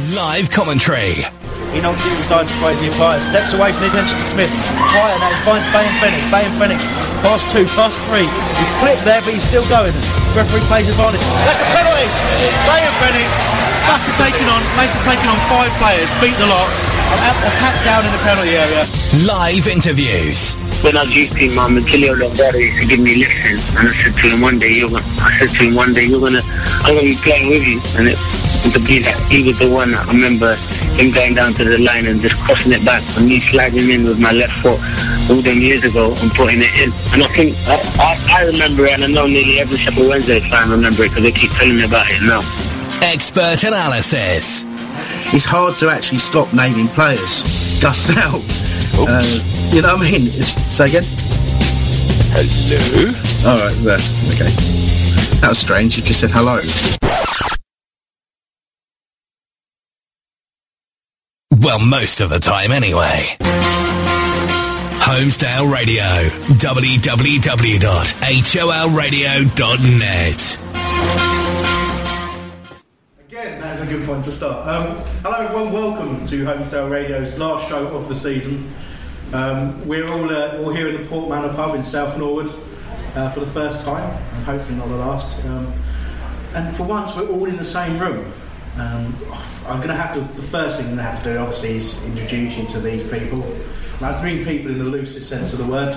Live commentary. He knocks it inside to Crazy Empire, steps away from the attention to Smith. Fire now finds Bay and Fennick. Bay and Fennick, pass two, pass three. He's clipped there, but he's still going. Referee plays advantage. That's a penalty. Bay and Fennick, Buster taking on, Mason taking on five players, beat the lot. A pack down in the penalty area. Live interviews. when I was youth team, um, Antonio Lombardo used to give me lessons, and I said to him one day, you're gonna, I said to him one day, you're gonna, I'm gonna be playing with you, and it, and to be that he was the one. I remember him going down to the line and just crossing it back, and me sliding in with my left foot all them years ago and putting it in. And I think I, I, I remember it, and I know nearly every Sheffield Wednesday fan remember it because they keep telling me about it now. Expert analysis. it's hard to actually stop naming players. Gus Sell. Uh, you know what I mean? It's, say again? Hello? All right, there. Okay. That was strange. You just said hello. Well, most of the time anyway. Holmesdale Radio. www.holradio.net. Again, that is a good point to start. Um, hello, everyone. Welcome to Holmesdale Radio's last show of the season. Um, we're all, uh, all here in the Port Manor pub in South Norwood uh, for the first time, and hopefully not the last. Um, and for once, we're all in the same room. Um, I'm going to have to. The first thing I'm going to have to do, obviously, is introduce you to these people. And I mean people in the loosest sense of the word.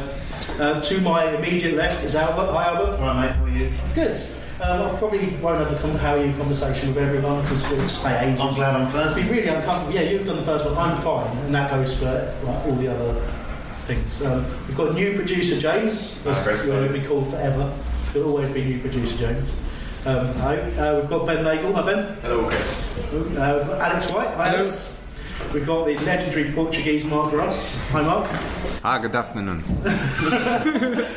Uh, to my immediate left is Albert. Hi, Albert. All right, mate, how are you? Good. Um, I probably won't have the how are you conversation with everyone because it'll just take ages. I'm glad I'm first. It'd be really uncomfortable. Yeah, you've done the first one. I'm fine, and that goes for like, all the other things. Um, we've got new producer James. That's Chris. where we call forever. There'll always be new producer James. Um, hi. Uh, we've got Ben Nagel. Hi Ben. Hello, Chris. Uh, Alex White. Hi Alex. We've got the legendary Portuguese Mark Ross. Hi Mark. Ah, good afternoon.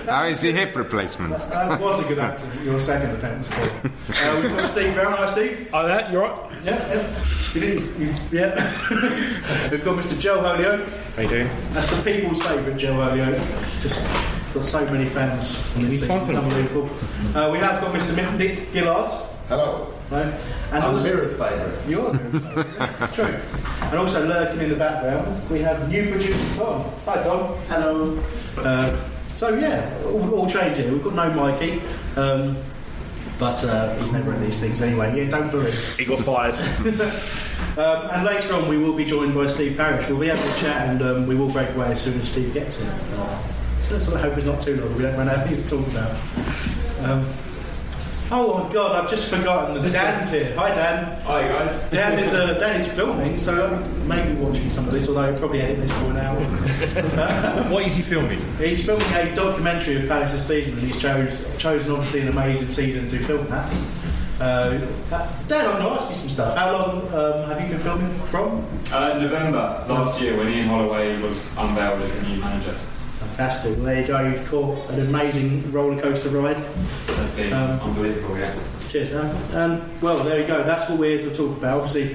How is the hip replacement? That was a good accent. Your second attempt was cool. Uh, we've got Steve Brown. Hi Steve. Oh, there, you're right. Yeah, yeah. You didn't, you, yeah. We've got Mr. Joe Holyoke. How you doing? That's the people's favourite Joe Holyoke. It's just got so many fans in this season. It's unbelievable. Uh, we have got Mr. Nick Gillard. Hello. Right? And I'm also, Mira's favourite. You're the Mira's favourite. True. And also lurking in the background, we have new producer Tom. Hi Tom. Hello. Uh, so yeah, all, all change here. We've got no Mikey. Um, but uh, he's never in these things anyway. Yeah, don't boo him. He got fired. Um, and later on, we will be joined by Steve Parish. We'll be having a chat and um, we will break away as soon as Steve gets here. Uh, so let's sort of hope it's not too long. We don't run out of things to talk about. Um, oh my God, I've just forgotten that Dan's here. Hi, Dan. Hi, guys. Dan is uh, Dan is filming, so I'm maybe watching some of this, although he'll probably edit this for an hour. what is he filming? He's filming a documentary of Palace's season, and he's chose, chosen obviously an amazing season to film that. Uh, Dan, I'm going to ask you some stuff. How long um, have you been filming from? Uh, November last year when Ian Holloway was unveiled as the new manager. Fantastic. Well, there you go. You've caught an amazing roller coaster ride. That's been Um, unbelievable, yeah. Cheers, Dan. Um, well, there you go. That's what we're here to talk about. Obviously,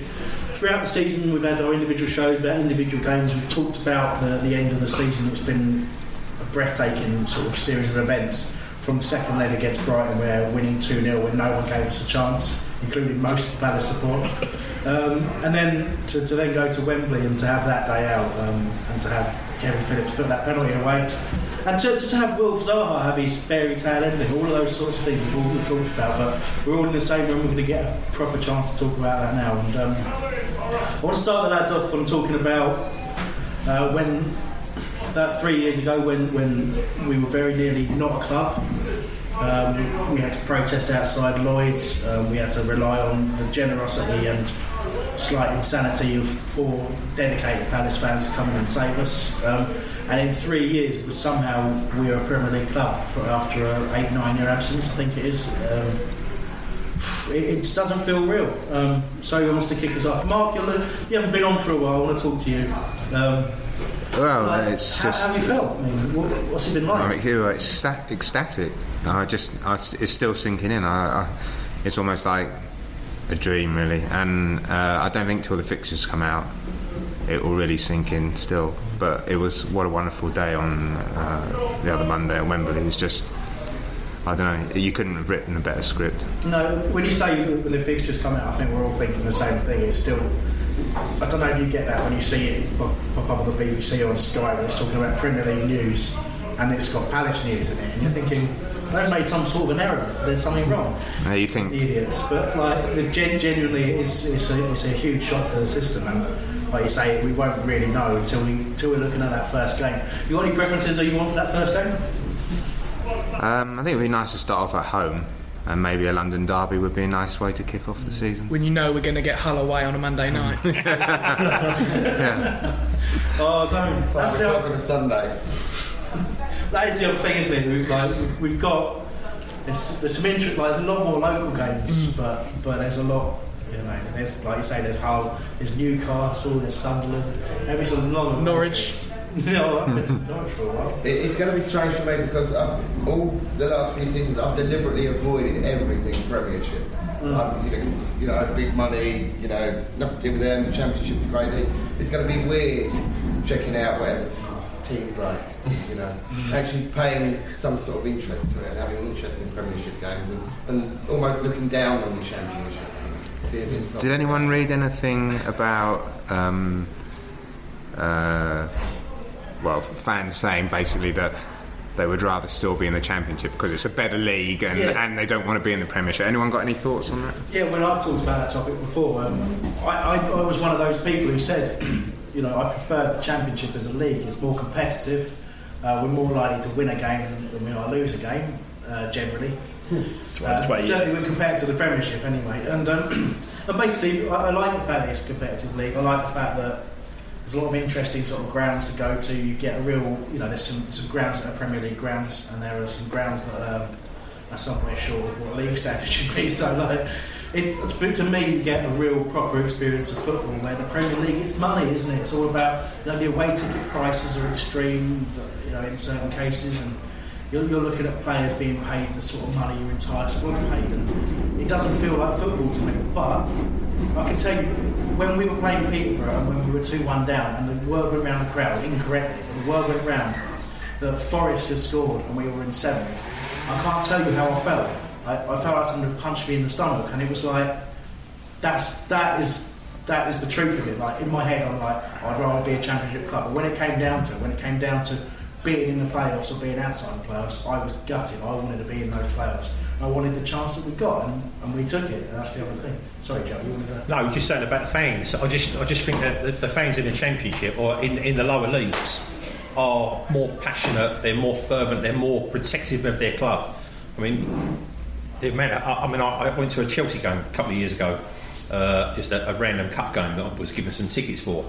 throughout the season, we've had our individual shows about individual games. We've talked about the, the end of the season. It's been a breathtaking sort of series of events from the second leg against Brighton, where winning 2 0 when no one gave us a chance, including most of the Palace support. Um, and then to, to then go to Wembley and to have that day out um, and to have Kevin Phillips put that penalty away. And to, to have Wilf Zaha have his fairy tale ending, all of those sorts of things we've all talked about, but we're all in the same room, we're going to get a proper chance to talk about that now. And um, I want to start the lads off on talking about uh, when, about three years ago, when, when we were very nearly not a club. Um, we had to protest outside Lloyd's, um, we had to rely on the generosity and slight insanity of four dedicated Palace fans coming in and save us. Um, and in three years, it was somehow we were a Premier League club for after an eight, nine year absence, I think it is. Um, it, it doesn't feel real. Um, so he wants to kick us off. Mark, you're, you haven't been on for a while. I want to talk to you. Um, Well, like, it's how, just. how have you felt? I mean, what, what's it been like? I mean, you know, it's ecstatic. I just, I, it's still sinking in. I, I, it's almost like a dream, really. And uh, I don't think till the fixtures come out, it will really sink in still. But it was what a wonderful day on uh, the other Monday at Wembley. It was just, I don't know, you couldn't have written a better script. No, when you say the fixtures come out, I think we're all thinking the same thing. It's still, I don't know if you get that when you see it pop up on the BBC or on Sky when it's talking about Premier League news and it's got Palace news in it, and you're thinking they've made some sort of an error. There's something wrong. Uh, you think The idiots, but like the gen- genuinely, it's, it's, a, it's a huge shock to the system, and like you say, we won't really know until we until we're looking at that first game. You got any preferences that you want for that first game? Um, I think it would be nice to start off at home, and maybe a London derby would be a nice way to kick off the season. When you know we're going to get Hull away on a Monday night. Oh, don't. That's the on a Sunday. That is the other thing, isn't it? We've, like, we've- we've got there's, there's some interest, like there's a lot more local games, but but there's a lot, you know. There's like you say, there's Hull, there's Newcastle, there's Sunderland, maybe some long Norwich. no, I've been to Norwich for a while. It- It's going to be strange for me because I've, all the last few seasons I've deliberately avoided everything Premiership. Um, you, know, 'cause, you know, big money, you know, nothing to do with them. Championship's great. It's going to be weird checking out whatever teams like, you know, actually paying some sort of interest to it and having interest in Premiership games and, and almost looking down on the Championship. Being it's not- Did anyone read anything about, um, uh, well, fans saying basically that they would rather still be in the Championship because it's a better league and, Yeah. and they don't want to be in the Premiership? Anyone got any thoughts on that? Yeah, when I've talked about that topic before, um, I, I, I was one of those people who said, you know, I prefer the Championship as a league. It's more competitive. Uh, we're more likely to win a game than, we are lose a game, uh, generally. That's Uh, right, that's what certainly when compared to the Premiership, anyway. And, um, and basically, I, I like the fact that it's a competitive league. I like the fact that there's a lot of interesting sort of grounds to go to. You get a real, you know, there's some, some grounds that are Premier League grounds, and there are some grounds that um, are somewhere short of what league standard should be. So, like, it, to me, you get a real proper experience of football. Where the Premier League, it's money, isn't it? It's all about, you know, the away ticket prices are extreme, you in certain cases, and you're, you're looking at players being paid the sort of money your entire squad paid, and it doesn't feel like football to me. But I can tell you, when we were playing Peterborough and when we were 2 1 down, and the word went round the crowd incorrectly, the word went round that Forest had scored and we were in seventh, I can't tell you how I felt. I, I felt like someone had punched me in the stomach, and it was like, that's that is that is the truth of it. Like in my head, I'm like, I'd rather be a championship club. But when it came down to when it came down to being in the playoffs or being outside the playoffs, I was gutted. I wanted to be in those playoffs. I wanted the chance that we got, and, and we took it. And that's the other thing. Sorry, Joe, you wanted to. No, just saying about the fans. I just, I just think that the, the fans in the championship or in, in the lower leagues are more passionate. They're more fervent. They're more protective of their club. I mean, it matter. I, I mean, I, I went to a Chelsea game a couple of years ago, uh, just a, a random cup game that I was given some tickets for,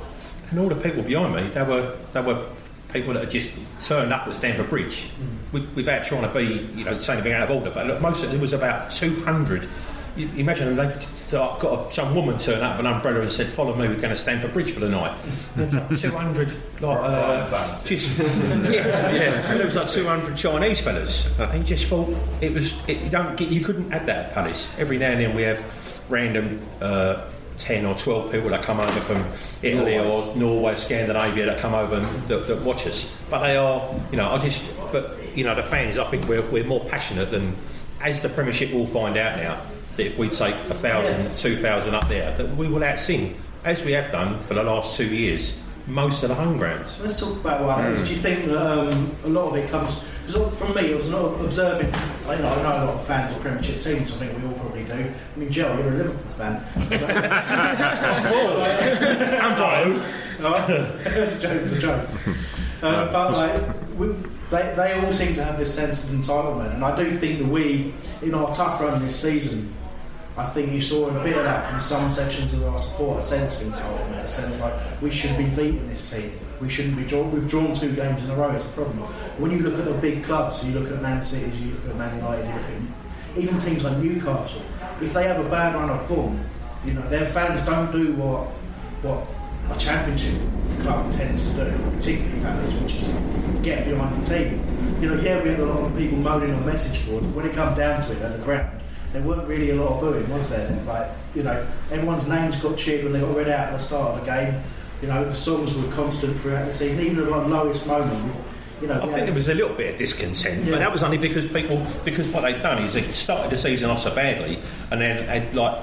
and all the people behind me, they were, they were people that had just turned up at Stamford Bridge with, without trying to be, you know, saying anything out of order. But look, most of it was about 200. You, you imagine they've got a, some woman turn up with an umbrella and said, "Follow me, we're going to Stamford Bridge for the night." Two hundred, like uh, just yeah, yeah. And there was like two hundred Chinese fellas. And you just thought it was. It, you don't get. You couldn't have that at Palace. Every now and then we have random. Uh, 10 or 12 people that come over from Italy or Norway, Scandinavia that come over and that, that watch us. But they are, you know, I just, but, you know, the fans, I think we're, we're more passionate than, as the Premiership will find out now, that if we take a thousand, two thousand up there, that we will outsing, as we have done for the last two years, most of the home grounds. Let's talk about what happens. Do you think that um, a lot of it comes? Because from me, it was not observing. I know, I know a lot of fans of Premiership teams. I think we all probably do. I mean, Joe, you're a Liverpool fan. and Brian. it's a joke. It's a joke. Uh, but like, we, they, they all seem to have this sense of entitlement, and I do think that we, in our tough run this season, I think you saw a bit of that from some sections of our support, a sense of entitlement, a sense like we should be beating this team. We shouldn't be drawn. We've drawn two games in a row. It's a problem. When you look at the big clubs, you look at Man City, you look at Man United, you look at even teams like Newcastle. If they have a bad run of form, you know their fans don't do what what a championship club tends to do, particularly Palace, which is get behind the team. You know, yeah, we had a lot of people moaning on message boards, but when it comes down to it at the ground, there weren't really a lot of booing, was there? Like, you know, everyone's names got cheered when they got read out at the start of the game. You know, the songs were constant throughout the season, even at our lowest moment. You know, I think there was a little bit of discontent, but that was only because people, because what they'd done is they started the season off so badly, and then had like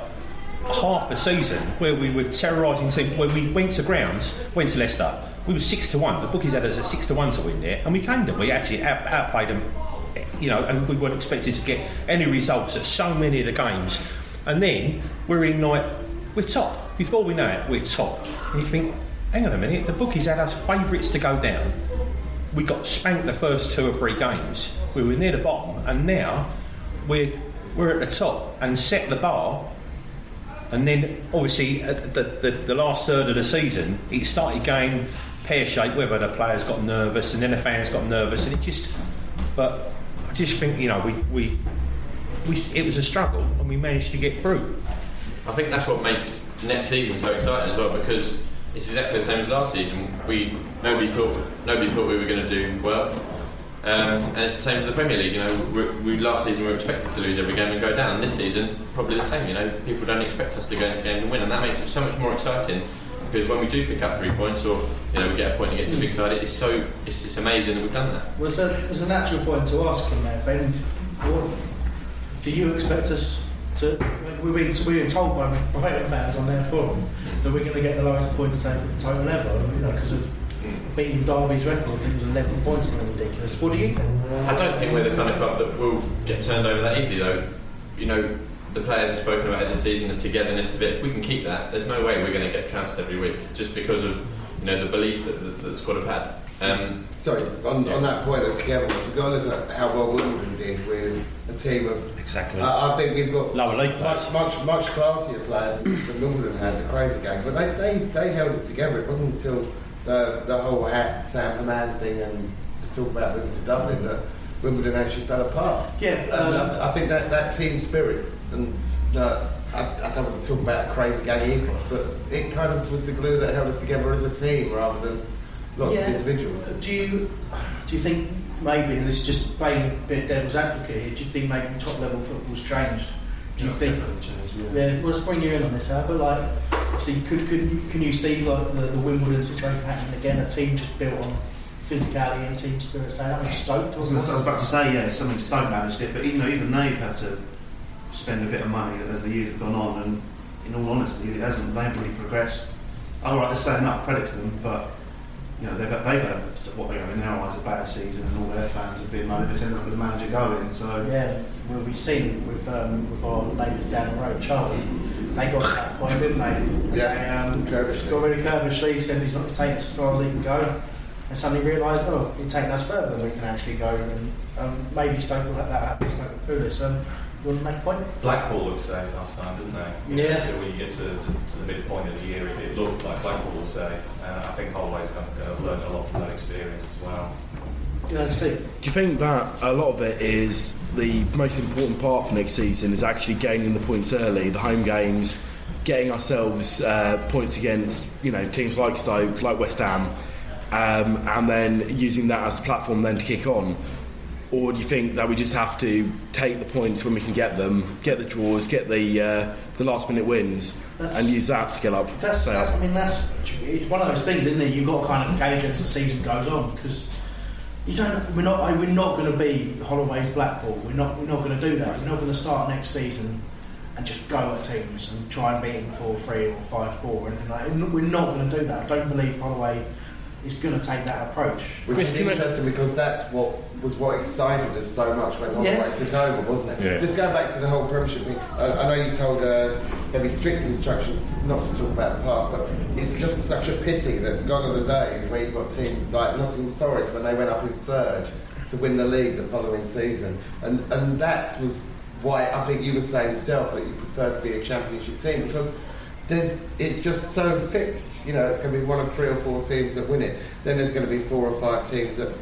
half a season where we were terrorising teams. When we went to grounds, went to Leicester, we were six to one. The bookies had us at six to one to win there, and we came them. We actually out, outplayed them, you know, and we weren't expected to get any results at so many of the games. And then we're in like we're top. Before we know it, we're top. And you think, hang on a minute, the bookies had us favourites to go down. We got spanked the first two or three games. We were near the bottom, and now we're we're at the top and set the bar and then, obviously, the, the, the last third of the season, it started going pear shaped, whether the players got nervous and then the fans got nervous, and it just. But I just think, you know, we, we, we it was a struggle and we managed to get through. I think that's what makes next season so exciting as well because it's exactly the same as last season. We nobody thought nobody thought we were going to do well, um, and it's the same for the Premier League. You know, we, last season we were expected to lose every game and go down. This season, probably the same. You know, people don't expect us to go into games and win, and that makes it so much more exciting. Because when we do pick up three points, or you know, we get a point against get big side, it's so it's, it's amazing that we've done that. Well, there's a natural point to ask from there, Ben. Do you expect us to? We've been we've been told by Brighton fans on their forum that we're going to get the lowest points total, total ever, you know, because of beating Derby's record. I think it was 11 points, something ridiculous. What do you think? I don't think we're the kind of club that will get turned over that easily, though. You know, the players have spoken about it this season, the togetherness of it. If we can keep that, there's no way we're going to get trounced every week, just because of you know the belief that the, that the squad have had. Um, Sorry, on, yeah. on that point of togetherness, you've got to look at how well Wimbledon did with a team of. Exactly. Uh, I think we've got lower league much, much, much classier players than Wimbledon had, the crazy game. But they, they, they held it together. It wasn't until the, the whole hat Sam Hammam thing and the talk about moving to Dublin that Wimbledon actually fell apart. Yeah, um, I, I, think that, that team spirit and uh, I, I, don't want to talk about crazy gang ethos, but it kind of was the glue that held us together as a team rather than lots yeah. of individuals. Do you do you think maybe, and this is just playing a bit devil's advocate here, do you think maybe top level football's changed? Do you think? Changed, yeah. yeah. Well, let's bring you in on this, huh? but like so could, could, can you see like the, the Wimbledon situation happening again? A team just built on physicality and team spirit staying up. Stoke. I was, I was about to say yeah, something Stoke managed it, but you know even they've had to spend a bit of money as the years have gone on, and in all honesty, it hasn't. They haven't really progressed. All right, they're staying up. Credit to them, but you know, they've, got, they've had a, what they in their eyes a bad season, and all their fans have been moaning. It's ended up with the manager going. So yeah, well, we've seen with um, with our neighbours down the road, Charlie. They got to that point, didn't they? Yeah. They, um, got rid of Curbishley, said he's not going to take us as far as he can go, and suddenly realised, oh, he's taking us further than we can actually go, and um, maybe Stoke will let that happen. Stoke will Pulis. Um, you want to make a point? Blackpool looked safe last time, didn't they? Yeah. When you get to, to, to the midpoint of the year, it, it looked like Blackpool was safe. Uh, I think Holloway's going to have learned a lot from that experience as well. Yeah, Steve. Do you think that a lot of it is the most important part for next season is actually gaining the points early, the home games, getting ourselves uh, points against you know teams like Stoke, like West Ham, um, and then using that as a platform then to kick on? Or do you think that we just have to take the points when we can get them, get the draws, get the uh, the last minute wins, That's- and use that to get up? That's, stay that's. I mean, that's it's one of those things, isn't it? You've got to kind of gauge as the season goes on because you don't. We're not. We're not going to be Holloway's Blackpool. We're not. We're not going to do that. We're not going to start next season and just go at teams and try and beat them four three or five four or anything like that. We're not going to do that. I don't believe Holloway is going to take that approach. Which is interesting because that's what was what excited us so much when Holloway Yeah. took over, wasn't it? Yeah. Just going back to the whole Premiership thing, I, I know you told uh, there'll be strict instructions not to talk about the past, but it's just such a pity that gone are the days where you've got teams like Nottingham Forest when they went up in third to win the league the following season, and and that was why I think you were saying yourself that you prefer to be a Championship team because there's, it's just so fixed. You know, it's going to be one of three or four teams that win it. Then there's going to be four or five teams that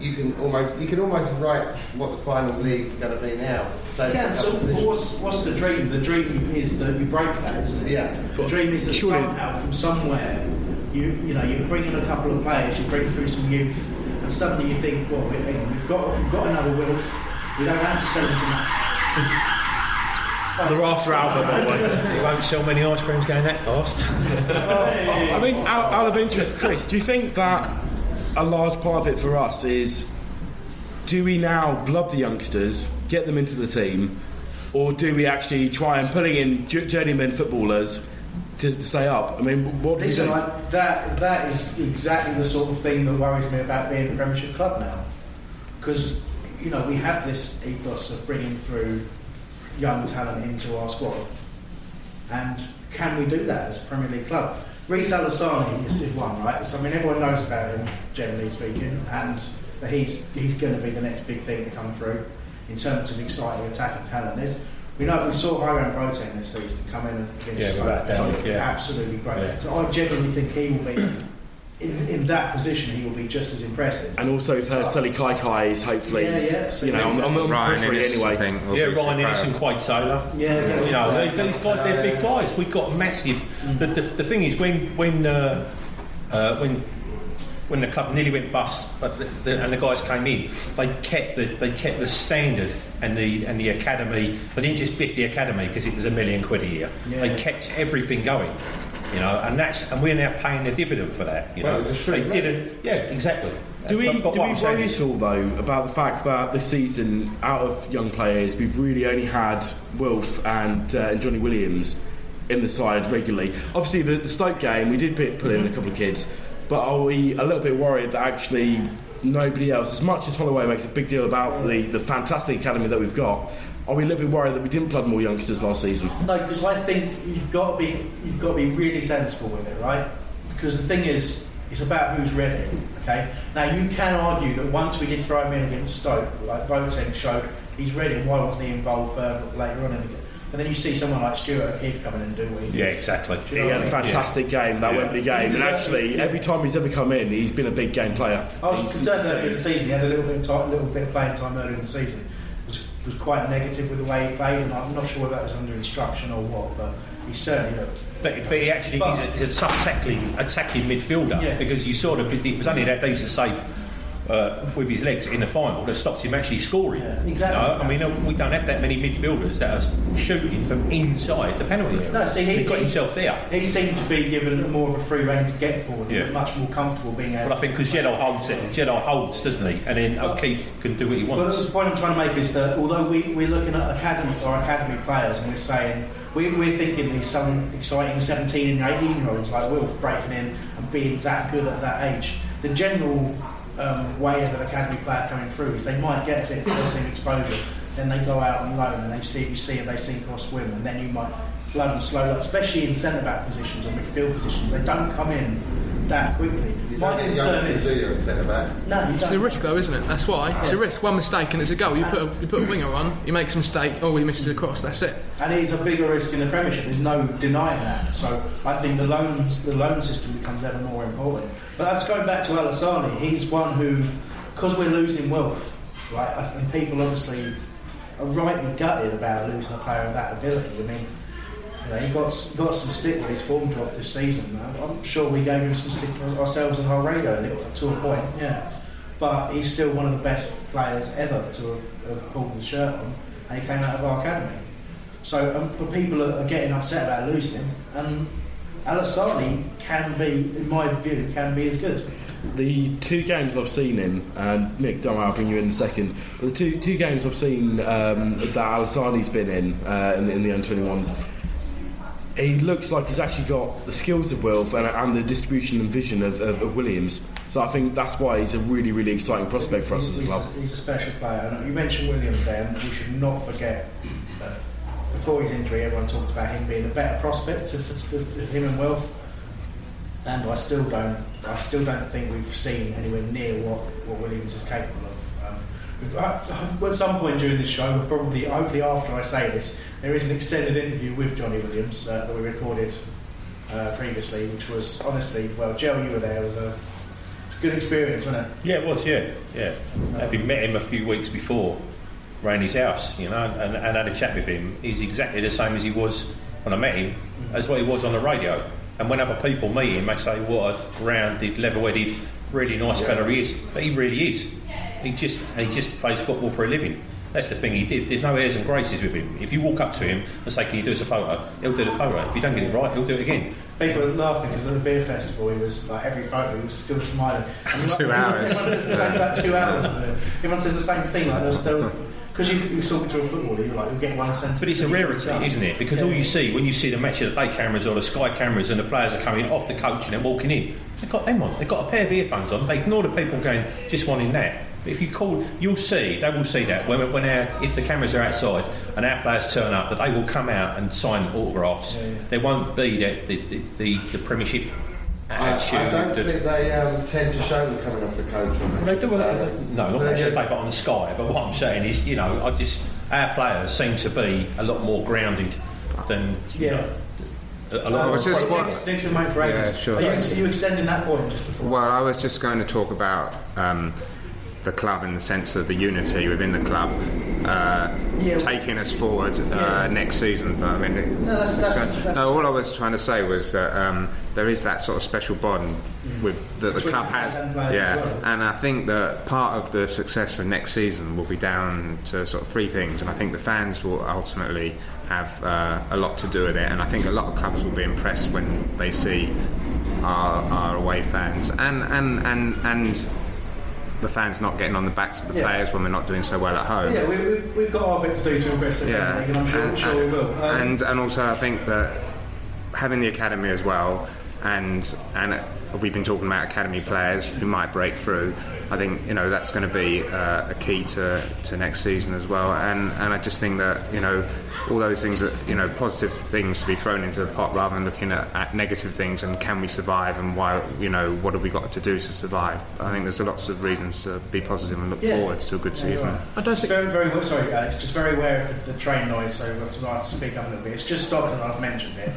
you can almost you can almost write what the final league is going to be now. So Yeah, so what's, what's the dream? The dream is that you break that, isn't it? Yeah. The dream is that Surely- somehow, from somewhere, you you know, you bring in a couple of players, you bring through some youth, and suddenly you think, well, we- we've got we've got another Wilf. We don't have to sell him to. They're after Albert, by the way. You won't sell many ice creams going that fast. I mean, out, out of interest, Chris, do you think that a large part of it for us is do we now love the youngsters, get them into the team, or do we actually try and putting in j- journeyman footballers to, to stay up? I mean, what do you Listen, think? like, that that is exactly the sort of thing that worries me about being a Premiership club now, because you know we have this ethos of bringing through young talent into our squad, and can we do that as a Premier League club? Reise Allassani is, is one, right? So I mean, everyone knows about him, generally speaking, and that he's he's going to be the next big thing to come through in terms of exciting attacking talent. There's we know we saw Hiram Boateng this season come in against Yeah. Stoke, yeah. absolutely great. Yeah. So I genuinely think he will be in, in that position. He will be just as impressive. And also, we've heard Sullay Kaikai is hopefully, Yeah, yeah, you know, on, on, on the periphery anyway. Yeah, Ryan Inniss and Quade Taylor. Yeah, you know, they, they fight, they're big guys. We've got massive. The, the, the thing is, when when uh, uh, when when the club nearly went bust, but the, the, and the guys came in, they kept the they kept the standard and the and the academy. They didn't just biff the academy because it was a million quid a year. Yeah. They kept everything going. You know, and that's and we're now paying the dividend for that. You Well, know, it a free they rate. didn't. Yeah, exactly. Do we, But- but do we worry is- at all, though, about the fact that this season, out of young players, we've really only had Wilf and, uh, and Johnny Williams in the side regularly? Obviously, the, the Stoke game, we did put, put in a couple of kids, but are we a little bit worried that actually nobody else, as much as Holloway makes a big deal about the, the fantastic academy that we've got, are we a little bit worried that we didn't flood more youngsters last season? No, because I think you've got to be you've got to be really sensible with it, right? Because the thing is, it's about who's ready. Okay. Now you can argue that once we did throw him in against Stoke, like Boateng showed he's ready. Why wasn't he involved further later on in the game? But then you see someone like Stuart O'Keefe coming in and do what he did. Yeah, exactly. Do He you know had a what I mean? fantastic game, that Yeah. Wembley game, and actually, yeah. every time he's ever come in, he's been a big game player. I was He's- concerned earlier in the season. He had a little bit of time, little bit of playing time earlier in the season. Was quite negative with the way he played, and I'm not sure whether that was under instruction or what. But he certainly looked. But, but he actually he's a, he's a tough tackling, attacking midfielder Yeah. because you sort of it was only that decent save uh, with his legs in the final that stops him actually scoring. exactly. You know, I mean, we don't have that many midfielders that are shooting from inside the penalty area. No, see, he, he got himself there. He seemed to be given more of a free rein to get forward. Yeah. much more comfortable being able. But I think because Jedi holds it, Jedi holds, doesn't he? And then O'Keefe can do what he Well, wants. that's the point I'm trying to make is that although we, we're looking at academy or academy players and we're saying we, we're thinking these some exciting 17 and 18 year olds like Wilf breaking in and being that good at that age, the general um, way of an academy player coming through is they might get a bit of first team exposure, then they go out on loan and they see you see if they sink or swim, and then you might blood and slow, like, especially in centre back positions or midfield positions, they don't come in that quickly. You My don't get concern youngsters, is do you, at centre back? no, you It's a don't. risk though, isn't it? That's why. It's a risk. One mistake and it's a goal. You put a, you put a winger on, he makes a mistake, oh, he misses a cross, that's it. and it is a bigger risk in the Premiership. There's no denying that. So I think the loan the loan system becomes ever more important. But that's going back to Allassani. He's one who, because we're losing Wilf, right? I think people obviously are rightly gutted about losing a player of that ability. I mean. You know, he got got some stick when his form dropped this season. I'm I'm sure we gave him some stick ourselves on our radio a little to a point. Yeah, but he's still one of the best players ever to have, have pulled the shirt on, and he came out of our academy. So um, people are, getting upset about losing him, and Allassani can be, in my view, can be as good. The two games I've seen him, and Nick, don't worry, I'll bring you in in a second. But the two two games I've seen um, that Allassani's been in uh, in, the- in the under 21s, he looks like he's actually got the skills of Wilf and, and the distribution and vision of, of, of Williams. So I think that's why he's a really, really exciting prospect for us as a he's, club. he's a special player. And you mentioned Williams there, and we should not forget that before his injury, everyone talked about him being a better prospect of, of, of him and Wilf. And I still don't, I still don't think we've seen anywhere near what, what Williams is capable of. Um, we've- uh, at some point during this show, probably, hopefully after I say this, there is an extended interview with Johnny Williams uh, that we recorded uh, previously, which was honestly, well, Joe, you were there. It was a, it was a good experience, wasn't it? Yeah, it was. Yeah, yeah. Having met him a few weeks before, round his house, you know, and, and had a chat with him, he's exactly the same as he was when I met him, as what he was on the radio. And when other people meet him, they say, "What a grounded, level-headed, really nice fella he is." But he really is. He just and he just plays football for a living. That's the thing he did. There's no airs and graces with him. If you walk up to him and say, "Can you do us a photo?" He'll do the photo. If you don't get it right, he'll do it again. People were laughing because at the beer festival, he was like every photo, he was still smiling. And Two like, hours. Everyone says the same about two hours. Everyone says the same thing. Like there's because you, you were talking to a footballer, you're like you're getting one sentence. But it's a rarity, isn't it? Because all you see when you see the match of the day cameras or the sky cameras and the players are coming off the coach and they're walking in, they've got them on. They've got a pair of earphones on. They ignore the people going just wanting that. But if you call, you'll see they will see that when, when our, if the cameras are outside and our players turn up, that they will come out and sign autographs. There won't be the the, the, the, the Premiership I, attitude. I don't think they um, tend to show them coming off the coach. on They do, matches. uh, no, not But they got on the sky. But what I'm saying is, you know, I just our players seem to be a lot more grounded than Yeah. a a lot. I was more just Nick's, what- Nick's been made for ages. Yeah, sure. Are, you, are you extending that point just before? Well, I was just going to talk about um, the club in the sense of the unity within the club uh, Yeah. taking us forward uh, Yeah. next season. But I mean, it- No, that's- that's- so- that's- no, all I was trying to say was that um, there is that sort of special bond with that the club has. and Yeah, well. and I think that part of the success of next season will be down to sort of three things, and I think the fans will ultimately have uh, a lot to do with it, and I think a lot of clubs will be impressed when they see our, our away fans and and and and the fans not getting on the backs of the Yeah. players when we're not doing so well at home. yeah, we, we've, we've got our bit to do to impress the League, and I'm sure, sure we will. Um, and and also I think that having the academy as well, and and we've been talking about academy players who might break through. I think you know that's going to be uh, a key to, to next season as well. And and I just think that you know all those things that you know positive things to be thrown into the pot rather than looking at, at negative things and can we survive and why you know what have we got to do to survive. I think there's lots of reasons to be positive and look Yeah. forward to a good Yeah, season. right. I don't think very, very well. Sorry, Alex. Just very aware of the, the train noise, so we have to, I have to speak up a little bit. It's just stopped and I've mentioned it,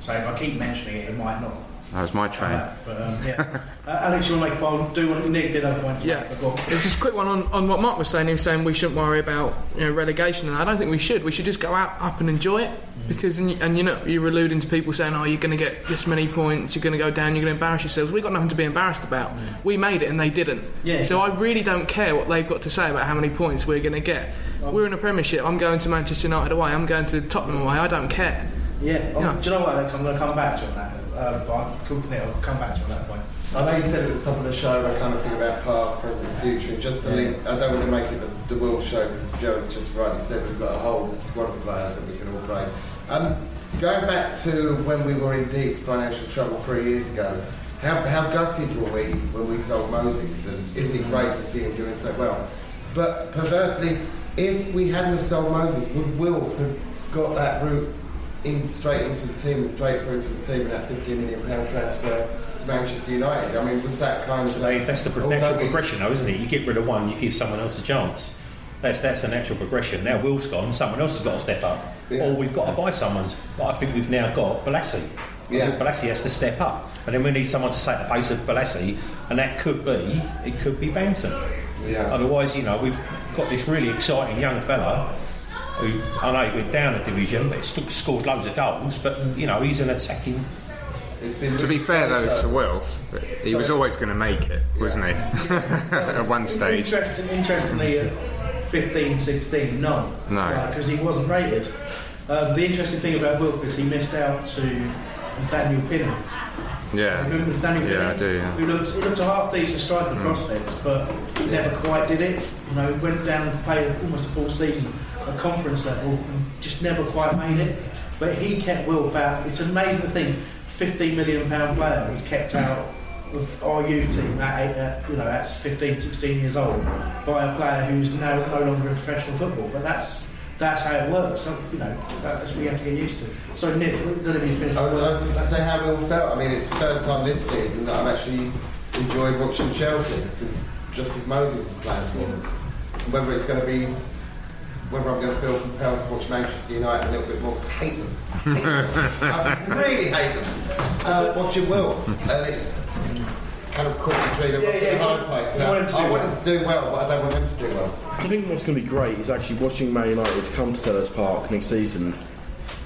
so if I keep mentioning it, it might not. That was my train. Uh, but um, yeah, uh, Alex, you want to make a point? Do want Nick did have a point to Yeah. make. but go on. It's just a quick one on, on what Mark was saying. He was saying we shouldn't worry about you know, relegation, and I don't think we should. We should just go out up and enjoy it. Mm. Because and you, and you know you're alluding to people saying, "Oh, you're going to get this many points. You're going to go down. You're going to embarrass yourselves." We've got nothing to be embarrassed about. Mm. We made it, and they didn't. Yeah. So I really don't care what they've got to say about how many points we're going to get. Um, we're in a Premiership. I'm going to Manchester United away. I'm going to Tottenham away. I don't care. Yeah. Yeah. Um, do you know what, Alex? I'm going to come back to it. on Uh, but I'll talk to Nick. I'll come back to you on that point. I know you said at the top of the show I kind of think about past, present, and future. And just to link, I don't want to make it the, the show because as Joe has just rightly said, we've got a whole squad of players that we can all praise. Um, going back to when we were in deep financial trouble three years ago, how, how gutted were we when we sold Moses? And isn't it great to see him doing so well? But perversely, if we hadn't have sold Moses, would Wilf have got that route in straight into the team and straight through to the team in that 15 million pound transfer to Manchester United? I mean, was that kind of They- that's the pro- natural we- progression, though, isn't it? You get rid of one, you give someone else a chance. That's that's the natural progression. Now Will's gone, someone else has got to step up, or we've got to buy someone's. But I think we've now got Balassi. Yeah. Balassi has to step up, and then we need someone to take the pace of Balassi, and that could be it could be Benton. Yeah. Otherwise, you know, we've got this really exciting young fella who I know he went down a division, but he still scored loads of goals. But you know, he's an attacking To be fair though to Wilf, he was always going to make it, wasn't he? At one stage. Interesting, interestingly, at 15, 16, no. No. Because he wasn't rated. Um, the interesting thing about Wilf is he missed out to Nathaniel Pinney. Yeah. Remember Nathaniel Pinney? Yeah, I do. Yeah. Who looked, he looked a half decent striking Mm. prospect, but never quite did it. You know, he went down to play almost a full season at conference level and just never quite made it. But he kept Wilf out. It's amazing to think, 15 million pound player was kept out of our youth team at, eight, at you know at 15, 16 years old by a player who's now no longer in professional football. But that's that's how it works. So, you know, that's we have to get used to. So Nick, don't know if you finished. I was going to say how we all felt. I mean, it's the first time this season that I've actually enjoyed watching Chelsea because just as Moses is playing for them. Whether it's going to be, whether I'm going to feel compelled to watch Manchester United a little bit more because I hate them. I really hate them. Uh, watching Will, and it's kind of caught between a rock and a hard place. you want him to I do want well. him to do well, but I don't want him to do well. I think what's going to be great is actually watching Man United come to Selhurst Park next season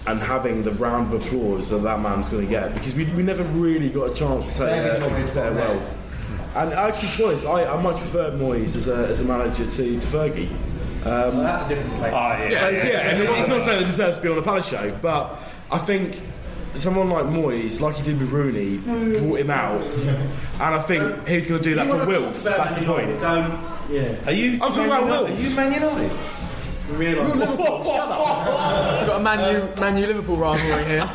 and having the round of applause that that man's going to get because we, we never really got a chance to say David uh, Moyes got farewell. And actually, Moyes, I, I much prefer Moyes as a, as a manager to, to Fergie. Um, that's a different debate. yeah, it's, yeah, and it's not saying that he deserves to be on a Palace show, but I think someone like Moyes, like he did with Rooney, brought him out, and I think he's going to do that for Wilf. That's the point. yeah. Are you? I'm talking about Wilf. Are you Man United? Realise. We've got a Man U, Man U Liverpool rivalry here.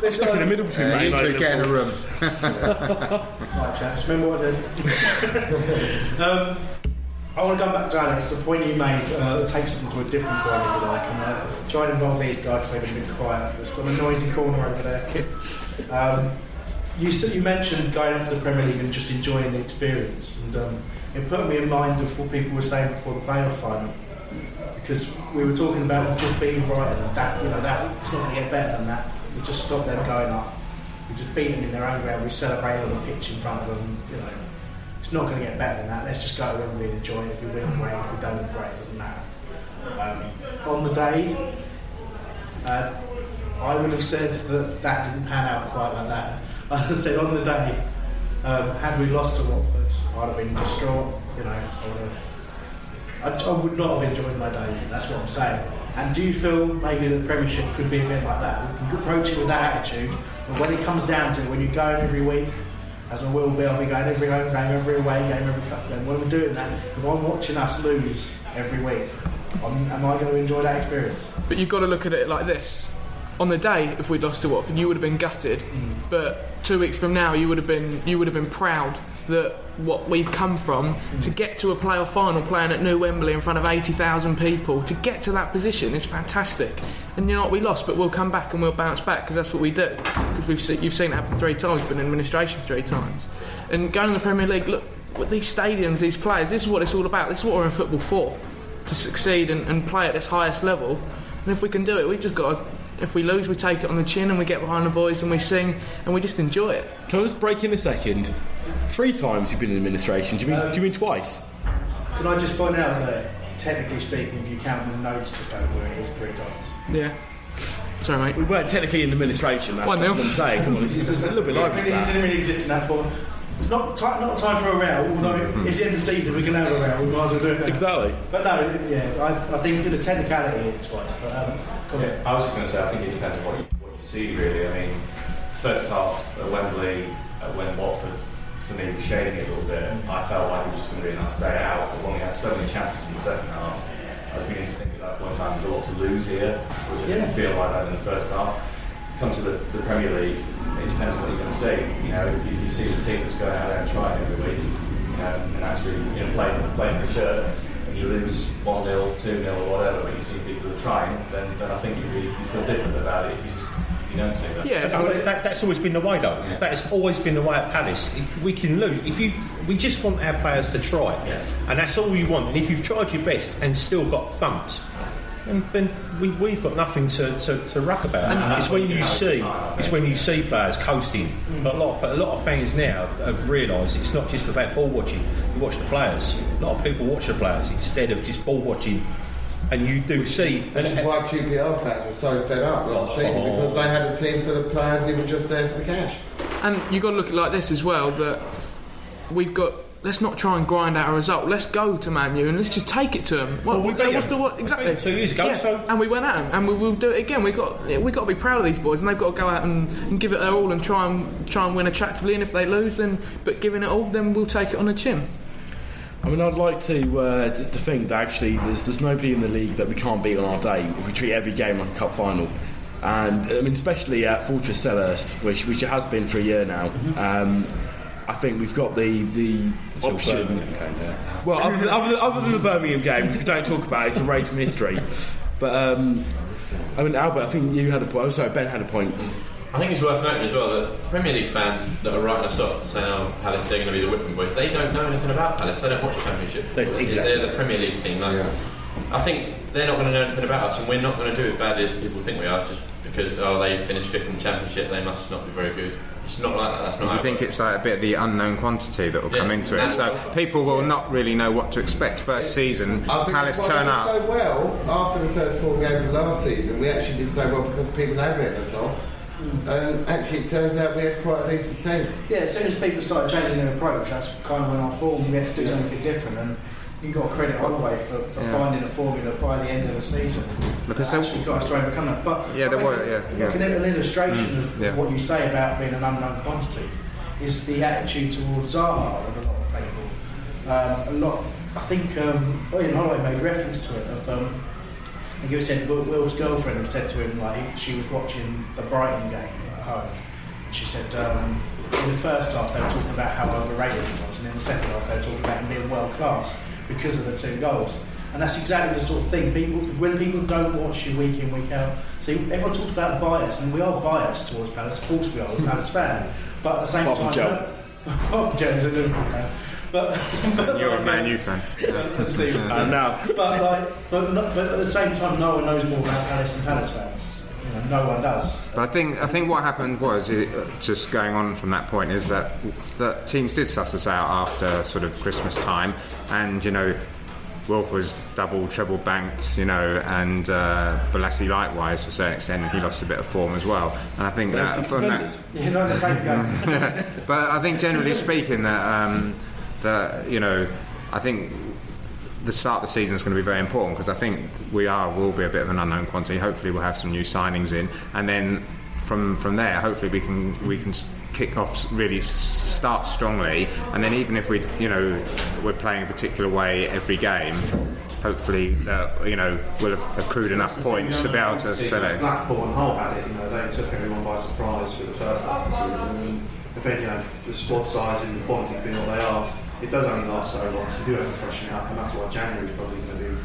They're Stuck in the middle between Uh, Man you United two and get in a room. Right, chaps, remember what I said? um, I want to come back to Alex. The point you made uh, takes us into a different point, if you like, and uh, try and involve these guys because they've been quiet. There's got a noisy corner over there. Um, you, you mentioned going up to the Premier League and just enjoying the experience, and um, it put me in mind of what people were saying before the playoff final. Because we were talking about just being Brighton, and that you know that it's not going to get better than that. We just stop them going up. We just beat them in their own ground. We celebrate on the pitch in front of them. You know, it's not going to get better than that. Let's just go and enjoy it. If we win, great. If we don't, great. It doesn't matter. Um, on the day, uh, I would have said that that didn't pan out quite like that. I would have said on the day, um, had we lost to Watford, I'd have been distraught. You know, I would have. I, I would not have enjoyed my day. That's what I'm saying. And do you feel maybe the Premiership could be a bit like that? We can approach it with that attitude, but when it comes down to it, when you're going every week, as I will be, I'll be going every home game, every away game, every cup game. When we're doing that, if I'm watching us lose every week, I'm, am I going to enjoy that experience? But you've got to look at it like this. On the day, if we'd lost to Watford, you would have been gutted. Mm. But two weeks from now, you would have been you would have been proud that what we've come from to get to a playoff final, playing at New Wembley in front of eighty thousand people, to get to that position is fantastic. And you know what, we lost, but we'll come back and we'll bounce back because that's what we do. Because we've seen, you've seen it happen three times, been in administration three times, and going to the Premier League. Look, with these stadiums, these players, this is what it's all about. This is what we're in football for to succeed and, and play at this highest level. And if we can do it, we've just got to. If we lose, we take it on the chin and we get behind the boys and we sing and we just enjoy it. Can I just break in a second? Three times you've been in administration. Do you mean, do you mean twice? Can I just point out that, technically speaking, if you count the notes to go over, it is three times. Yeah. Sorry, mate. We weren't technically in administration. That's, One that's nil. what I'm saying. Come on, it's, it's, it's a little bit like it really, that. didn't really exist in that form. It's not, ti not a time for a row, although it's the end of the season, we can have a row, we might as well do it now. Exactly. But no, yeah, I, I think for the technicality is twice. But, um, come on. Yeah, I was just going to say, I think it depends on what you, what you see, really. I mean, first half at Wembley, uh, when Watford, for me, was shading it a little bit, I felt like it was just going to be a nice day out. But when we had so many chances in the second half, I was beginning to think at that point in time there's a lot to lose here, which I Yeah. didn't feel like that in the first half. Come to the, the Premier League, it depends on what you're going to see. You know, if you, if you see the team that's going out there and trying every week, you know, and actually you know, playing, playing for shirt, and you lose 1 0, 2 0, or whatever, but you see people that are trying, then, then I think you, really, you feel different about it if you just you don't see that. Yeah, But that, that's always been the way, though. That has always been the way at Palace. We can lose if you. We just want our players to try, and that's all you want. And if you've tried your best and still got thumped, then, then we, we've got nothing to, to, to ruck about. And it's when you you see, have at the time, it's when you see players coasting. Mm. But a lot, but a lot of fans now have, have realised it's not just about ball watching. You watch the players. A lot of people watch the players instead of just ball watching. And you do see. This is why QPR fans are so fed up last oh. season because they had a team full of players who were just there for the cash. And you've got to look at it like this as well that we've got. Let's not try and grind out a result. Let's go to Man U and let's just take it to them. Well, we beat what's them. the what We exactly? beat them two years ago, Yeah, so- and we went at them, and we will do it again. We've got we've got to be proud of these boys, and they've got to go out and, and give it their all and try and try and win attractively. And if they lose, then but giving it all, then we'll take it on the chin. I mean, I'd like to, uh, to to think that actually there's there's nobody in the league that we can't beat on our day if we treat every game like a cup final. And I mean, especially at Fortress Selhurst, which which it has been for a year now. Um, I think we've got the the option. Well, other than, other, than, other than the Birmingham game, which we don't talk about, it's erased from history. But um, I mean, Albert, I think you had a point. Oh, sorry, Ben had a point. I think it's worth noting as well that Premier League fans that are writing us off saying, "Oh, Palace they're going to be the whipping boys," they don't know anything about Palace. They don't watch the Championship. They- football. exactly. They're the Premier League team. Like, I think they're not going to know anything about us, and we're not going to do as badly as people think we are, just because oh they finished fifth in the Championship, they must not be very good. It's not like that. That's not. I think it's like a bit of the unknown quantity that will Yeah, come into it. So that's- people will not really know what to expect. First season, I think Palace that's why turn we up. so well after the first four games of last season. We actually did so well because people had written us off. And actually, it turns out we had quite a decent team. Yeah, as soon as people started changing their approach, that's kind of when our form we had to do something a bit different. And you got credit Holloway for, for Yeah. finding a formula by the end of the season. Because they- actually got us to overcome that. But Yeah, there I were- yeah, like yeah. An, an illustration Mm, of, yeah. what you say about being an unknown quantity is the attitude towards Zaha of a lot of people. Um, a lot, I think um, Ian Holloway made reference to it. Of, um, I think he said Wilf- Wilf's girlfriend had said to him like she was watching the Brighton game at home. And She said um, in the first half they were talking about how overrated he was, and in the second half they were talking about him being world class because of the two goals. And that's exactly the sort of thing people when people don't watch you week in week out. See, everyone talks about bias, and we are biased towards Palace. Of course, we are. We're Palace fan, but at the same from time, Joe. From Joe's a Liverpool fan. But, but You're a like, Man U fan. Steve. And now, But like, but, not, but at the same time, no one knows more about Palace than Palace fans. You know, no one does. But I think I think what happened was it, uh, just going on from that point is that that teams did suss us out after sort of Christmas time, and you know. Wilf was double, treble banked, you know, and uh, Bolasie likewise to a certain extent, and he lost a bit of form as well. And I think that that, defenders. You're not the same game. but I think generally speaking that um, that you know I think the start of the season is going to be very important because I think we are will be a bit of an unknown quantity. Hopefully we'll have some new signings in, and then from from there hopefully we can we can kick off really start strongly, and then even if we you know we're playing a particular way every game. Hopefully, uh, you know, we'll have accrued enough points to be able to sell it. Blackpool and Hull had it, you know, they took everyone by surprise for the first half of the season. And then, you know, the squad size and the quality being what they are, it does only last so long, so you do have to freshen it up, and that's why January is probably going to be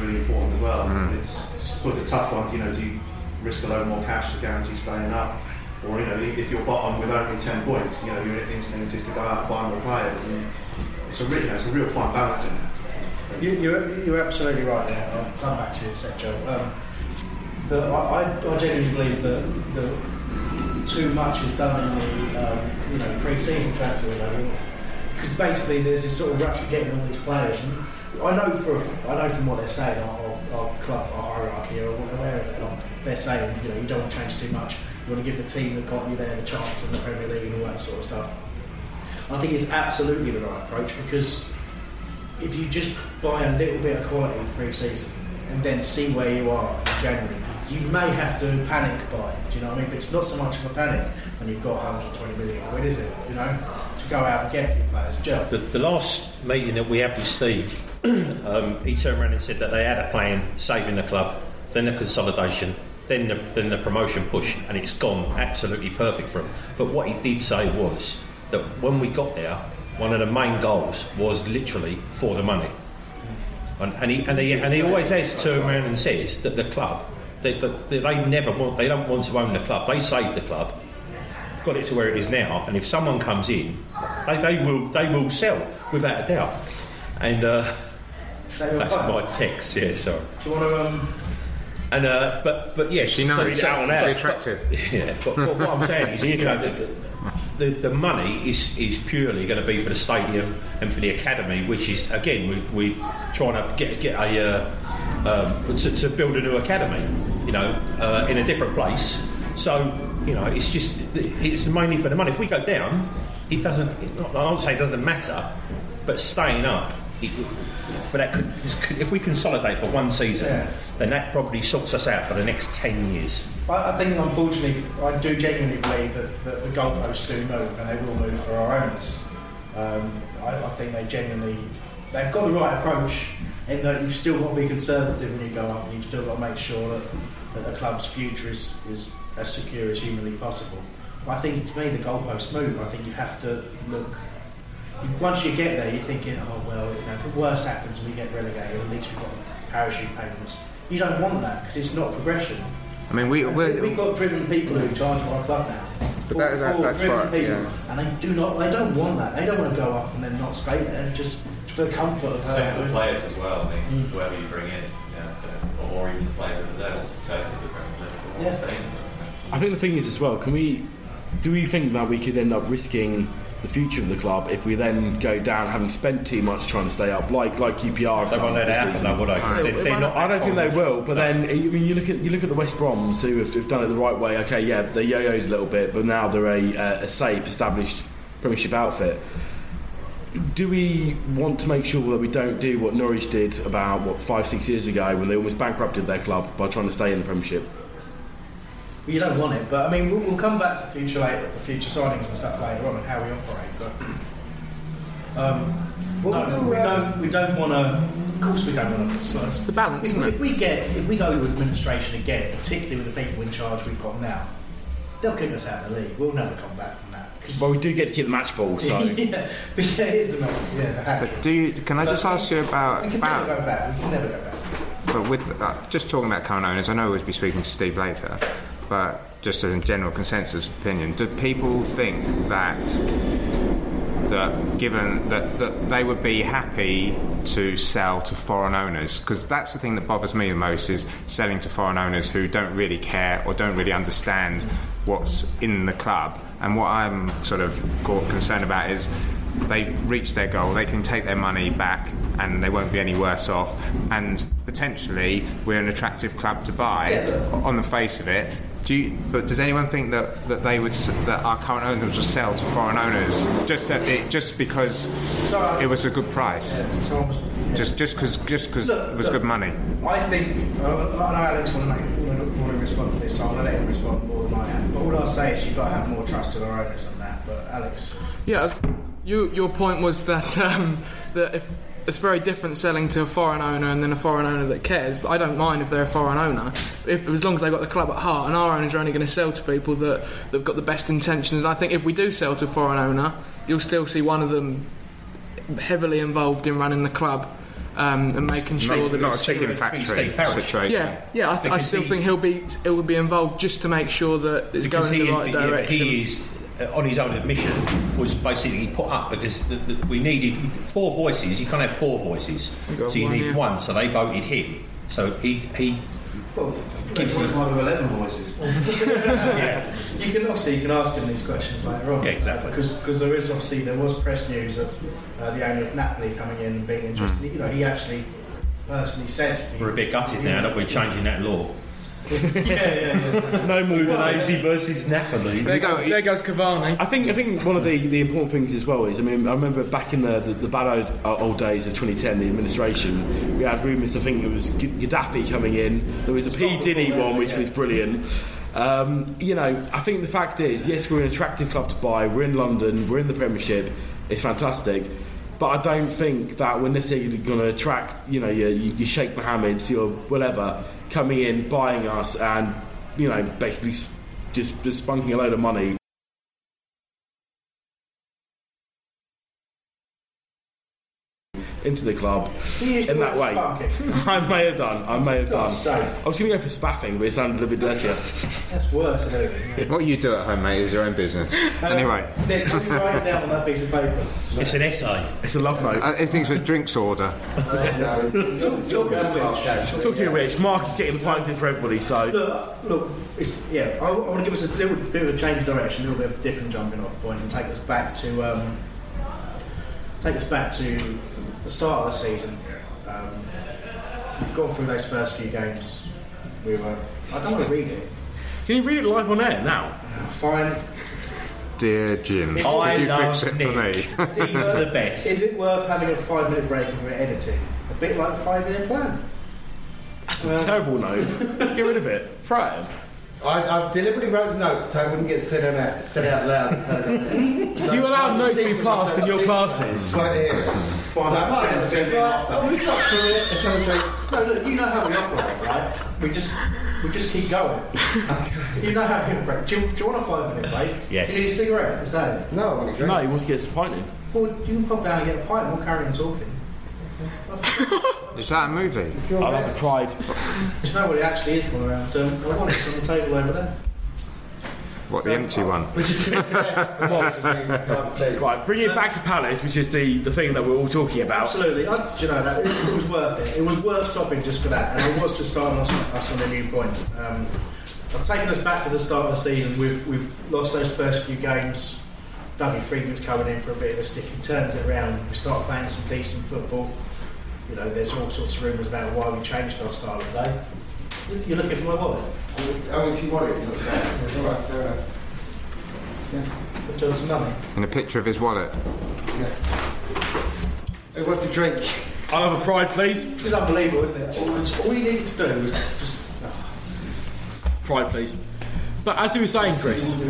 really important as well. Mhm. It's, it's always a tough one, you know, do you risk a load more cash to guarantee staying up? Or, you know, if you're bottom with only 10 points, you know, your instinct is to go out and buy more players. And it's a, re- you know, it's a real fine balance in it. You, you're, you're absolutely right there. I'll come back to you in a sec, Joe. Um, the, I, I, I genuinely believe that the, too much is done in the um, you know pre-season transfer window because basically there's this sort of rush of getting all these players. And I know for I know from what they're saying, our, our club, our hierarchy, or whatever they are, saying you know you don't want to change too much. You want to give the team that got you there the chance in the Premier League and all that sort of stuff. I think it's absolutely the right approach because if you just buy a little bit of quality in pre-season and then see where you are in January, you may have to panic buy. Do you know what I mean? But it's not so much of a panic when you've got 120 million quid, is it? You know, to go out and get a few players. Joe. The, the last meeting that we had with Steve, um, he turned around and said that they had a plan, saving the club, then the consolidation, then the, then the promotion push, and it's gone absolutely perfect for him. But what he did say was that when we got there, one of the main goals was literally for the money. And, and, he, and, he, and he always has turned around and says that the club, they never want, they don't want to own the club. They save the club, got it to where it is now, and if someone comes in, they, they will they will sell without a doubt. And uh, that's fight. my text. Yeah, sorry. Do you want to? Um, And uh, but but yes, She knows. so- She's out on She's air. attractive. yeah, but, but what I'm saying is, Is you know, the, the, the money is, is purely going to be for the stadium and for the academy, which is again we we trying to get get a uh, um, to, to build a new academy, you know, uh, in a different place. So You know, it's just it's mainly for the money. If we go down, it doesn't. I won't say it doesn't matter, but staying up. It, for that, if we consolidate for one season, Yeah. then that probably sorts us out for the next ten years. I, I think, unfortunately, I do genuinely believe that, that the goalposts do move, and they will move for our owners. Um, I, I think they genuinely they've got the right approach in that you've still got to be conservative when you go up, and you've still got to make sure that, that the club's future is, is as secure as humanly possible. But I think to me the goalposts move. I think you have to look. Once you get there, you're thinking, oh well, you know, if the worst happens, we get relegated. At least we've got parachute payments. You don't want that because it's not progression. I mean, we we're, we've got driven people who charge our club now. But that- that- Full- that's driven right, people, yeah. and they do not. They don't want that. They don't want to go up and then not stay there just for the comfort of Same for the players as well. I think Mm. whoever you bring in, you know, or even the players that are there, wants the taste of the Premier League. or I think the thing is as well. Can we? Do we think that we could end up risking the future of the club if we then go down, having spent too much trying to stay up, like like QPR? have They won't done let it this happen, though, will they? I- They- they're not I don't think they will. But then, I mean, you look at you look at the West Broms who have, have done it the right way. Okay, yeah, they yo-yos a little bit, but now they're a, uh, a safe, established Premiership outfit. Do we want to make sure that we don't do what Norwich did about what five, six years ago when they almost bankrupted their club by trying to stay in the Premiership? Well, you don't want it, but I mean, we'll, we'll come back to future later, the future signings and stuff later on, and how we operate. But um, no, we don't. We don't want to. Of course, we don't want to. the balance, If, isn't it? if we get, if we go to administration again, particularly with the people in charge we've got now, they'll kick us out of the league. We'll never come back from that. Well, we do get to keep the match ball, so. yeah, but yeah, it is the matter. Yeah, but do you, can I just ask you about We can about never go back. We can never go back to. But with uh, just talking about current owners, I know we'll be speaking to Steve later, but just as a general consensus opinion, do people think that that given that, that they would be happy to sell to foreign owners? Because that's the thing that bothers me the most is selling to foreign owners who don't really care or don't really understand what's in the club. And what I'm sort of co- concerned about is they've reached their goal, they can take their money back and they won't be any worse off. And potentially, we're an attractive club to buy on the face of it. Do you, but does anyone think that, that they would that our current owners would sell to foreign owners just that it, just because it was a good price? Just just because just because it was look. good money. I think I know Alex want to, make, want, to, respond to this, so I'm going to let him respond more than I am. But all I'll say is you've got to have more trust in our owners than that. But Alex, Yeah, I was- you, your point was that um, that if it's very different selling to a foreign owner and then a foreign owner that cares. I don't mind if they're a foreign owner, if as long as they've got the club at heart. And our owners are only going to sell to people that that've got the best intentions. And I think if we do sell to a foreign owner, you'll still see one of them heavily involved in running the club. Um, and making sure Not- that not a it's chicken factory situation. Yeah, yeah. I, th- I still he- think he'll be it would be involved just to make sure that it's going in the right is, yeah, direction. he is uh, on his own admission was basically put up because the, the, we needed four voices. You can't have four voices, You so you one, need yeah. one. So they voted him. So he he. Gives us one of 11 voices. yeah. You can obviously you can ask him these questions later on. Yeah, exactly. Because because there is obviously there was press news of uh, the owner of Napoli coming in and being interested. Mm. You know, he actually personally said We're a bit gutted now that we're changing that law. Yeah, yeah, yeah. no more Udinese versus Napoli. There goes, there goes Cavani. I think I think one of the, the important things as well is I mean I remember back in the, the, the bad old, uh, old days of 2010 the administration we had rumours I think it was Gaddafi coming in. There was the P. Diddy one which was brilliant. Um, you know I think the fact is yes we're an attractive club to buy. We're in London. We're in the Premiership. It's fantastic. But I don't think that we're necessarily going to attract you know your, your Sheikh Mohammeds your whatever coming in buying us and you know basically just just spunking a load of money into the club in that way. I may have done. I may have done. I was going to go for spaffing, but it sounded a little bit dirtier. That's worse than anything. What you do at home, mate, is your own business. Uh, anyway, Nick, can you write it down on that piece of paper? It's an essay. It's a love note. I I think it's a drinks order. Talking of which, Mark is getting the pints in for everybody, so Look, look, it's, yeah, I, want to give us a little bit of a change of direction, a little bit of a different jumping off point, and take us back to um, take us back to the start of the season. Um, we've gone through those first few games. We were. I don't want to read it. Can you read it live on air now? Fine. Dear Jim, I could you love fix it Nick. for me? He's the best. Is it worth having a five minute break if we're editing? A bit like a five year plan. That's a terrible note. Get rid of it. Throw it at him. I, I deliberately wrote the notes so I wouldn't get said out, said out loud. Do you allow notes to be passed in your classes? Quite hear it. Fine, So I'm saying the same thing Right, after. oh, we stop for it. Let's have a drink. No, look, you know how we operate, right? We just we just keep going. you know how we operate. Do you, do you want a five minute break? Yes. Do you need a cigarette? Is that it? No, I want a drink. No, he wants to get disappointed. Well, you can pop down and get a pint and we'll carry on talking. Is that a movie? I like the pride. Do you know what it actually is going around? Um, I want it on the table over there. What, the empty one? Right, bring it back to Palace, which is the, the thing that we're all talking about. Absolutely. I, do you know that it, it was worth it. It was worth stopping just for that, and I was just starting us, us on a new point. Um, I've taken us back to the start of the season. We've we've lost those first few games. Dougie Freedman's coming in for a bit of a stick. He turns it around. We start playing some decent football. You know, there's all sorts of rumours about why we changed our style of play. You're looking for my wallet. Oh, is he worried? All right, fair enough. Put you on some money. In a picture of his wallet. Who wants a drink? I'll have a pride, please. This is unbelievable, isn't it? All, all you needed to do was just. Oh. Pride, please. But as you were saying, Chris,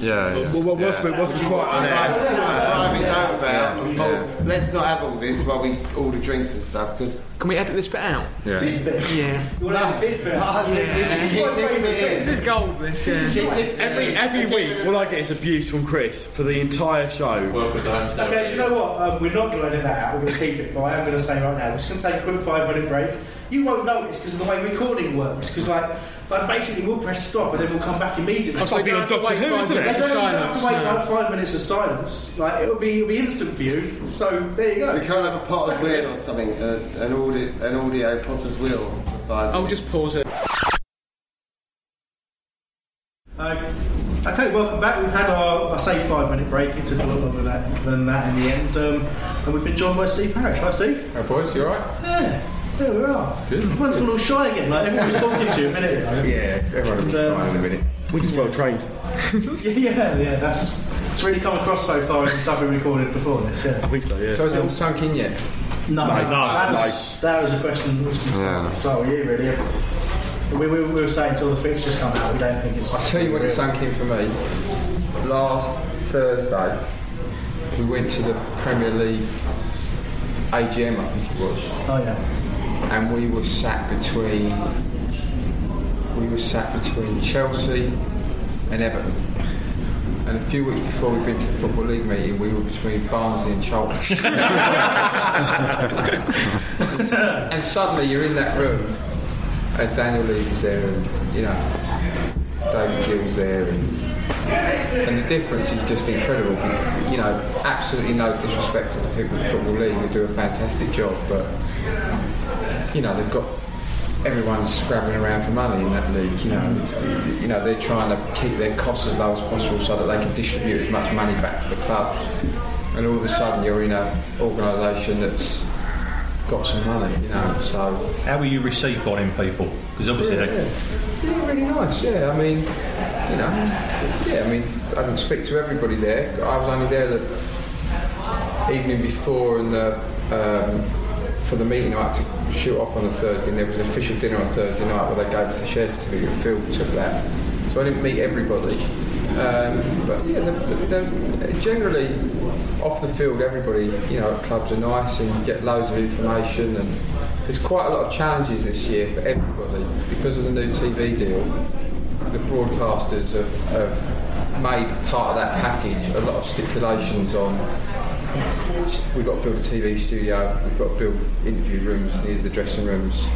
Yeah, yeah. well, well, what's been, what's been quite on there? Driving out about. Let's not have all this while we order drinks and stuff because Can we edit this bit out? Yeah. This bit. Yeah. You want this bit? I think we This should is my this bit bit. This is gold, this, yeah. this bit Every in. every week, all I get is abuse from Chris for the entire show. Welcome to Holmesdale. Okay, do you know what? Um, we're not going to edit that out. We're going to keep it. But I am going to say right now, we're just going to take a quick five minute break. You won't notice because of the way recording works. Because like, like basically, we'll press stop and then we'll come back immediately. That's like being on Doctor Who, isn't You it? don't have to wait no. like five minutes of silence. Like it'll be, it'll be instant for you. So there you go. We can't have a Potter's wheel or something, uh, an audio, an audio Potter's wheel for five. I'll just pause it. Uh, okay, welcome back. We've had our, I say, five minute break. It took a lot longer that, than that in the end. Um, and we've been joined by Steve Parish. Hi, Steve. Hi, boys, you alright? Yeah, there we are. Good. Everyone's gone all shy again. Like everyone's talking to you a minute ago. Yeah, everyone will be And, um, fine in a minute. We're just well trained. Yeah, yeah, yeah. That's it's really come across so far in the stuff we recorded before this. Yeah. I think so, yeah. So is it all sunk in yet? No, No, that, was, that was a question. Was just Yeah. start with you, really. We, we, we were saying until the fixtures come out, we don't think it's. I'll tell you when it sunk in for me. Last Thursday, we went to the Premier League AGM, I think it was, Oh yeah. And we were sat between we were sat between Chelsea and Everton. And a few weeks before we'd been to the Football League meeting, we were between Barnsley and Charlton. and suddenly you're in that room, and Daniel Levy's there, and you know, David Gill's there, and, and the difference is just incredible. You know, absolutely no disrespect to the people in the Football League who do a fantastic job, but you know, they've got everyone's scrabbling around for money in that league. You know, it's, you know they're trying to keep their costs as low as possible so that they can distribute as much money back to the clubs. And all of a sudden, you're in an organisation that's got some money. You know, so How were you received by them people? Because obviously yeah, they, yeah. yeah, really nice. Yeah, I mean, you know, yeah, I mean, I didn't speak to everybody there. I was only there the evening before and the, um, for the meeting. I had to shoot off on the Thursday, and there was an official dinner on Thursday night where they gave us the share certificate. Phil took that, so I didn't meet everybody. Um, but yeah, generally off the field, everybody, you know, at clubs are nice and you get loads of information and there's quite a lot of challenges this year for everybody because of the new TV deal. The broadcasters have, have made part of that package a lot of stipulations on. We've got to build a TV studio. We've got to build interview rooms near the dressing rooms.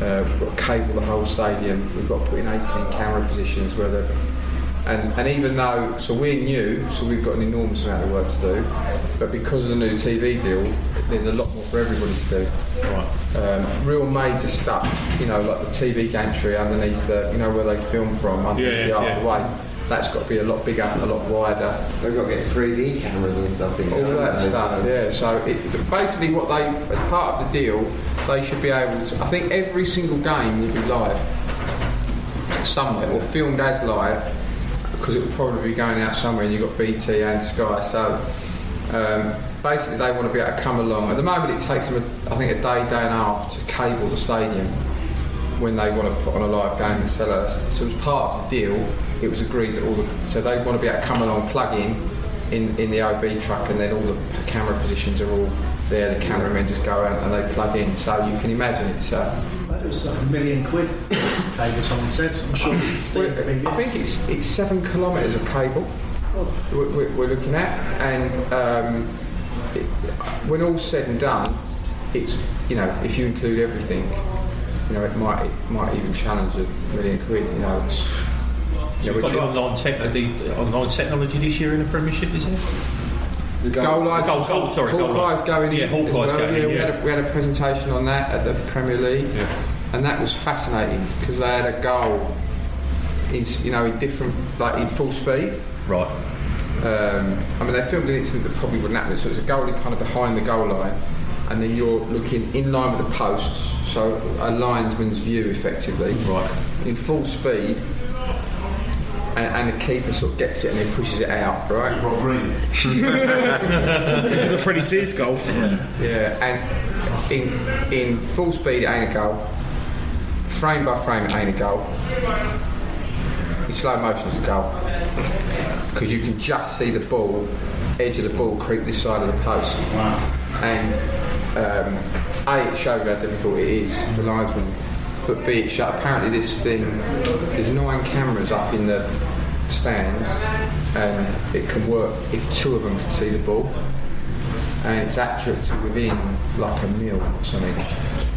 Uh, we've got to cable the whole stadium. We've got to put in 18 camera positions where the and, and even though, so we're new, so we've got an enormous amount of work to do, but because of the new TV deal, there's a lot more for everybody to do. Right. Um, real major stuff, you know, like the TV gantry underneath the, you know, where they film from, underneath Yeah, the yeah. That's got to be a lot bigger, a lot wider. They've got to get 3D cameras and stuff in All that stuff, yeah. So it, basically, what they, as part of the deal, they should be able to. I think every single game will be live. somewhere or filmed as live because it will probably be going out somewhere and you've got BT and Sky. So um, basically, they want to be able to come along. At the moment, it takes them, a, I think, a day, day and a half to cable the stadium when they want to put on a live game in Selhurst. So as part of the deal, it was agreed that all the so they want to be able to come along, plug in in, in the OB truck, and then all the camera positions are all there. The cameramen just go out and they plug in. So you can imagine it's. Uh, It was like a million quid. Cable, someone said. I'm sure. Steve, I think it's it's seven kilometres of cable we're, we're- we're looking at, and um, it, when all's said and done, it's you know if you include everything, you know it might it might even challenge a million quid. You know, it's, you know, We've got the online, tech, the online technology this year in the Premiership, is it? The goal line, goal, goal, sorry, goal line. Going in. Yeah, as Hawkeye's well. going yeah, in, we. Had a, we had a presentation on that at the Premier League, and that was fascinating because they had a goal in you know in different like in full speed. Right. Um, I mean, they filmed an incident that probably wouldn't happen. So it's a goal goalie kind of behind the goal line, and then you're looking in line with the posts, so a linesman's view effectively. Right. In full speed, and, and the keeper sort of gets it and then pushes it out, right? Rob Green. Is it a Freddie Sears goal? Yeah, and in in full speed, it ain't a goal. Frame by frame, it ain't a goal. In slow motion, it's a goal because you can just see the ball, edge of the ball, creep this side of the post. Wow. And um, a, it shows how difficult it is for linesmen. But b, it show, apparently this thing, there's nine cameras up in the stands, and it can work if two of them can see the ball and it's accurate to within like a mil or something.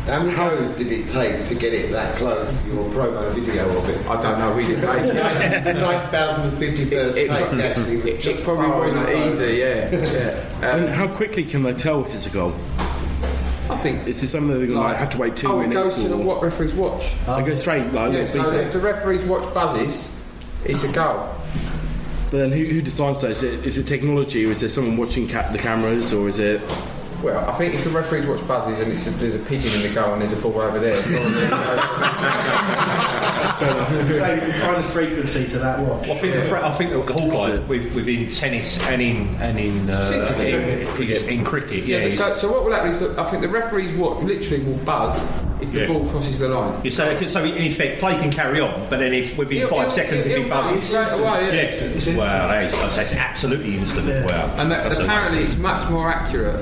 How many goes did it take to get it that close for your promo video of it? I don't know, we didn't make it. 9,050 first take, actually. Was just It probably far wasn't easy, yeah. yeah. I mean, how quickly can they tell if it's a goal? I think is something they're going to like, have to wait two oh, it minutes? goes to the what referees watch. They go straight, like yeah, so if the referees watch buzzes, it's a goal. But then who, who decides that? Is it, is it technology or is there someone watching ca- the cameras or is it. Well, I think if the referees watch buzzes and it's a, there's a pigeon in the goal and there's a ball over there, so you find the frequency to that watch. Well, I think the fr- I think the Hawkeye with, within tennis and in and in uh, Since in, in, in cricket, yeah. Yeah, he's- so, so what will happen is that I think the referees what literally will buzz if the Yeah. ball crosses the line. Yeah, so, can- so in effect, play can carry on, but then if within It'll- 5 it'll- seconds, if it'll he buzzes, buzz straight away, yeah. yes, wow, that is, that's absolutely instant. Wow, And that, That's apparently amazing. it's much more accurate.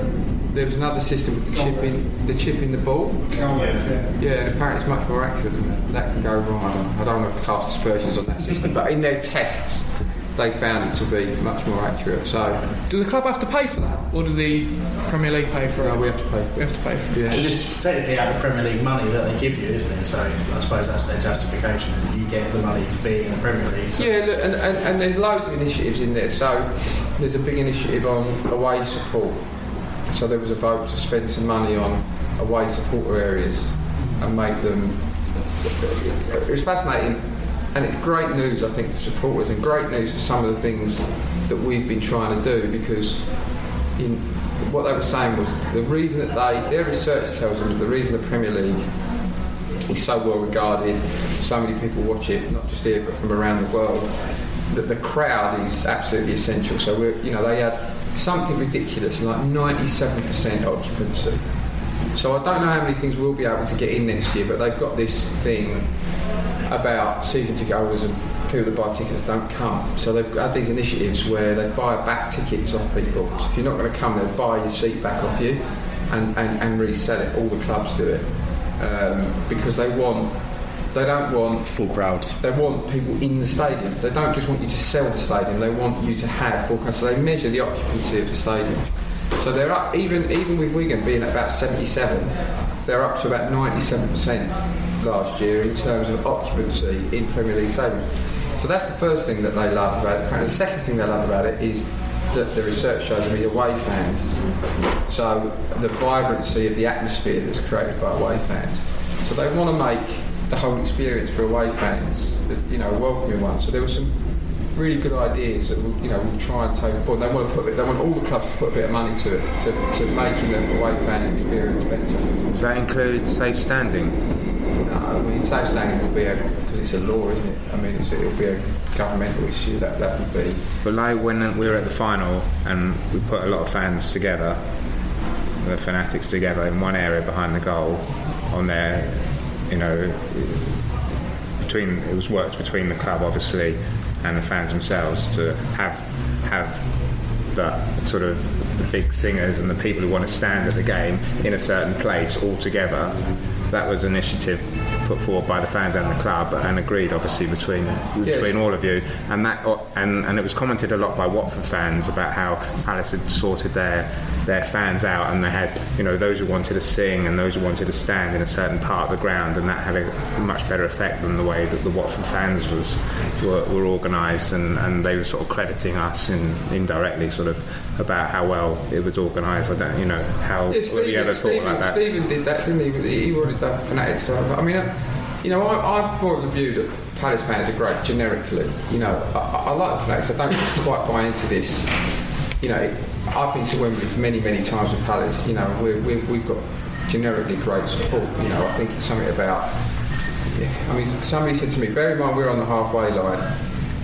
There was another system with the chip in the chip in the ball. Yeah, and apparently it's much more accurate than that. That can go wrong. I don't, I don't want to cast aspersions on that system, but in their tests, they found it to be much more accurate. So, Do the club have to pay for that, or do the Premier League pay for it? we have to pay. We have to pay for it. Yeah. It's just technically out of the Premier League money that they give you, isn't it? So I suppose that's their justification. You get the money for being in the Premier League. So. Yeah, look, and, and, and there's loads of initiatives in there. So there's a big initiative on away support. So there was a vote to spend some money on away supporter areas and make them. It was fascinating, and it's great news, I think, for supporters, and great news for some of the things that we've been trying to do because. In, what they were saying was the reason that they, their research tells them that the reason the Premier League is so well regarded, so many people watch it, not just here but from around the world, that the crowd is absolutely essential. So we're, you know, they had something ridiculous, like 97% occupancy. So I don't know how many things we'll be able to get in next year, but they've got this thing about season ticket holders and people that buy tickets that don't come. So they've had these initiatives where they buy back tickets off people. So if you're not going to come, they'll buy your seat back off you and, and, and resell it. All the clubs do it um, because they want. They don't want full crowds. They want people in the stadium. They don't just want you to sell the stadium. They want you to have full crowds. So they measure the occupancy of the stadium. So they're up even even with Wigan being at about 77. They're up to about 97% last year in terms of occupancy in Premier League stadium. So that's the first thing that they love about it. And the second thing they love about it is that the research shows the away fans. So the vibrancy of the atmosphere that's created by away fans. So they want to make the whole experience for away fans, you know, a welcoming one. So there were some really good ideas that will, you know, we'll try and take board. They want to put, they want all the clubs to put a bit of money to it, to, to making the away fan experience better. Does that include safe standing? No, I mean, safe standing will be a because it's a law, isn't it? I mean, it's, it'll be a governmental issue. That that would be. But like when we were at the final and we put a lot of fans together, the fanatics together in one area behind the goal, on there, you know, between it was worked between the club obviously and the fans themselves to have have the sort of the big singers and the people who want to stand at the game in a certain place all together. That was an initiative put forward by the fans and the club and agreed obviously between between all of you. And that and, and it was commented a lot by Watford fans about how Palace had sorted their their fans out and they had you know those who wanted to sing and those who wanted to stand in a certain part of the ground and that had a much better effect than the way that the Watford fans was were, were organised and, and they were sort of crediting us in, indirectly sort of about how well it was organised I don't you know how Yeah, have you ever thought Stephen, like that Stephen did that, didn't he? He wanted that fanatic stuff. I mean, you know, I, I'm more of the view that Palace fans are great generically. You know, I, I like the fanatics. I don't quite buy into this. You know, I've been to Wembley many, many times with Palace. You know, we're, we're, we've got generically great support. You know, I think it's something about. Yeah, I mean, somebody said to me, bear in mind we're on the halfway line.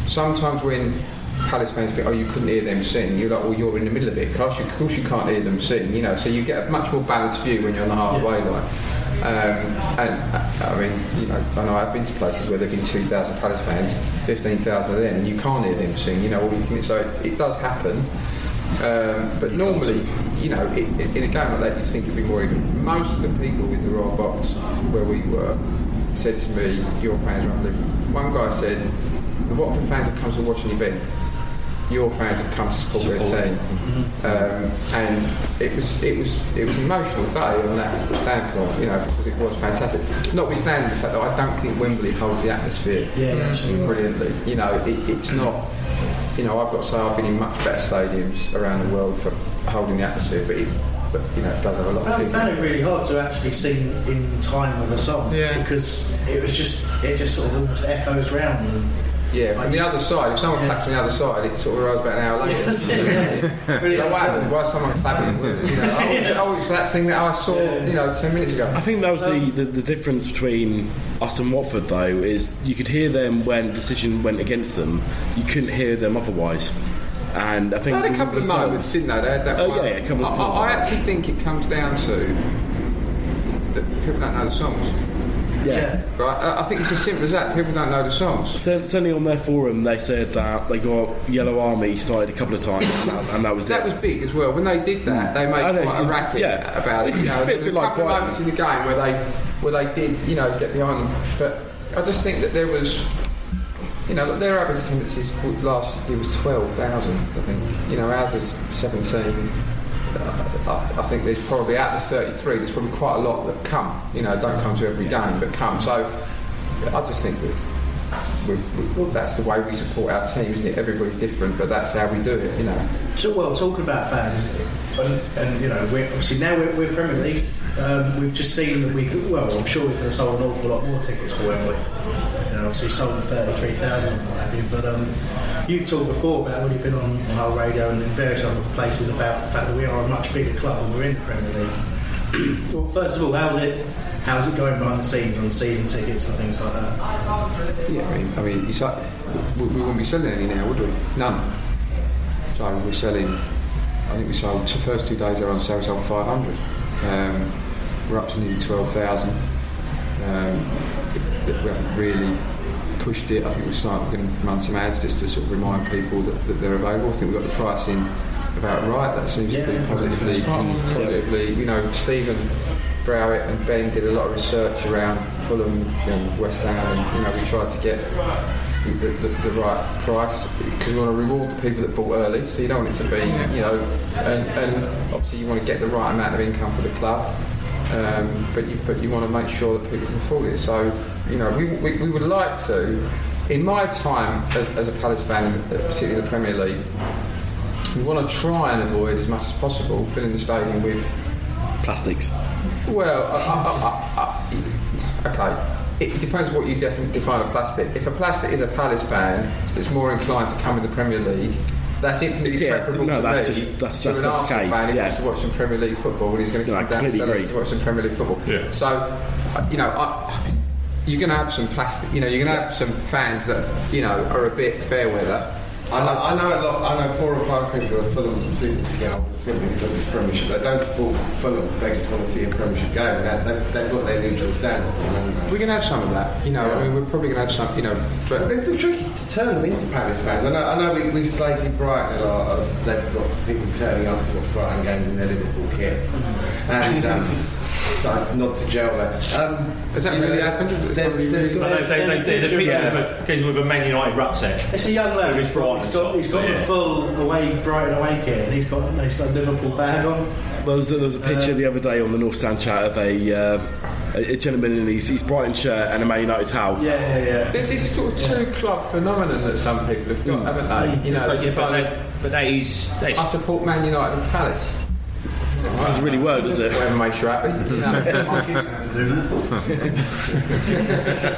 Sometimes when Palace fans think, oh, you couldn't hear them sing, you're like, well, you're in the middle of it. Of course, you, of course you can't hear them sing, you know, so you get a much more balanced view when you're on the halfway line. Um, and, I mean, you know, I know I've been to places where there have been 2,000 Palace fans, 15,000 of them, and you can't hear them sing, you know, all you can, so it, it does happen. Um, but normally, you know, it, it, in a game like that, you'd think it'd be more even. Most of the people in the Royal Box where we were said to me, "Your fans are unbelievable." One guy said, "The Watford fans have come to watch an event. Your fans have come to support, their team." Mm-hmm. Um, and it was it was it was an emotional day on that standpoint, you know, because it was fantastic. Notwithstanding the fact that I don't think Wembley holds the atmosphere Yeah, absolutely. Mm-hmm. brilliantly. You know, it, it's not. You know, I've got to say I've been in much better stadiums around the world for holding the atmosphere, but it's, but you know, it does have a lot I of found, found it really hard to actually sing in time with a song because it was just it just sort of almost echoes round. Mm. And Yeah, from the other side, if someone claps from the other side, it sort of arrives about an hour later. Yes, yeah. Really You know, what upsetting. happened? Why is someone clapping? You know, oh, it's, oh, it's that thing that I saw, you know, 10 minutes ago. I think that was the, the, the difference between us and Watford, though, is you could hear them when the decision went against them. You couldn't hear them otherwise. And I They think had a couple of moments, didn't they? They had that Oh, one. yeah, yeah, a couple of- I, I actually think it comes down to that people don't know the songs. Yeah. yeah. Right. I, think it's as simple as that. People don't know the songs. Certainly on their forum, they said that they got Yellow Army started a couple of times, and that, and that was that it. That was big as well. When they did that, mm. they made quite a racket yeah. about it. You know, a, bit, a bit couple like moments in the game where they where they did you know get behind them, but I just think that there was. You know, their average attendance last year was 12,000, I think. You know, ours is 17. Uh, I, I think there's probably out of the 33, there's probably quite a lot that come. You know, don't come to every game, but come. So I just think that we, we, that's the way we support our team, isn't it? Everybody's different, but that's how we do it. You know. So, well, talking about fans, is it? And, and you know, we're obviously now we're, we're Premier League. Um, we've just seen that we could, well, I'm sure we could have sold an awful lot more tickets for Wembley. You know, obviously sold 33,000 and what have you. But um, you've talked before about when you've been on, on our radio and in various other places about the fact that we are a much bigger club and we're in the Premier League. well, first of all, how's it? How's it going behind the scenes on season tickets and things like that? Yeah, I mean, I mean, it's like, we, we wouldn't be selling any now, would we? None. So we're selling. I think we sold the first two days they were on sale. We sold 500. Um, we're up to nearly 12,000. Um, we haven't really pushed it. I think we're starting going to run some ads just to sort of remind people that, that they're available. I think we've got the pricing about right. That seems to be positively, yeah. positively. You know, Stephen Browett and Ben did a lot of research around Fulham and West Ham, and you know, we tried to get the, the, the right price because we want to reward the people that bought early. So you don't want it to be, you know, and, and obviously you want to get the right amount of income for the club. Um, but you but you want to make sure that people can afford it. So you know, we, we, we would like to. In my time as, as a Palace fan, particularly in the Premier League, we want to try and avoid as much as possible filling the stadium with plastics. Well, I, I, I, I, okay. it depends what you define a plastic. If a plastic is a Palace fan that's more inclined to come in the Premier League, that's infinitely Yeah, preferable no, to that's me just- that's- to that's- an that's Arsenal okay, fan who yeah. wants to watch some Premier League football and he's going to No, I down completely Selhurst to watch some Premier League football. Yeah. So, you know, I, you're going to have some plastic. You know, you're going to have some fans that you know are a bit fair weather. I know, I know a lot. I know four or five people who are Fulham season ticket holders simply because it's Premiership. They don't support Fulham. They just want to see a Premiership game. And they, they've, they've got their neutral stand for them, they? We're going to have some of that. You know, I mean, we're probably going to have some. You know, but the, the trick is to turn them into Palace fans. I know, I know we, we've slated Brighton a lot. Uh, they've got people turning up to watch Brighton games in their Liverpool kit. And um, so not to jail there. Um, Has that really happened? There's, there's, Well, there's, there's they, a yeah. picture with, a, with a Man United rucksack. It's a young lad. With He's his Brighton he's got, he's got socks, the full away Brighton away kit, and he's got he's got a Liverpool bag on. There was, there was a picture Uh, the other day on the North Stand chat of a, uh, a, a gentleman in his, his Brighton shirt and a Man United towel. Yeah, yeah, yeah. There's this sort of two club phenomenon that some people have got, haven't they? You know, But- it's but like, but that is. That is I support Man United and Palace. Doesn't really work, does it? Whatever makes you happy. You know.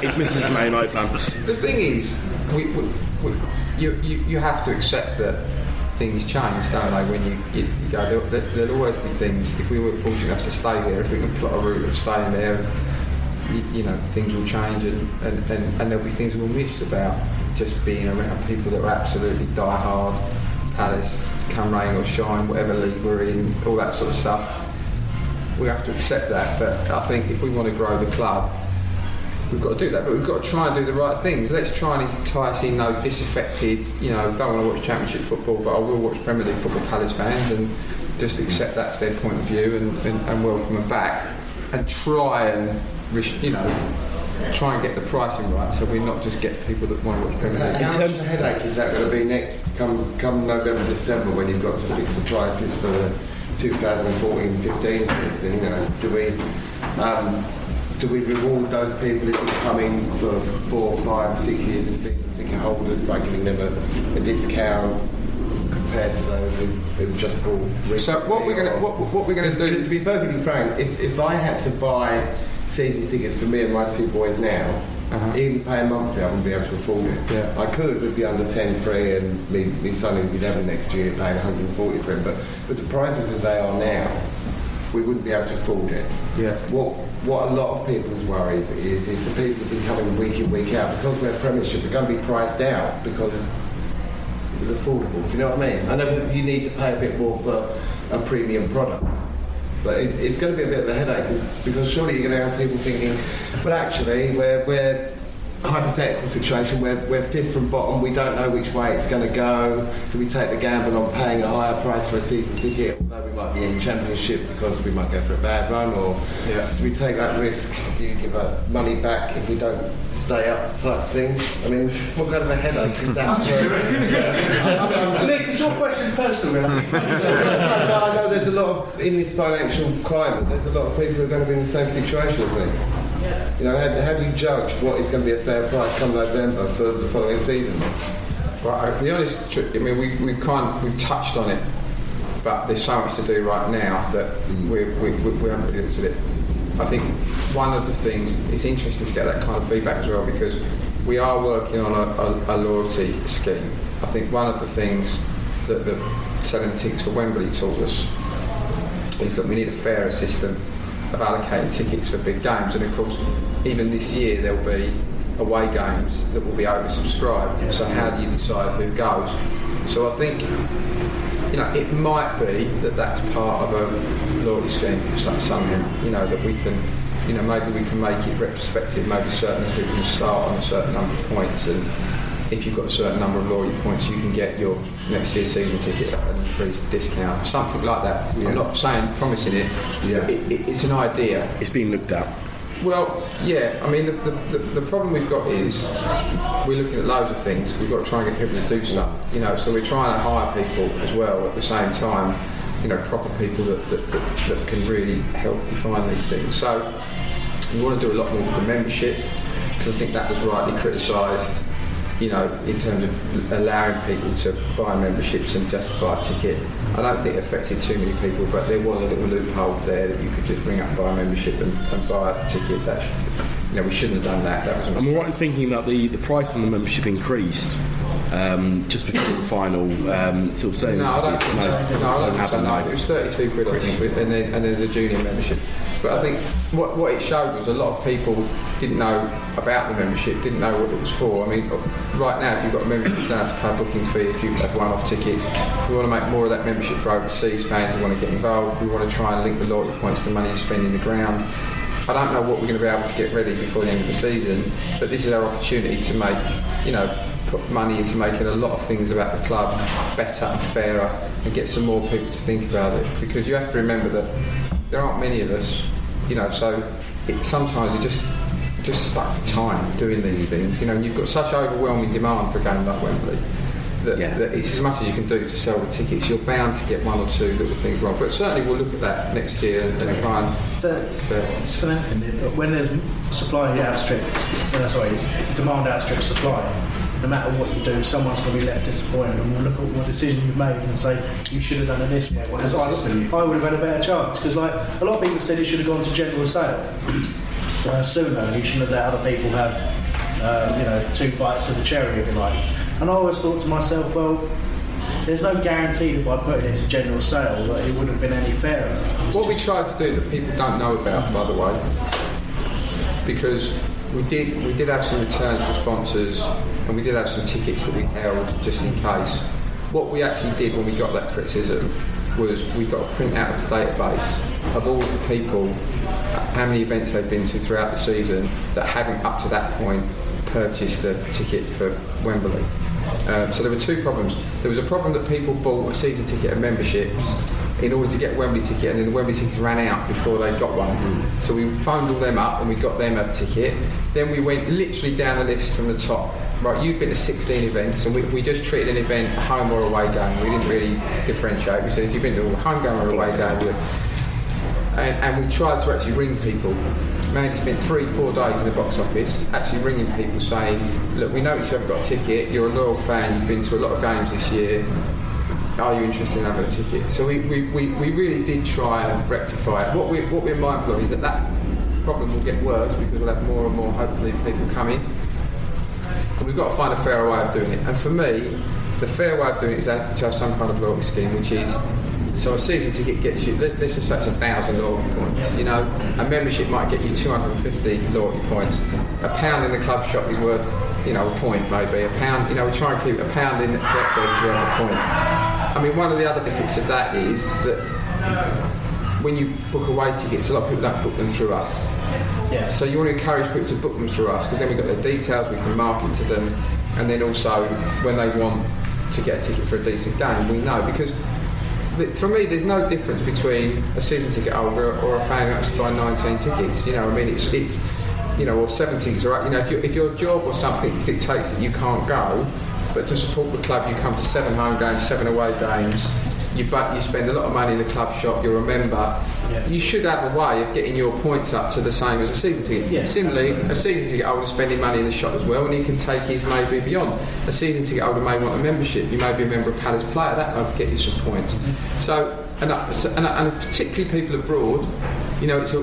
His missus is a Man United fan. The thing is, we, we, we, you, you, you have to accept that things change, don't they? When you, you, you go, there'll, there- there'll always be things. If we were fortunate enough to stay there, if we can plot a route of staying there, you, you know, things will change, and, and, and, and there'll be things we'll miss about just being around people that are absolutely die hard. Palace, come rain or shine, whatever league we're in, all that sort of stuff. We have to accept that, but I think if we want to grow the club, we've got to do that, but we've got to try and do the right things. Let's try and entice in those disaffected, you know, don't want to watch Championship football, but I will watch Premier League football Palace fans and just accept that's their point of view and, and, and welcome them back and try and, you know, try and get the pricing right so we're not just getting people that want to watch Premier League. How much of headache is that going to be next come come November December when you've got to fix the prices for the 2014-15 season? You know, do we um, do we reward those people who come in for four, five, six years as season ticket holders by giving them a, a discount compared to those who, who just bought? So what we're gonna what, what we're gonna do? Because to be perfectly frank, if, if I had to buy season tickets for me and my two boys now, even paying monthly, I wouldn't be able to afford it. Uh-huh. Yeah. I could with the under 10 free and me, me son who's 11 next year paying 140 for him, but with the prices as they are now, we wouldn't be able to afford it. Yeah. What what a lot of people's worries is is the people who've been coming week in week out because we're Premiership, we're going to be priced out because it was affordable. Do you know what I mean? I know you need to pay a bit more for a premium product. But it, it's going to be a bit of a headache because surely you're going to have people thinking, well, actually, we're, we're hypothetical situation where we're fifth from bottom, we don't know which way it's going to go. Do we take the gamble on paying a higher price for a season ticket, although we might be in championship because we might go for a bad run, or do we take that risk? Do you give up money back if we don't stay up, type thing? I mean, what kind of a headache is that? Yeah. Nick, is your question personal? Really? but I know there's a lot of, in this financial climate, there's a lot of people who are going to be in the same situation as me. You know, how, how do you judge what is going to be a fair price come November for the following season? Right, the honest truth, I mean, we, we've kind of, we've touched on it, but there's so much to do right now that mm. we, we, we, we haven't really looked at it. I think one of the things, it's interesting to get that kind of feedback as well because we are working on a, a, a loyalty scheme. I think one of the things that the selling tickets for Wembley taught us is that we need a fairer system of allocating tickets for big games. And of course, even this year there'll be away games that will be oversubscribed. So how do you decide who goes? So I think you know it might be that that's part of a loyalty scheme for some- You know that we can. You know, maybe we can make it retrospective. Maybe certain people can start on a certain number of points, and if you've got a certain number of loyalty points, you can get your next year's season ticket at an increased discount, something like that. I'm not saying promising it. Yeah. It, it, it's an idea. It's been looked at. Well, yeah. I mean, the, the, the, problem we've got is we're looking at loads of things. We've got to try and get people to do stuff. You know, so we're trying to hire people as well at the same time. You know, proper people that, that, that, that can really help define these things. So we want to do a lot more with the membership because I think that was rightly criticised. You know, in terms of allowing people to buy memberships and just buy a ticket. I don't think it affected too many people, but there was a little loophole there that you could just bring up buy a membership and, and buy a ticket. That you know, we shouldn't have done that. That was a Am I right in thinking that the, the price on the membership increased um, just before the final um, sort of saying No, I don't think so. No, I don't so. No, it was 32 quid, I think, with- and then and there's a junior membership. But I think what, what it showed was a lot of people didn't know about the membership, didn't know what it was for. I mean, right now, if you've got a membership, you don't have to pay a booking fee if you have one-off tickets. We want to make more of that membership for overseas fans who want to get involved. We want to try and link the loyalty points to money you spend in the ground. I don't know what we're going to be able to get ready before the end of the season, but this is our opportunity to make, you know, put money into making a lot of things about the club better and fairer and get some more people to think about it. Because you have to remember that there aren't many of us, you know, so it, sometimes you just just stuck for time doing these things, you know, and you've got such overwhelming demand for a game like Wembley. That, that it's as much as you can do to sell the tickets. You're bound to get one or two little things wrong, but certainly we'll look at that next year and, and try and It's for anything. When there's supply outstrips, uh, sorry, demand outstrips supply, no matter what you do, someone's going to be left disappointed and will look at what decision you've made and say, you should have done it this way. Because I, I would have had a better chance. Because like, a lot of people said you should have gone to general sale uh, sooner and you shouldn't have let other people have, um, you know, two bites of the cherry, if you like. And I always thought to myself, well, there's no guarantee that by putting it to general sale that it would have been any fairer. What we tried to do that people don't know about, by the way, because we did we did have some returns for sponsors and we did have some tickets that we held just in case. What we actually did when we got that criticism was we got a print out of the database of all the people, how many events they've been to throughout the season that hadn't up to that point purchased a ticket for Wembley. Um, so there were two problems. There was a problem that people bought a season ticket and memberships in order to get a Wembley ticket, and then the Wembley tickets ran out before they got one. So we phoned all them up and we got them a ticket. Then we went literally down the list from the top. Right, you've been to 16 events, and we, we just treated an event a home or away game. We didn't really differentiate. We said if you've been to a home game or away game, and, and we tried to actually ring people. Mandy spent three, four days in the box office actually ringing people saying, look, we noticed you haven't got a ticket, you're a loyal fan, you've been to a lot of games this year, are you interested in having a ticket? So we, we, we, we really did try and rectify it. What, we, what we're mindful of is that that problem will get worse because we'll have more and more, hopefully, people coming. And we've got to find a fairer way of doing it. And for me, the fair way of doing it is to have some kind of loyalty scheme, which is so a season ticket gets you, let's just say it's a thousand loyalty points. You know, a membership might get you 250 loyalty points. A pound in the club shop is worth, you know, a point maybe. A pound, you know, we try and keep a pound in the Blackbird is worth a point. I mean, one of the other benefits of that is that when you book away tickets, a lot of people don't book them through us. Yeah. So you want to encourage people to book them through us because then we've got their details, we can market to them, and then also when they want to get a ticket for a decent game, we know because for me, there's no difference between a season ticket holder or a fan who actually buy 19 tickets. You know, I mean, it's it's you know, or seven tickets, or you know, if, you, if your job or something dictates that you can't go, but to support the club, you come to seven home games, seven away games. You but you spend a lot of money in the club shop. You're a member. You should have a way of getting your points up to the same as a season ticket. Yeah, Similarly, a season ticket holder spending money in the shop as well, and he can take his maybe beyond. A season ticket holder may want a membership. You may be a member of Palace Player. That might get you some points. So, and, uh, and, uh, and particularly people abroad, you know, it's, a-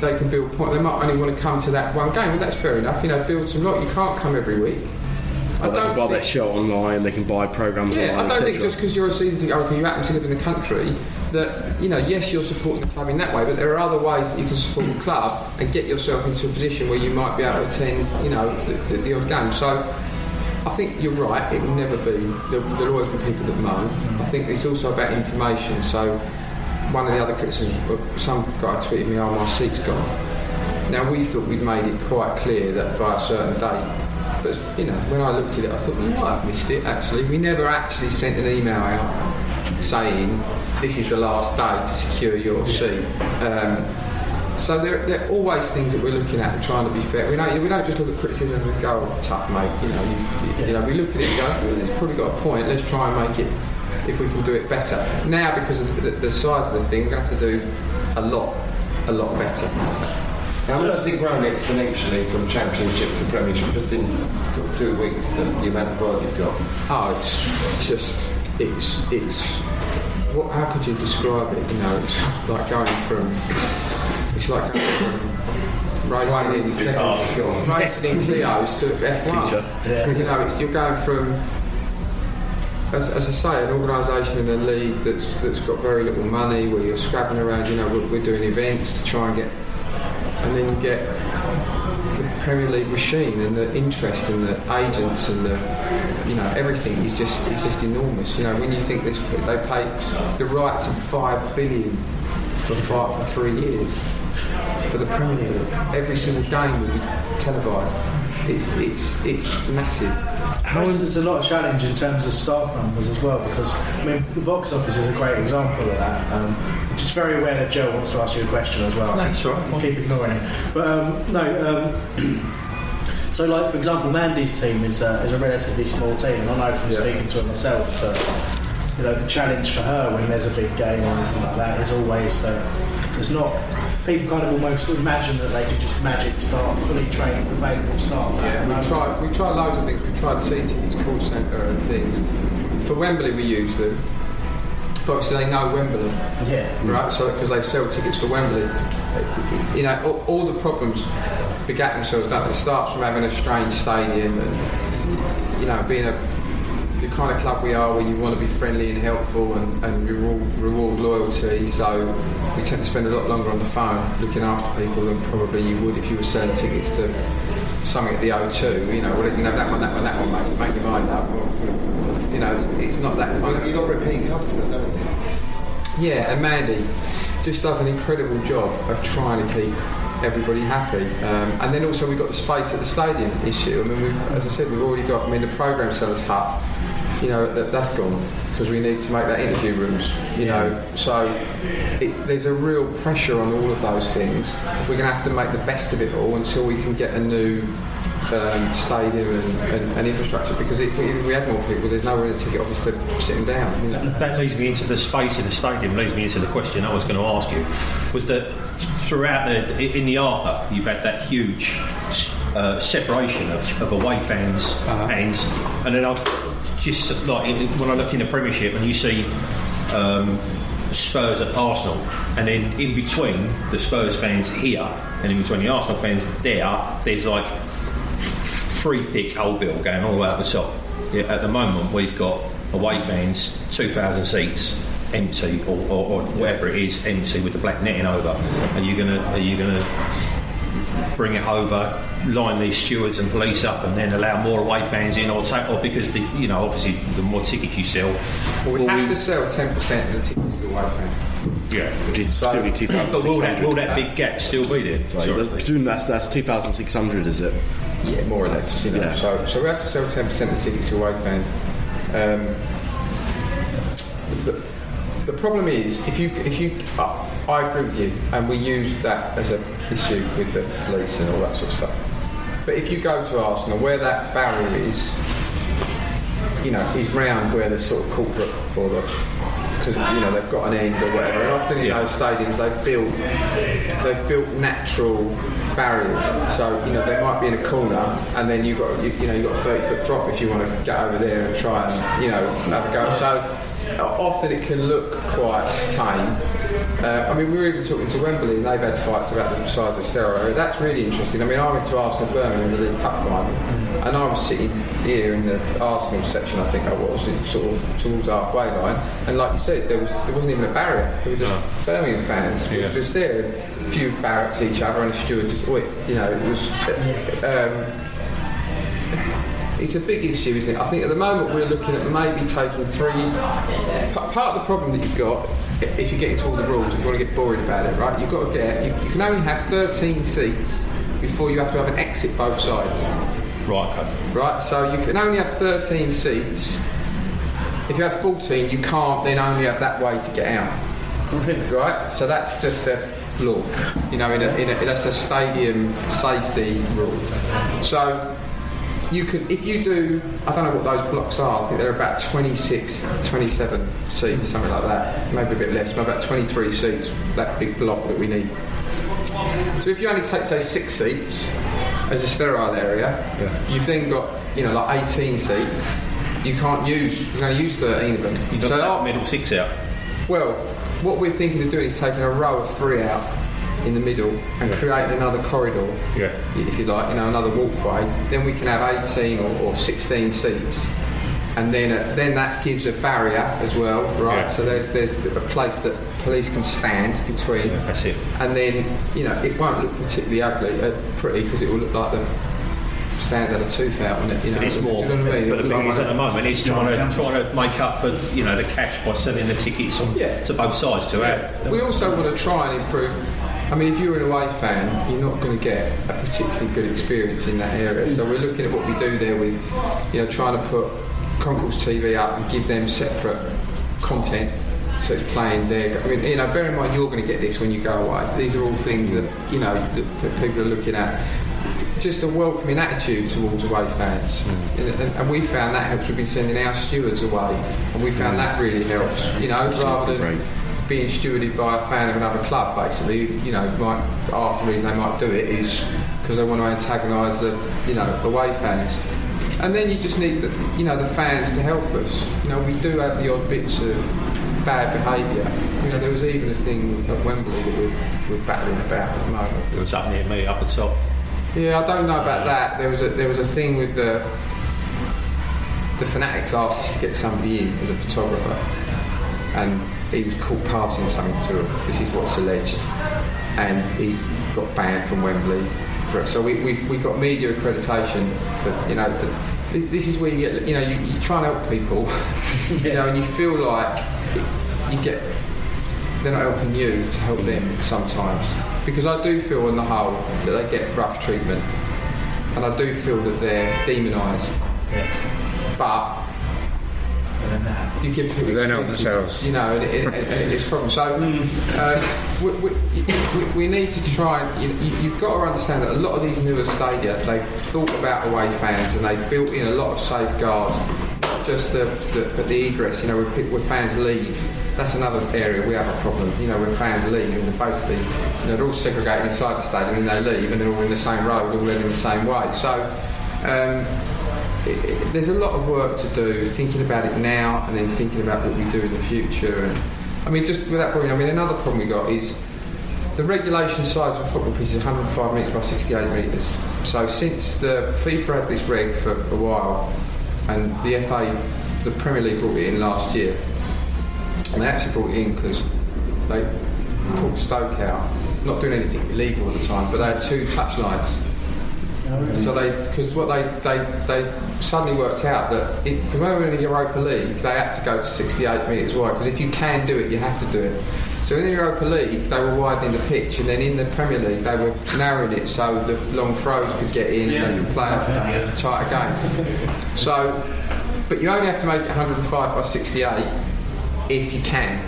they can build point. They might only want to come to that one game, and that's fair enough. You know, build some lot. You can't come every week. I they can don't buy think- their show online, they can buy programs yeah, I don't think just because you're a season ticket holder, you happen to live in the country, that you know, yes, you're supporting the club in that way, but there are other ways that you can support the club and get yourself into a position where you might be able to attend, you know, the, the, the odd game. So. I think you're right. It will never be. There, there'll always be people that moan. I think it's also about information. So, one of the other criticisms, some guy tweeted me, "Oh, my seat's gone." Now we thought we'd made it quite clear that by a certain date. But you know, when I looked at it, I thought we might have missed it. Actually, we never actually sent an email out saying this is the last day to secure your seat. Um, so there, there are always things that we're looking at and trying to be fair. We don't, we don't just look at criticism and go, oh, tough mate. You know, you, you, you know, we look at it and go, well, it's probably got a point. Let's try and make it if we can do it better. Now, because of the, the size of the thing, we're going to have to do a lot, a lot better. How much has it grown exponentially from Championship to Premiership just in sort of two weeks, the, the amount of work you've got? Oh, it's just it's it's. What? How could you describe it? You know, it's like going from it's like going from racing in Cars. racing in Clio's to F1. Yeah. You know, it's, you're going from, as, as I say, an organisation in a league that's that's got very little money, where you're scrabbling around. You know, we're, we're doing events to try and get, and then you get Premier League machine and the interest and the agents and the, you know, everything is just is just enormous. You know, when you think this, they pay the rights of five billion for five for three years for the Premier League. Every single game will be televised. It's it's it's massive. How there's a lot of challenge in terms of staff numbers as well because I mean the box office is a great example of that. Um, I'm just very aware that Joe wants to ask you a question as well. That's all right. I'll keep ignoring it. But um, no. Um, so, like for example, Mandy's team is uh, is a relatively small team, and I know from speaking to her myself that you know the challenge for her when there's a big game or anything like that is always that there's not. People kind of almost imagine that they can just magic start fully trained available staff. Yeah, we um, tried we tried loads of things. We tried seating, it's call centre and things. For Wembley, we use them. But obviously, they know Wembley. Yeah. Right. So because they sell tickets for Wembley, you know, all, all the problems begat themselves. They? It starts from having a strange stadium and you know being a the kind of club we are where you want to be friendly and helpful and, and reward, reward loyalty. So we tend to spend a lot longer on the phone looking after people than probably you would if you were selling tickets to something at the O2. You know, well, you can have that one, that one, that one, mate. Make your mind up. You know, it's, it's not that kind of. You've got repeat customers, haven't you? Yeah, and Mandy just does an incredible job of trying to keep everybody happy. Um, and then also we've got the space at the stadium issue. I mean, we've, as I said, we've already got. I mean, the program sellers hut. You know, that, that's gone because we need to make that interview rooms. You know, so it, there's a real pressure on all of those things. We're going to have to make the best of it all until we can get a new um, stadium and, and, and infrastructure. Because if we, if we had more people, there's nowhere in the ticket office to sit them down. You know? That leads me into the space in the stadium. Leads me into the question I was going to ask you. Was that throughout the in the Arthur, you've had that huge uh, separation of, of away fans fans, and then I've just like when I look in the Premiership and you see. Um, Spurs at Arsenal, and then in between the Spurs fans here and in between the Arsenal fans there, there's like three thick old bill going all the way up the top. Yeah, at the moment, we've got away fans, 2,000 seats empty, or, or, or whatever it is, empty with the black netting over. Are you gonna? Are you gonna bring it over? Line these stewards and police up, and then allow more away fans in, or take, or because the you know obviously the more tickets you sell, Well, we will have we- to sell 10% of the tickets to the away fans. Yeah, which is So- still But will that, will that big gap still be there? Right, Sorry. I presume that's, that's 2,600, is it? Yeah, more or less. You know, Yeah. so, so we have to sell 10% of the tickets to away fans. Um, the, the problem is, if you, if you, uh, I agree with you, and we use that as an issue with the police and all that sort of stuff. But if you go to Arsenal, where that barrier is, you know, is round where the sort of corporate or the because you know they've got an end or whatever. And often in those stadiums they've built they've built natural barriers. So you know they might be in a corner, and then you have got you, you know you have got a thirty foot drop if you want to get over there and try and you know have a go. So often it can look quite tame. Uh, I mean, we were even talking to Wembley, and they've had fights about the size of the sterile area. That's really interesting. I mean, I went to Arsenal Birmingham in the League Cup final, and I was sitting here in the Arsenal section, I think I was, in sort of towards halfway line, and like you said, there was there wasn't even a barrier. There were just Birmingham fans. We were just there, a few barracks each other, and a steward just, you know, it was. Um, it's a big issue, isn't it? I think at the moment we're looking at maybe taking three. p- Part of the problem that you've got, if you get into all the rules, you've got to get bored about it, right? You've got to get. You, you can only have 13 seats before you have to have an exit both sides. Right. Okay. Right. So you can only have 13 seats. If you have 14, you can't then only have that way to get out. Right. So that's just a law. You know, in a, in a, that's a stadium safety rule. So you could, if you do, I don't know what those blocks are, I think they're about 26, 27 seats, something like that. Maybe a bit less, but about 23 seats, that big block that we need. So if you only take, say, six seats as a sterile area, you've then got, you know, like 18 seats. You can't use, you can only use 13 of them. You've got to take middle six out. Well, what we're thinking of doing is taking a row of three out in the middle and create another corridor, Yeah. if you like, you know, another walkway, then we can have 18 or, or 16 seats. And then, uh, then that gives a barrier as well, right? Yeah. So there's there's a place that police can stand between. that's it. And then you know it won't look particularly ugly, uh, pretty, because it will look like the stands had a tooth out on it. You know, But it's more. Do you know what I mean? But the It thing looks is, at the moment, it's trying to trying to make up for you know the cash by selling the tickets on, to both sides to have. We also want to try and improve. I mean, if you're an away fan, you're not going to get a particularly good experience in that area. So we're looking at what we do there with, you know, trying to put Concourse TV up and give them separate content. So it's playing there. I mean, you know, bear in mind you're going to get this when you go away. These are all things that you know that, that people are looking at. Just a welcoming attitude towards away fans, and, and, and we found that helps. We've been sending our stewards away, and we found that really helps. You know, rather than being stewarded by a fan of another club, basically, you know, might, half the reason they might do it is because they want to antagonise the, you know, away fans. And then you just need the, you know, the fans to help us. You know, we do have the odd bits of bad behaviour. You know, there was even a thing at Wembley that we're, we're battling about at the moment. It was up near me, up the top. Yeah, I don't know about that. There was a there was a thing with the the fanatics asked us to get somebody in as a photographer, and he was caught passing something to them. This is what's alleged, and he got banned from Wembley. for- So we we, we got media accreditation for you know. This is where you get, you know, you, you try and help people, you know, and you feel like you get they're not helping you to help them sometimes. Because I do feel, on the whole, that they get rough treatment, and I do feel that they're demonised. Yeah. But you give people not excuses, themselves. You know, and, it, and, and it's a problem. So uh, we, we, we, need to try and you, you've got to understand that a lot of these newer stadia they've thought about away fans and they've built in a lot of safeguards. Just the, the but the egress. You know, where, pe- where fans leave. That's another area we have a problem. You know, when fans leave and they're basically you know, they're all segregated inside the stadium and they leave and they're all in the same road, all in the same way. So. Um, there's a lot of work to do thinking about it now and then thinking about what we do in the future. And I mean just without point I mean another problem we got is the regulation size of a football pitch is 105 metres by 68 metres. So since the FIFA had this reg for a while and the FA the Premier League brought it in last year and they actually brought it in because they caught Stoke out not doing anything illegal at the time but they had two touch lines so they, because what they, they, they suddenly worked out that because when we were in the Europa League, they had to go to 68 metres wide. Because if you can do it, you have to do it. So in the Europa League, they were widening the pitch, and then in the Premier League, they were narrowing it so the long throws could get in and they could play a tighter game. So, but you only have to make 105 by 68 if you can.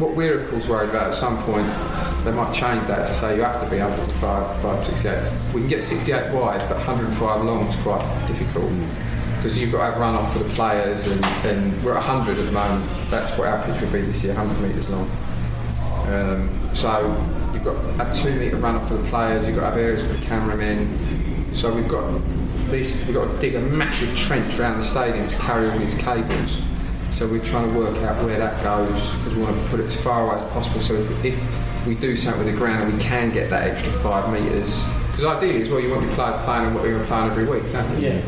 What we're of course worried about at some point, they might change that to say you have to be 105 by 68. We can get 68 wide, but 105 long is quite difficult because you've got to have runoff for the players, and, and we're at 100 at the moment. That's what our pitch will be this year, 100 metres long. Um, so you've got to have two metre runoff for the players. You've got to have areas for the cameramen. So we've got this. We've got to dig a massive trench around the stadium to carry all these cables. So we're trying to work out where that goes because we want to put it as far away as possible. So if, if we do something with the ground and we can get that extra five metres, because ideally as well you want your players playing on what you're playing every week, don't you? Yeah.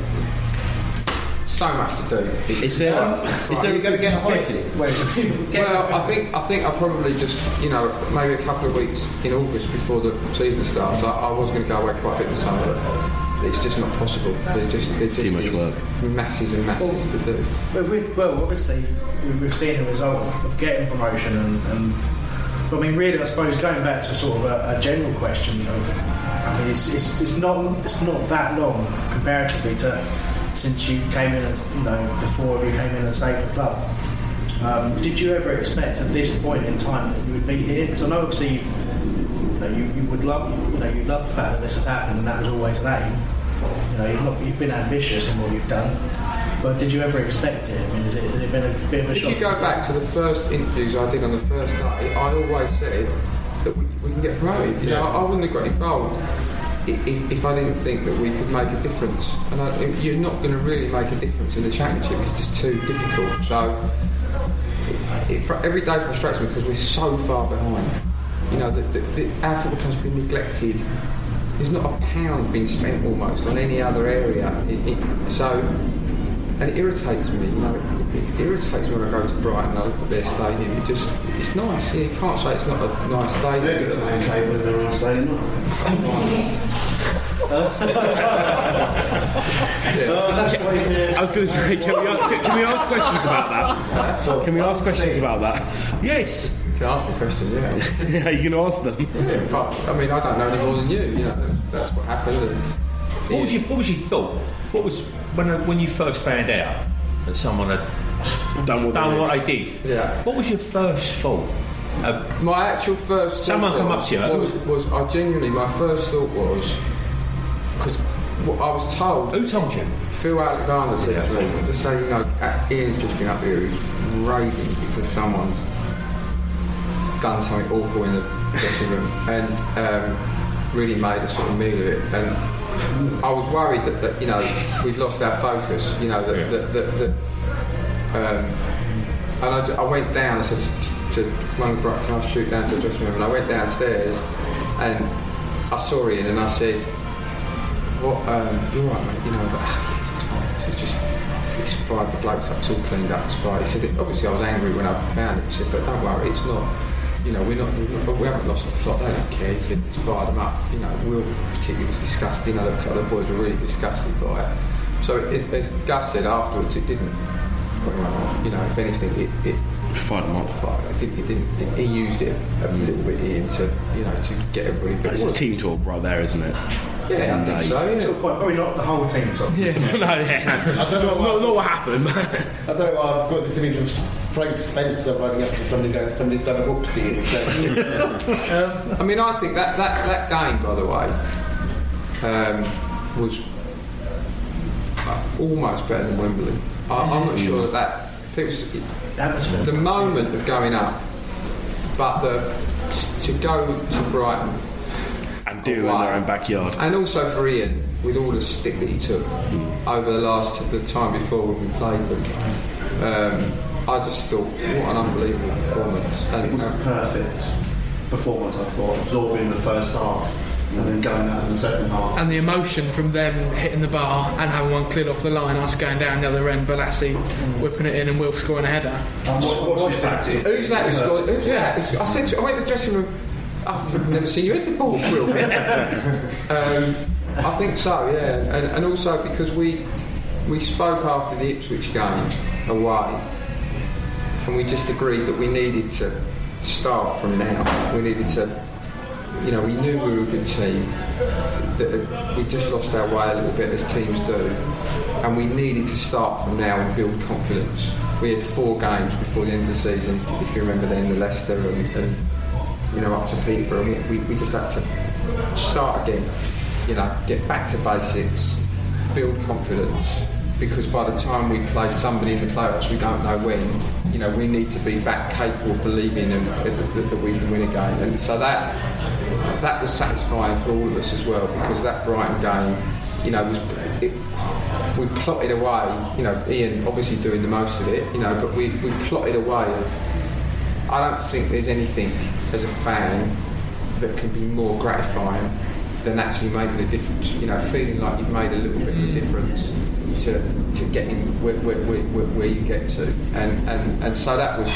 So much to do. Is there- is there- You're going to get a holiday? Where Well, I think I think I probably just you know maybe a couple of weeks in August before the season starts. I, I was going to go away quite a bit this summer, but it's just not possible. There's just there's just Too much work. masses and masses to do. Well, we, well obviously, we- we've seen the result of, of getting promotion, and, and but I mean, really, I suppose going back to sort of a, a general question of, I mean, it's, it's, it's not it's not that long comparatively to since you came in, as you know, the four of you came in and saved the club. Um, did you ever expect at this point in time that you would be here? Because I know obviously you know you, you would love you know you love the fact that this has happened, and that was always an aim. You know, you've not you've been ambitious in what you've done. But did you ever expect it? I mean, has it, has it been a bit of a If shock? If you go back to the first interviews I did on the first day, I always said that we, we can get promoted. You know, I wouldn't have got involved if, if I didn't think that we could make a difference. And I, you're not going to really make a difference in the championship. It's just too difficult. So it, it, every day frustrates me because we're so far behind. You know, the, the, the, our football club's been neglected. There's not a pound being spent almost on any other area. It, so, and it irritates me. You know, it, it irritates me when I go to Brighton and I look at their stadium. It just, it's nice. You can't say it's not a nice stadium. They're good at playing cable in their own stadium, I was going to say, can we, ask, can we ask questions about that? Can we ask questions about that? Yes. Can I ask me questions? Yeah. yeah, you can ask them. Yeah, but I mean, I don't know any more than you. You know, that's what happened. And What was your What was your thought? What was when uh, when you first found out that someone had done what, done they what did? they did? Yeah. What was your first thought? Uh, my actual first. Someone thought come was, up to you. Was, was I genuinely? My first thought was because I was told. Who told you? Phil Alexander said Yeah, to me, Phil. just so you know, uh, Ian's just been up here, he's raving because someone's done something awful in the dressing room and um, really made a sort of meal of it. And I was worried that, that you know we'd lost our focus. You know that that, that, that um, and I, I went down. I said to, to one the can I shoot down to the dressing room? And I went downstairs and I saw Ian and I said, "What? Um, you're right, mate. You know, like, ah, yes, it's fine. It's just." It's fried the blokes up, it's all cleaned up, it's fine. He said, obviously I was angry when I found it. He said, but don't worry, it's not, you know, we're not, we're we haven't lost the plot, they don't care. He it's fired them up. You know, Will particularly was disgusted, you know, the other boys were really disgusted by it. So it, as Gus said afterwards, it didn't put him on. You know, if anything, it, it fired them up. Fired. It didn't, it didn't, it, he used it a little bit in to, you know, to get everybody. But It's it a team talk right there, isn't it? Yeah, I think so. Yeah. To a point, probably not the whole team talk. Yeah. no, yeah. I don't know not, not what happened. I don't know why I've got this image of Frank Spencer running up to somebody going, somebody's done a whoopsie. Um, I mean, I think that, that, that game, by the way, um, was almost better than Wembley. I, I'm not sure that that. It was the moment of going up, but the to go to Brighton and do it in their own backyard. and also for Ian with all the stick that he took over the last the time before when we played them. Um, I just thought, what an unbelievable performance! And, It was a perfect performance, I thought, absorbing the first half and then going out in the second half. And the emotion from them hitting the bar and having one cleared off the line, us going down the other end, Bolasie whipping it in and Wilf scoring a header. What Who's that? Who scored? Who's that? Who's- I said, to, I went to the dressing room. I've never seen you hit the ball, Will. um, I think so, yeah, and, and also because we we spoke after the Ipswich game away, and we just agreed that we needed to start from now. We needed to, you know, we knew we were a good team. That we just lost our way a little bit as teams do, and we needed to start from now and build confidence. We had four games before the end of the season, if you remember then, the Leicester and, and you know up to Peterborough. And we, we, we just had to start again, you know, get back to basics, build confidence. Because by the time we play somebody in the playoffs, we don't know when. You know, we need to be back capable of believing and, that, that we can win a game. And so that that was satisfying for all of us as well because that Brighton game, you know, was it, we plotted away. You know, Ian obviously doing the most of it. You know, but we, we plotted away. Of, I don't think there's anything as a fan that can be more gratifying than actually making a difference. You know, feeling like you've made a little bit of a difference to to getting where, where, where, where you get to, and, and and so that was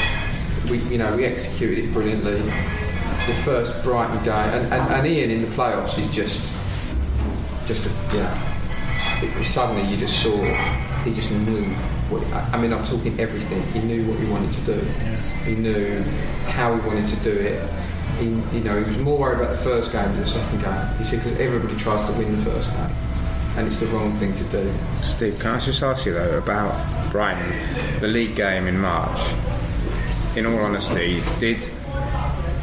we you know we executed it brilliantly. The first Brighton game, and, and, and Ian in the playoffs is just just a, you know it, suddenly you just saw he just knew what, I I mean I'm talking everything. He knew what he wanted to do. He knew how he wanted to do it. He, you know he was more worried about the first game than the second game. He said because everybody tries to win the first game and it's the wrong thing to do Steve, can I just ask you though about Brighton, the league game in March? In all honesty, did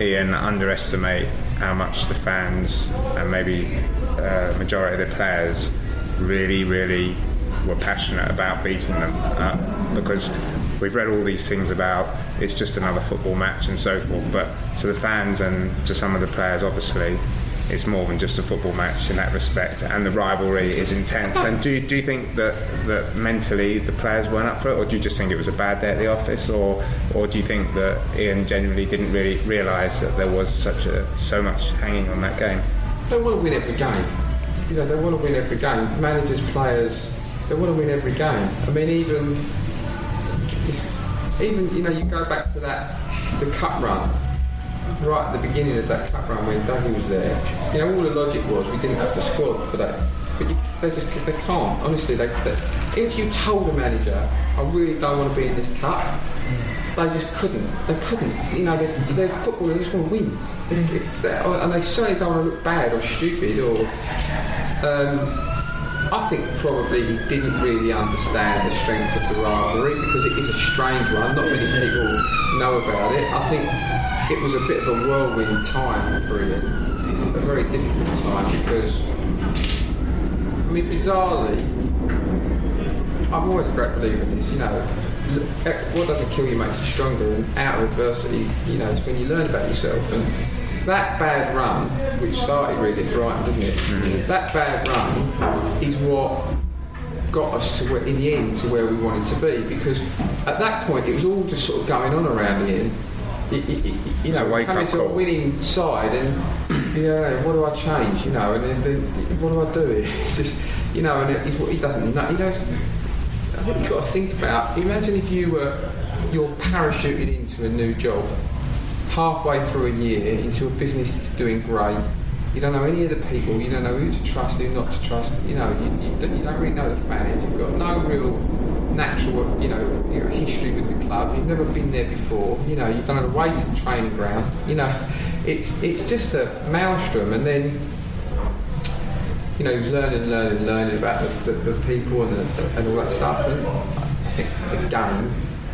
Ian underestimate how much the fans and maybe uh, majority of the players really, really were passionate about beating them? Uh, because we've read all these things about it's just another football match and so forth, but to the fans and to some of the players, obviously, it's more than just a football match in that respect, and the rivalry is intense. And do you, do you think that, that mentally the players weren't up for it, or do you just think it was a bad day at the office, or or do you think that Ian genuinely didn't really realise that there was such a so much hanging on that game? They want to win every game. You know, they want to win every game. Managers, players, they want to win every game. I mean, even even you know, you go back to that the cup run right at the beginning of that cup run when Dougie was there. You know, all the logic was we didn't have to squad for that. But you, they just they can't. Honestly, they, they, if you told the manager, I really don't want to be in this cup, they just couldn't. They couldn't. You know, they're, they're footballers. They just want to win. They- and they certainly don't want to look bad or stupid or. Um, I think probably he didn't really understand the strength of the rivalry because it is a strange one. Not many people know about it. I think it was a bit of a whirlwind time for Ian, a very difficult time because, I mean, bizarrely, I'm always a great believer in this. You know, what doesn't kill you makes you stronger, and out of adversity, you know, it's when you learn about yourself. And that bad run, which started really at Brighton, didn't it? Mm-hmm. That bad run is what got us to where, in the end to where we wanted to be because at that point it was all just sort of going on around Ian. You, you, you know, wake-up coming to a winning side, and you know, what do I change? You know, and then, then what do I do? Just, you know, and what he doesn't know. He knows. I think you've got to think about. Imagine if you were you're parachuted into a new job halfway through a year into a business that's doing great. You don't know any of the people. You don't know who to trust, who not to trust. You know, you, you, don't, you don't really know the fans. You've got no real natural, you know, you know, history with the club. You've never been there before. You know, you've done to the training ground. You know, it's it's just a maelstrom, and then you know, learning, learning, learning about the, the, the people and, the, and all that stuff. And I think the game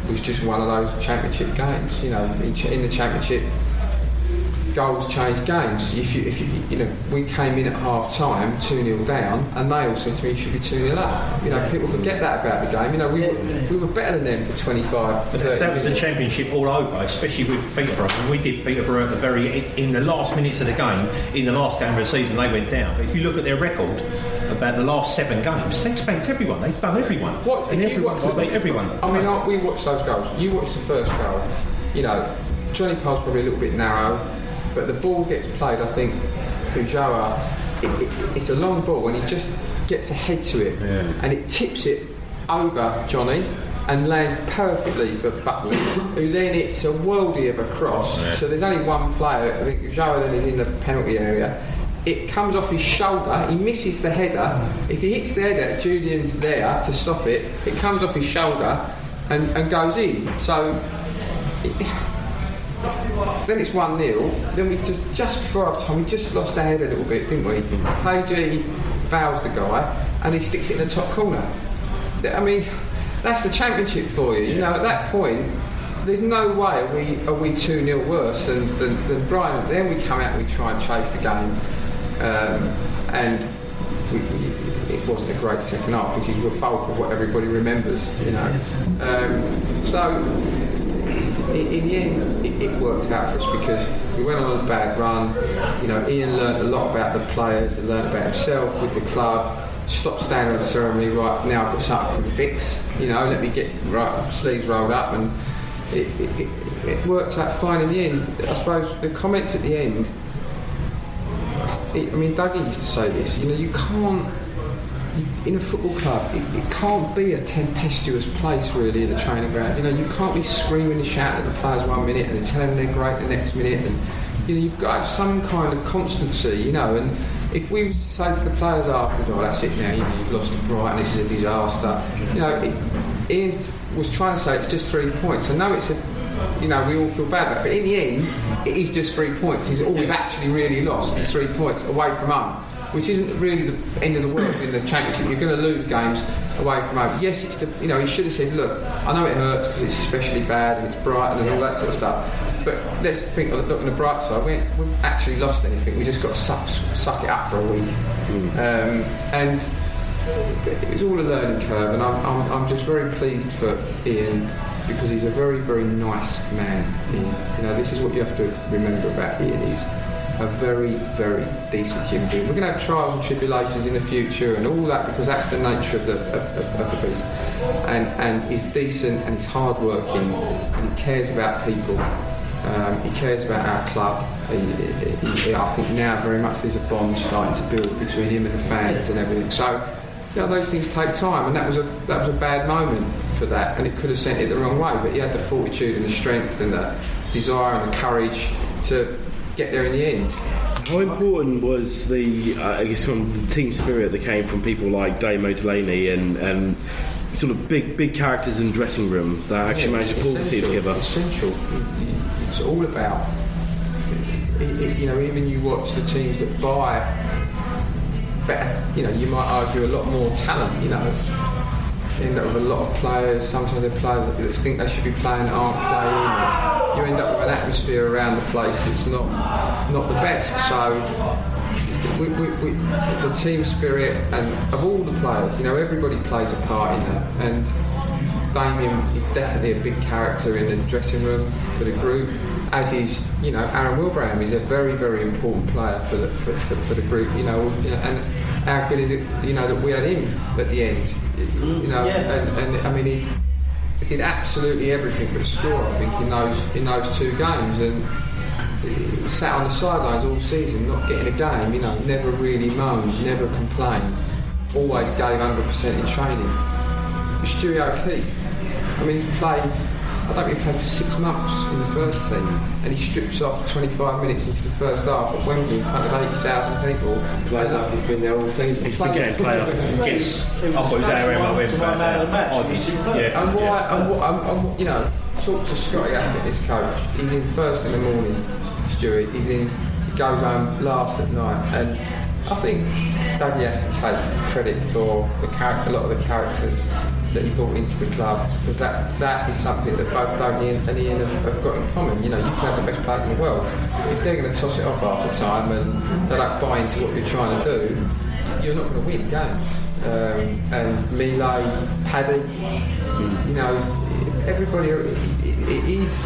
was just one of those championship games. You know, in, in the championship, goals change games. If you, if you, you know, we came in at half time, 2 0 down, and they all said to me, you should be 2 0 up. You know, people forget that about the game. You know, we, were, we were better than them for 25, that, that was the championship all over, especially with Peterborough. And we did Peterborough at the very in the last minutes of the game, in the last game of the season, they went down. But if you look at their record about the last seven games, they spanked everyone. They've done everyone, What, and everyone watch could beat everyone. I mean, I- we watched those goals. You watched the first goal. You know, Johnny Pole's probably a little bit narrow, but the ball gets played. I think Ulloa, it, it, it's a long ball, and he just gets ahead to it, and it tips it over Johnny. And lands perfectly for Buckley, who then it's a worldie of a cross. Yeah. So there's only one player. I think Ulloa then is in the penalty area. It comes off his shoulder. He misses the header. If he hits the header, Julian's there to stop it. It comes off his shoulder and, and goes in. So then it's one 0 Then we just just before half time we just lost our head a little bit, didn't we? KG fouls the guy and he sticks it in the top corner. I mean, that's the championship for you. You know, at that point. There's no way are we are we two 0 worse than, than, than Brighton. Then we come out and we try and chase the game, um, and we, we, it wasn't a great second half, which is the bulk of what everybody remembers. You know, um, so in, the end, it, it worked out for us because we went on a bad run. You know, Ian learned a lot about the players, he learned about himself with the club. Stopped standing on the ceremony. Right now, I've got something I can fix. You know, let me get right sleeves rolled up, and it, it, it, worked out fine in the end. I suppose the comments at the end. I mean, Dougie used to say this. You know, you can't in a football club, it, it can't be a tempestuous place really, in the training ground. You know, you can't be screaming and shouting at the players one minute and telling them they're great the next minute. And you know, you've got to have some kind of constancy. You know, and if we say to the players afterwards, "Oh, that's it now. You know, you've lost to Brighton. This is a disaster." You know, it, Ian was trying to say it's just three points. I know it's a you know, we all feel bad about it. But in the end, it is just three points. It's all we've actually really lost is three points away from home, which isn't really the end of the world in the championship. You're going to lose games away from home. Yes, it's the you know he should have said, look, I know it hurts because it's especially bad and it's Brighton and all that sort of stuff. But let's think, look on the bright side. We we've actually lost anything. We just got to suck, suck it up for a week. Um, and it was all a learning curve, and I'm, I'm, I'm just very pleased for Ian because he's a very, very nice man. Ian. You know, this is what you have to remember about Ian. He's a very, very decent human being. We're going to have trials and tribulations in the future and all that because that's the nature of the, of, of, the beast. And, and he's decent and he's hardworking and he cares about people. Um, he cares about our club. He, he- he- I think now very much there's a bond starting to build between him and the fans and everything. So, you know, those things take time, and that was a that was a bad moment for that, and it could have sent it the wrong way. But he had the fortitude and the strength and the desire and the courage to get there in the end. How important was the, uh, I guess, from the team spirit that came from people like Damo Delaney and, and sort of big big characters in the dressing room that actually Yeah, managed to pull the team together? Essential. It's all about. It, it, you know, even you watch the teams that buy better. You know, you might argue a lot more talent. You know, end up with a lot of players. Sometimes they're players that think they should be playing aren't playing. You end up with an atmosphere around the place that's not not the best. So we, we, we, the team spirit and of all the players, you know, everybody plays a part in that. And Damien is definitely a big character in the dressing room for the group. As is, you know, Aaron Wilbraham is a very, very important player for the for, for, for the group. You know, and how good is it, you know, that we had him at the end. You know, and, and I mean, he, he did absolutely everything but score. I think in those in those two games, and he sat on the sidelines all season, not getting a game. You know, never really moaned, never complained, always gave 100% in training. Stewie O'Keefe, I mean, he played. I don't think he played for six months in the first team, and he strips off 25 minutes into the first half at Wembley in front of 80,000 people. Plays like he's been there all season. He's been getting played up. Gets It was up on his area smacked and went to back one man of the match. there. It was superb. Yeah. And why? And, what, and, and, you know, talk to Scotty Abbott, his coach. He's in first in the morning, Stuart. He's in. He goes home last at night, and I think Dougie has to take credit for the char- a lot of the characters that he brought into the club because that that is something that both Dougie and, Ian have, have got in common. You know, you can have the best players in the world. If they're going to toss it off after time and they don't buy into what you're trying to do, you're not going to win games. Um, and Milo, Paddy, you know, everybody, it, it, it is,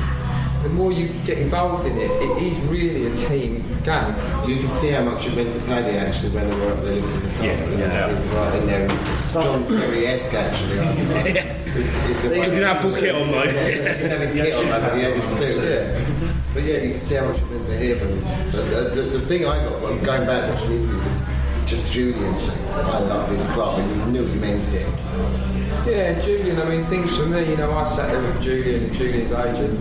the more you get involved in it, it is really a team game. You can see how much it meant to Paddy actually when they were up there lifting the car. Yeah, yeah. right in there. It's John Terry-esque actually. I think. It's- it's a- He didn't have full kit on, though. Yeah, he didn't have his kit on, though, but he had his suit. Yeah. But yeah, you can see how much it meant to him. But the, the, the thing I got, well, going back watching the interview, was it's just Julian saying, I love this club, and you knew he meant it. Yeah, Julian, I mean, things for me, you know, I sat there with Julian and Julian's agent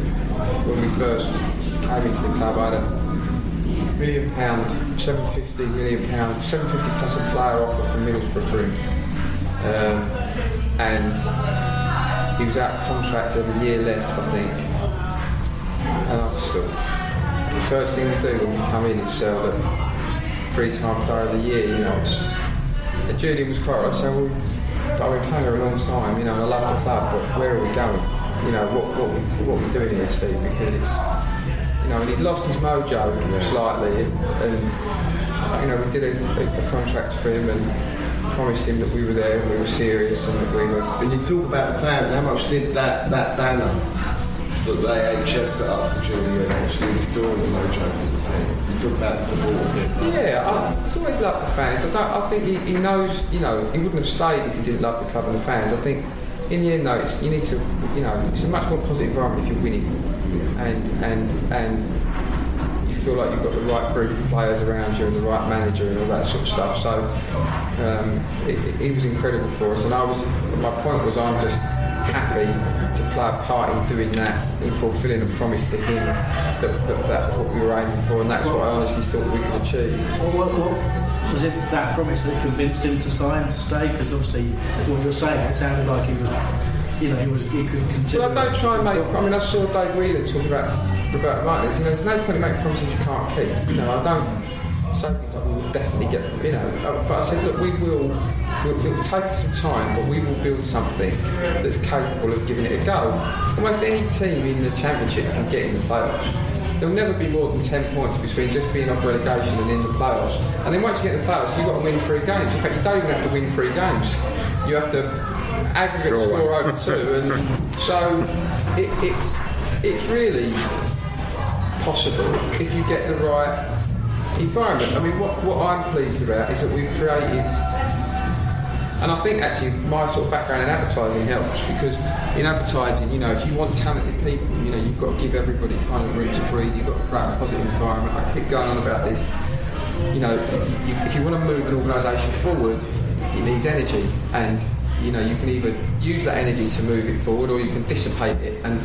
when we first came into the club. I had a million pound, 750 million pound, 750 plus a player offer from Middlesbrough for him. Um, and he was out of contract, had a year left, I think. And I just thought, the first thing we do when we come in is sell the three-time player of the year, you know. And was quite right. So well, I've been playing a long time, you know, I love the club, but where are we going? You know, what what we what we're doing here, Steve? Because it's you know, and he'd lost his mojo slightly, and you know, we did a, a contract for him and promised him that we were there and we were serious and that we were. And you talk about the fans, how much did that, that banner that the AHF put up for Julian actually restore the mojo for the team? You talk about the support. Yeah, I, he's always loved the fans. I don't. I think he, he knows. You know, he wouldn't have stayed if he didn't love the club and the fans. I think in the end, though, it's, you need to. You know, it's a much more positive environment if you're winning, and and and you feel like you've got the right group of players around you and the right manager and all that sort of stuff. So um, it, it, was incredible for us, and I was. My point was, I'm just happy to play a part in doing that, in fulfilling a promise to him that, that that's what we were aiming for, and that's what I honestly thought we could achieve. What, what, what, was it that promise that convinced him to sign to stay? Because obviously, what you're saying, it sounded like he was, you know, he was he could consider. Well, I don't try and make. I mean, I saw Dave Whelan talk about Roberto Martinez. You know, there's no point in making promises you can't keep. You know, I don't say things like we will definitely get. You know, uh, but I said, look, we will. We'll, it will take us some time, but we will build something that's capable of giving it a go. Almost any team in the championship can get in the playoffs. There will never be more than 10 points between just being off relegation and in the playoffs. And then once you get the playoffs, you've got to win three games. In fact, you don't even have to win three games. You have to aggregate Draw score over two. And so it, it's, it's really possible if you get the right environment. I mean, what, what I'm pleased about is that we've created, and I think actually my sort of background in advertising helps because in advertising, you know, if you want talented people, you know, you've got to give everybody kind of room to breathe. You've got to create a positive environment. I keep going on about this. You know, if you, if you want to move an organisation forward, it needs energy, and you know, you can either use that energy to move it forward, or you can dissipate it. And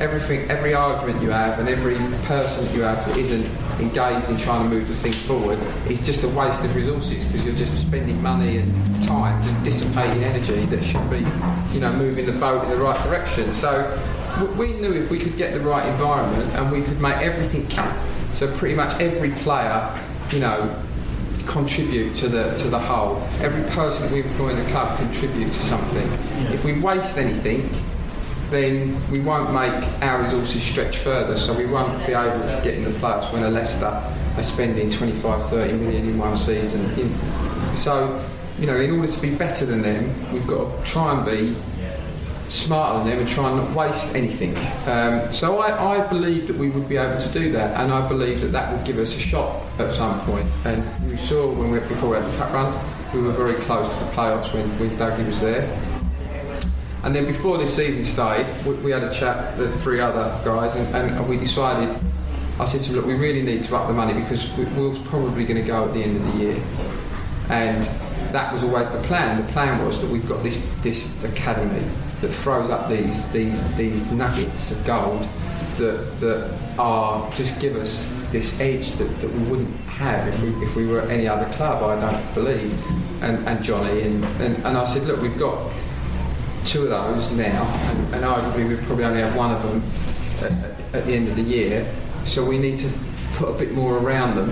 everything, every argument you have, and every person that you have that isn't engaged in trying to move the thing forward is just a waste of resources because you're just spending money and time just dissipating energy that should be, you know, moving the boat in the right direction. So we knew if we could get the right environment and we could make everything count. So pretty much every player, you know, contribute to the to the whole. Every person that we employ in the club contribute to something. If we waste anything, then we won't make our resources stretch further, so we won't be able to get in the playoffs when a Leicester are spending 25, 30 million in one season. So, you know, in order to be better than them, we've got to try and be smarter than them and try and not waste anything. Um, so I, I believe that we would be able to do that, and I believe that that would give us a shot at some point. And we saw when we before we had the cup run, we were very close to the playoffs when, when Dougie was there. And then before this season started, we, we had a chat, with the three other guys, and, and we decided. I said to them, look, we really need to up the money because we, Wilf's probably going to go at the end of the year, and that was always the plan. The plan was that we've got this this academy that throws up these these these nuggets of gold that that are just give us this edge that, that we wouldn't have if we if we were any other club. I don't believe, and and Johnny and and, and I said, look, we've got two of those now, and, and arguably we probably only have one of them at, at the end of the year. So we need to put a bit more around them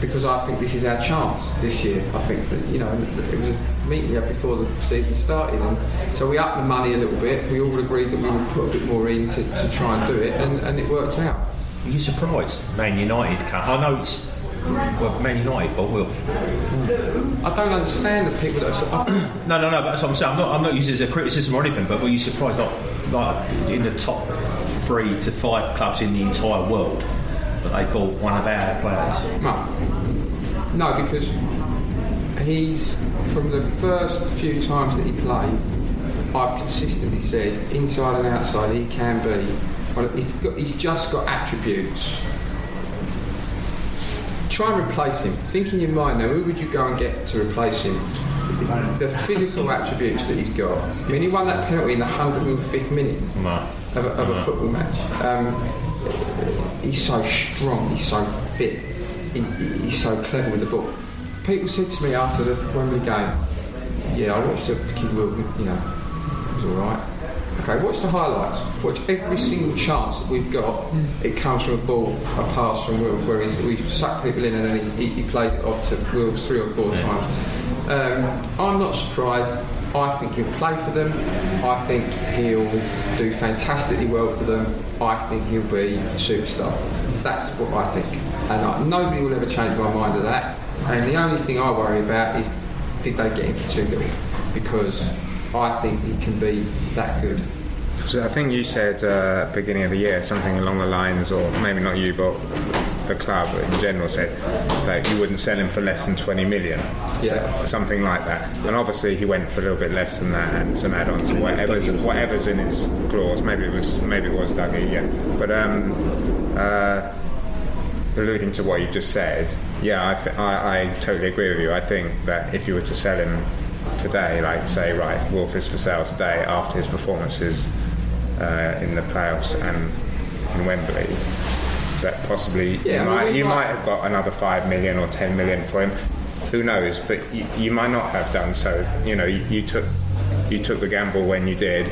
because I think this is our chance this year. I think that you know it was a meeting before the season started, and so we upped the money a little bit. We all agreed that we would put a bit more in to, to try and do it, and, and it worked out. Are you surprised Man United? I know it's well, Man United, but Wilf. Hmm. I don't understand the people that are. no, no, no. But that's what I'm saying. I'm not. I'm not using it as a criticism or anything. But were you surprised, like, like in the top three to five clubs in the entire world, that they bought one of our players? No, no, because he's from the first few times that he played. I've consistently said, inside and outside, he can be. Well, he's, got, he's just got attributes. Try and replace him. Think in your mind now, who would you go and get to replace him? The physical attributes that he's got. I mean, he won that penalty in the 105th minute No. of, a, of a football match. Um, he's so strong, he's so fit, he, he- he's so clever with the ball. People said to me after the Wembley game, yeah, I watched the kid, Wilf, you know, it was alright. Okay, watch the highlights. Watch every single chance that we've got. It comes from a ball, a pass from Wilf, where he's, we suck people in and then he, he, he plays it off to Wilf three or four times. Um, I'm not surprised. I think he'll play for them. I think he'll do fantastically well for them. I think he'll be a superstar. That's what I think. And I, nobody will ever change my mind of that. And the only thing I worry about is did they get him for too little? Because I think he can be that good. So I think you said uh, beginning of the year something along the lines, or maybe not you, but the club in general said that you wouldn't sell him for less than 20 million, Yeah. so, something like that. And obviously he went for a little bit less than that and some add-ons, whatever's, whatever's in his clause. Maybe it was maybe it was Dougie, yeah. But um, uh, alluding to what you've just said, yeah, I, th- I, I totally agree with you. I think that if you were to sell him today, like say, right, Wilf is for sale today after his performances uh, in the playoffs and in Wembley, that possibly Yeah, you, might, you might- have got another five million or ten million for him. Who knows? But you, you might not have done so. You know, you, you took you took the gamble when you did.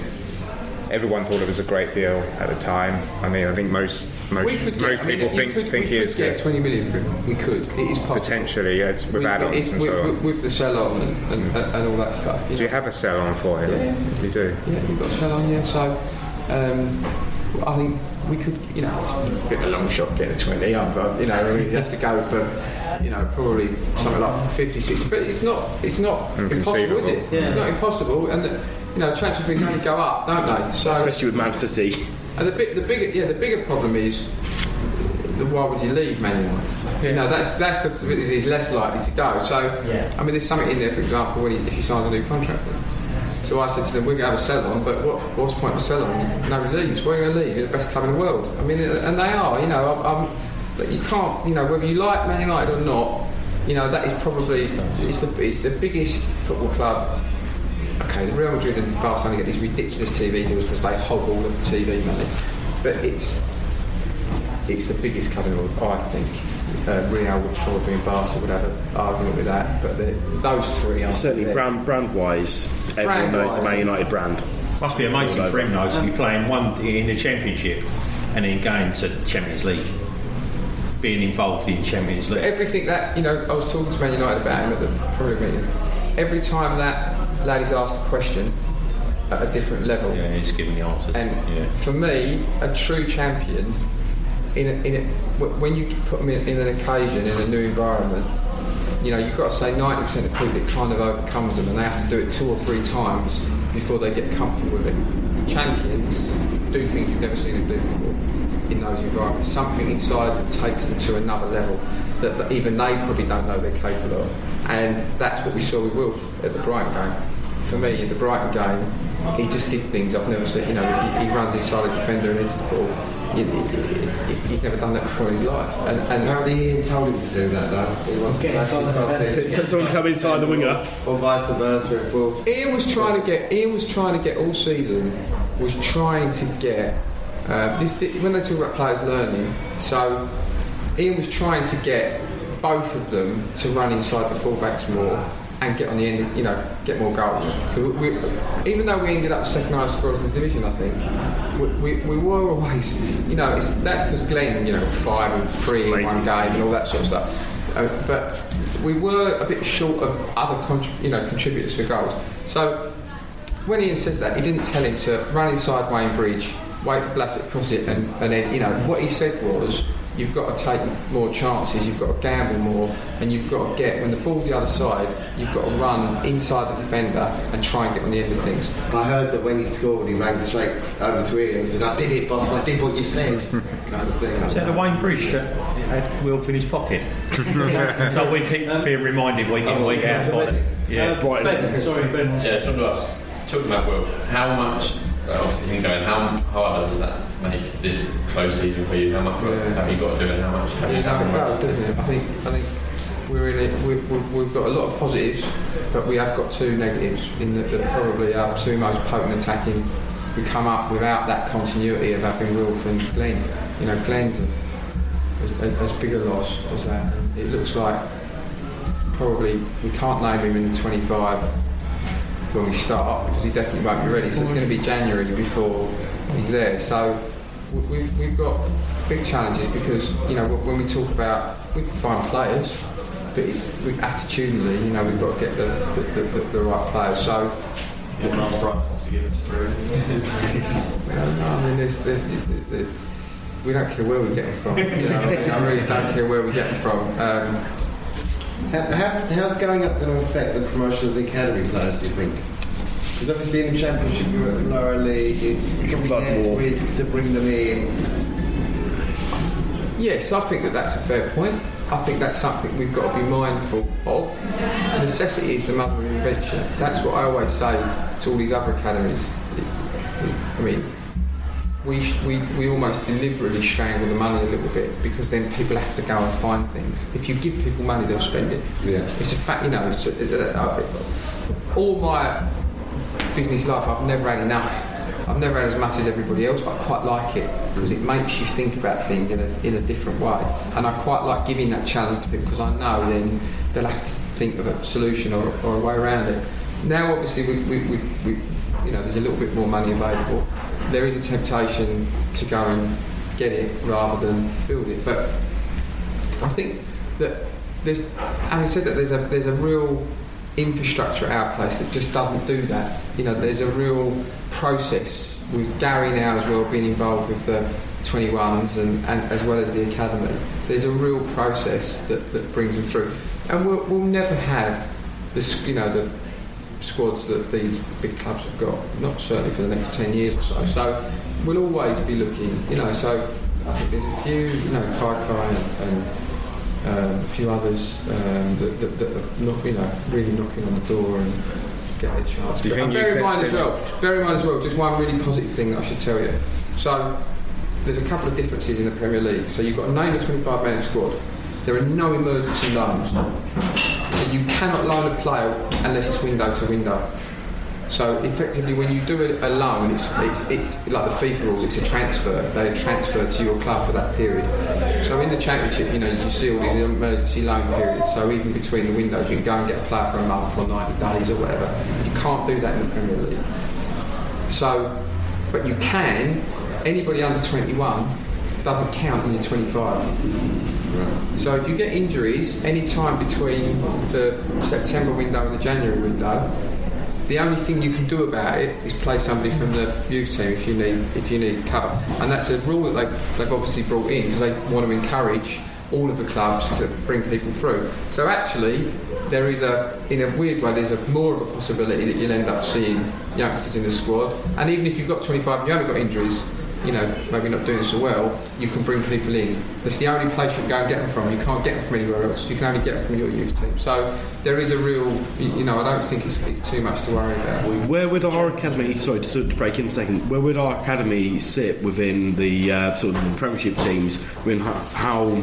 Everyone thought it was a great deal at the time. I mean, I think most most, most get, I mean, people think could, think we he could is get good. 20 million for him. We could. It is possible. Potentially, yes, with We- add-ons it- and with, so on. with, with the sell on and, and, and all that stuff. You Do you have a sell on for him? Yeah. You do. Yeah, we've got a sell on, yeah. So um, I think we could, you know, it's a bit of a long shot getting a 20 on, but, you know, we have to go for, you know, probably something like 50, 60. But it's not, it's not impossible, is it? Yeah. It's not impossible. And, the, you know, transfer fees only go up, don't they? So, Especially with Man City. and the, big, the bigger, yeah, the bigger problem is then why would you leave Man United? You know, that's that's the bit that he's less likely to go. So, Yeah. I mean, there's something in there, for example, when he, if he signs a new contract with them. So I said to them, we're going to have a sell-on, but what, what's the point of a sell-on? Nobody leaves. Where are you going to leave? You're the best club in the world. I mean, and they are. You know, I'm, but you can't. You know, whether you like Man United or not, you know that is probably it's the it's the biggest football club. Okay, Real Madrid and Barcelona get these ridiculous TV deals because they hog all the TV money, but it's it's the biggest club in the world, I think. Uh, Real would probably and Barca would have an argument with that, but the, those three are Certainly, brand brand wise, everyone knows the Man United brand. Must be amazing for him though to be playing one in the Championship and then going to the Champions League, being involved in Champions But League. everything that you know, I was talking to Man United about him at the Premier meeting. Every time that lad is asked a question at a different level, yeah, he's giving the answers. And yeah. for me, a true champion, in a, in a, when you put them in, in an occasion in a new environment, you know, you've got to say 90% of people it kind of overcomes them, and they have to do it two or three times before they get comfortable with it. Champions do things you've never seen them do before in those environments. Something inside them takes them to another level that, that even they probably don't know they're capable of. And that's what we saw with Wilf at the Brighton game. For me, in the Brighton game, he just did things I've never seen. You know, he, he runs inside a defender and into the ball. He's never done that before in his life. And, and Apparently Ian told him to do that though. He wants to Get inside the defender. So someone come inside the winger. Or vice versa if Wolves Ian was trying to get. Ian was trying to get all season. Was trying to get. Uh, this, when they talk about players learning, so Ian was trying to get both of them to run inside the fullbacks more and get on the end. You know, get more goals. we, we, even though we ended up second highest scorers in the division, I think we, we, we were always. You know, it's, that's because Glenn, you know, five and three in one game and all that sort of stuff. Uh, but we were a bit short of other contri- you know contributors for goals. So when Ian says that, he didn't tell him to run inside Wayne Bridge, wait for Bolasie to cross it, and, and then you know what he said was. You've got to take more chances, you've got to gamble more, and you've got to get, when the ball's the other side, you've got to run inside the defender and try and get on the end of things. I heard that when he scored, he ran straight over to Ian and said, I did it, boss, I did what you said. kind of thing. Is that the Wayne Bridge that had Wilf in his pocket? so we keep being reminded week in, week out by it. Yeah, Uh, Ben, sorry, Ben. Yeah, talking about us, talking about Wilf, how much, uh, obviously him going, how harder does that make this close season for you? How much work Yeah. have you got to do and how much have you You know, done? it does, doesn't it? I think, I think we're in it. We've, we've, got a lot of positives, but we have got two negatives. In that, probably our two most potent attacking. We come up without that continuity of having Wilf and Glenn. You know, Glenn's as, as big a loss as that. It looks like probably we can't name him in the 25 when we start up because he definitely won't be ready. So it's going to be January before he's there. So we've, we've got big challenges because you know when we talk about we can find players, but it's we, attitudinally, you know, we've got to get the the, the, the, the right players. So. Yeah, when Brighton wants to give us through. No, no, I mean, there's, we don't care where we get them from. You know, I, mean, I really don't care where we get them from. Um, How- How's, how's going up going to affect the promotion of the academy players, do you think? Because obviously in the Championship you're at the lower league, you, you can be blood there more. squeezed to bring them in. Yes, I think that that's a fair point. I think that's something we've got to be mindful of. Necessity is the mother of invention. That's what I always say to all these other academies. I mean, we, sh- we, we almost deliberately strangle the money a little bit because then people have to go and find things. If you give people money, they'll spend it. Yeah. It's a fact, you know. It's a, uh, all my business life, I've never had enough. I've never had as much as everybody else, but I quite like it because it makes you think about things in a, in a different way. And I quite like giving that challenge to people because I know then they'll have to think of a solution or, or a way around it. Now, obviously, we, we, we, we, you know, there's a little bit more money available. There is a temptation to go and get it rather than build it. But I think that there's, having said that, there's a there's a real infrastructure at our place that just doesn't do that. You know, there's a real process with Gary now as well being involved with the 21s and, and as well as the academy. There's a real process that, that brings them through, and we'll, we'll never have the you know the squads that these big clubs have got. Not certainly for the next 10 years or so. So we'll always be looking. You know, so I think there's a few, you know, Kaikai and, and um, a few others um, that, that, that are knock, you know, really knocking on the door and get their chance. Do you think you bear in mind as well, bear in mind as well, just one really positive thing that I should tell you. So there's a couple of differences in the Premier League. So you've got a name of 25 man squad. There are no emergency loans. So you cannot loan a player unless it's window to window. So effectively, when you do a, a loan, it's, it's, it's like the FIFA rules. It's a transfer. They transfer to your club for that period. So in the Championship, you know, you see all these emergency loan periods. So even between the windows, you can go and get a player for a month or 90 days or whatever. You can't do that in the Premier League. So, but you can. Anybody under 21 doesn't count in your 25. So if you get injuries any time between the September window and the January window, the only thing you can do about it is play somebody from the youth team if you need if you need cover, and that's a rule that they've, they've obviously brought in because they want to encourage all of the clubs to bring people through. So actually, there is a in a weird way there's a more of a possibility that you'll end up seeing youngsters in the squad, and even if you've got 25 and you haven't got injuries. You know, maybe not doing so well. You can bring people in. That's the only place you can go and get them from. You can't get them from anywhere else. You can only get them from your youth team. So there is a real, you you know, I don't think it's, it's too much to worry about. Where would our academy? Sorry, to, sort of break in a second. Where would our academy sit within the uh, sort of the Premiership teams? I mean, how, how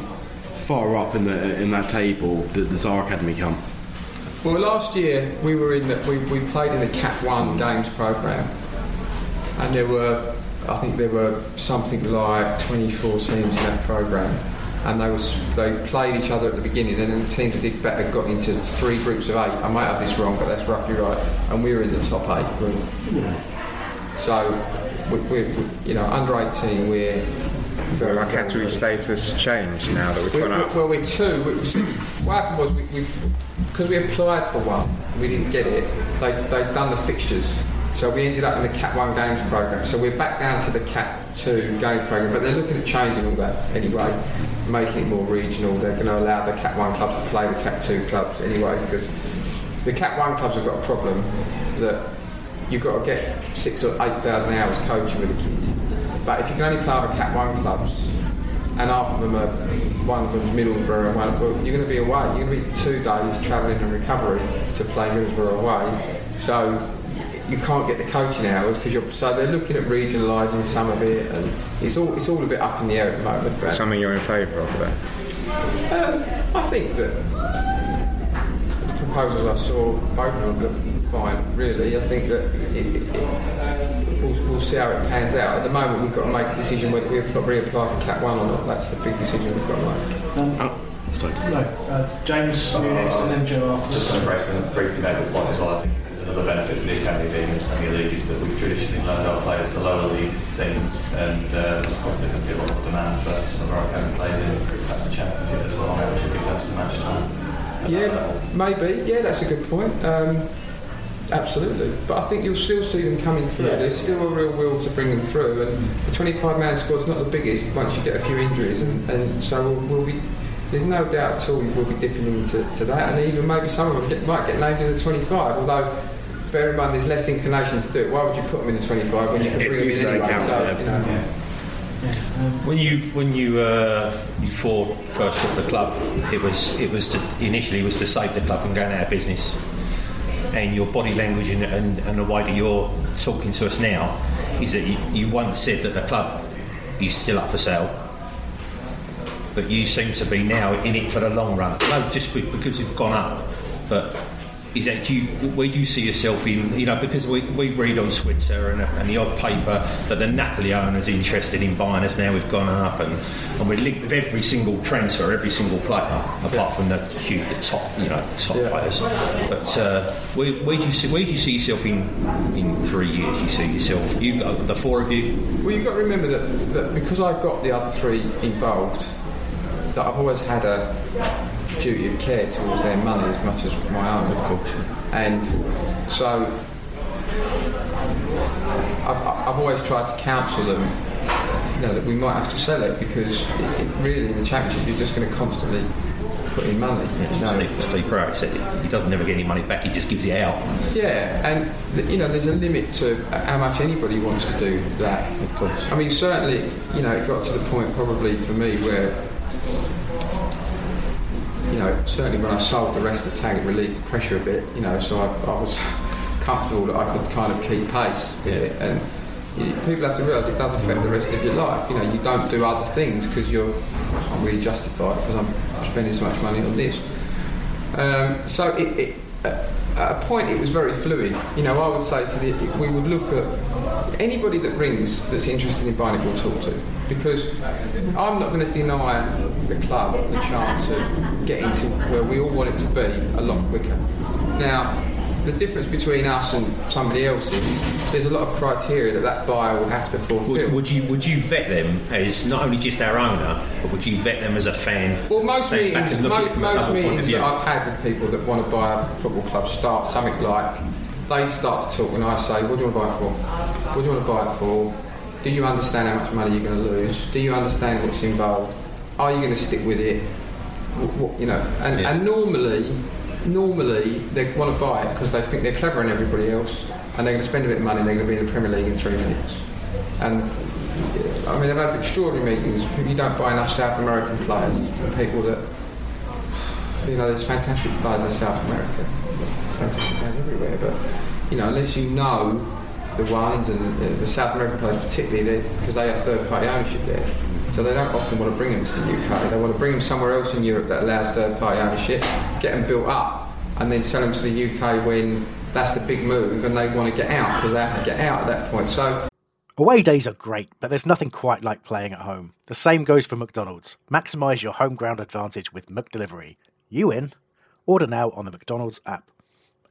far up in the in that table does our academy come? Well, last year we were in the, we, we played in the Cat One Games program, and there were I think there were something like 24 teams in that program, and they was they played each other at the beginning, and then the teams that did better got into three groups of eight. I might have this wrong, but that's roughly right, and we were in the top eight group. So, we, we, we, you know, under 18 we're our category status changed now that we've we, gone up. Well, we're two. What happened was we, we because we applied for one, we didn't get it. They they'd done the fixtures, so we ended up in the Cat One Games program. So we're back down to the Cat Two Games program, but they're looking at changing all that anyway, making it more regional. They're going to allow the Cat One clubs to play the Cat Two clubs anyway, because the Cat One clubs have got a problem that you've got to get six or eight thousand hours coaching with a kid. But if you can only play other Cat One clubs, and half of them are one of them's Middlesbrough and one, of them you're going to be away. You're going to be two days travelling and recovery to play Middlesbrough away. So you can't get the coaching hours because you're. So they're looking at regionalising some of it, and it's all it's all a bit up in the air at the moment. But Something you're in favour of, then? um, I think that the proposals I saw, both of them look fine, really. I think that it, it, it, we'll, we'll see how it pans out. At the moment, we've got to make a decision whether we reapply for Cat 1 or not. That's the big decision we've got to make. Um, sorry. No, uh, James, you next, and then Joe after. Just going to briefly, briefly make the point as well, I think there's another benefit to the Academy being in the Premier League is that we've traditionally loaned our players to lower league teams and uh, there's probably going to be a lot more demand for some of our Academy players in perhaps the Championship as well, which would be close to match time. Yeah, maybe. Yeah, that's a good point. Um, absolutely. But I think you'll still see them coming through. Yeah. There's still a real will to bring them through. And the 25 man squad's not the biggest once you get a few injuries. And, and so we'll, we'll be. There's no doubt at all we'll be dipping into to that. And even maybe some of them get, might get named in the 25. Although, bear in mind, there's less inclination to do it. Why would you put them in the 25 when you can Yeah, bring them in you don't anyway? count, So, yeah. you know. When you when you uh, you for first took the club, it was it was to, initially was to save the club from going out of business, and your body language and, and, and the way that you're talking to us now is that you, you once said that the club is still up for sale, but you seem to be now in it for the long run. No, just because you've gone up, but. Is that you, where do you see yourself in? You know, because we, we read on Twitter and, and the odd paper that the Napoli owners interested in buying us now. We've gone up and, and we're linked with every single transfer, every single player, apart from the huge, the top, you know, top players. But uh, where, where do you see where do you see yourself in in three years? You see yourself, you got the four of you. Well, you've got to remember that, that because I've got the other three involved, that I've always had a duty of care towards their money as much as my own, of course. And so I've, I've always tried to counsel them, you know, that we might have to sell it because it, it really in the championship you're just going to constantly put in money. you know. Steve, Steve said it. he doesn't never get any money back. He just gives it out. Yeah, and you know, there's a limit to how much anybody wants to do that. Of course. I mean, certainly, you know, it got to the point probably for me where, you know, certainly when I sold the rest of the tank, it relieved the pressure a bit. You know, so I, I was comfortable that I could kind of keep pace with it. And you, people have to realise it does affect the rest of your life. You know, you don't do other things because you're I can't really justify it because I'm spending so much money on this. Um, so it, it, at a point it was very fluid. You know, I would say to the we would look at anybody that rings that's interested in buying it, we'll talk to because I'm not going to deny the club the chance of getting to where we all want it to be a lot quicker. Now, the difference between us and somebody else is there's a lot of criteria that that buyer will have to fulfil. Would, would you would you vet them as not only just our owner, but would you vet them as a fan? Well, most meetings, and look at it most, most another point of meetings that I've had with people that want to buy a football club start something like they start to talk when I say, "What do you want to buy it for? What do you want to buy it for? Do you understand how much money you're going to lose? Do you understand what's involved? Are you going to stick with it? Wh- what- you know?" And, and normally, normally they want to buy it because they think they're cleverer than everybody else, and they're going to spend a bit of money. and They're going to be in the Premier League in three minutes. And I mean, I've had extraordinary meetings. You don't buy enough South American players people that, you know, there's fantastic players in South America, fantastic players everywhere. But you know, unless you know the ones and the, South American players, particularly because they have third-party ownership there, so they don't often want to bring them to the UK. They want to bring them somewhere else in Europe that allows third-party ownership, get them built up, and then sell them to the UK when that's the big move, and they want to get out because they have to get out at that point. So. Away days are great, but there's nothing quite like playing at home. The same goes for McDonald's. Maximise your home ground advantage with McDelivery. You in? Order now on the McDonald's app.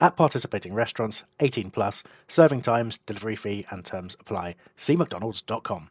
At participating restaurants, 18 plus, serving times, delivery fee, and terms apply. See McDonald's.com.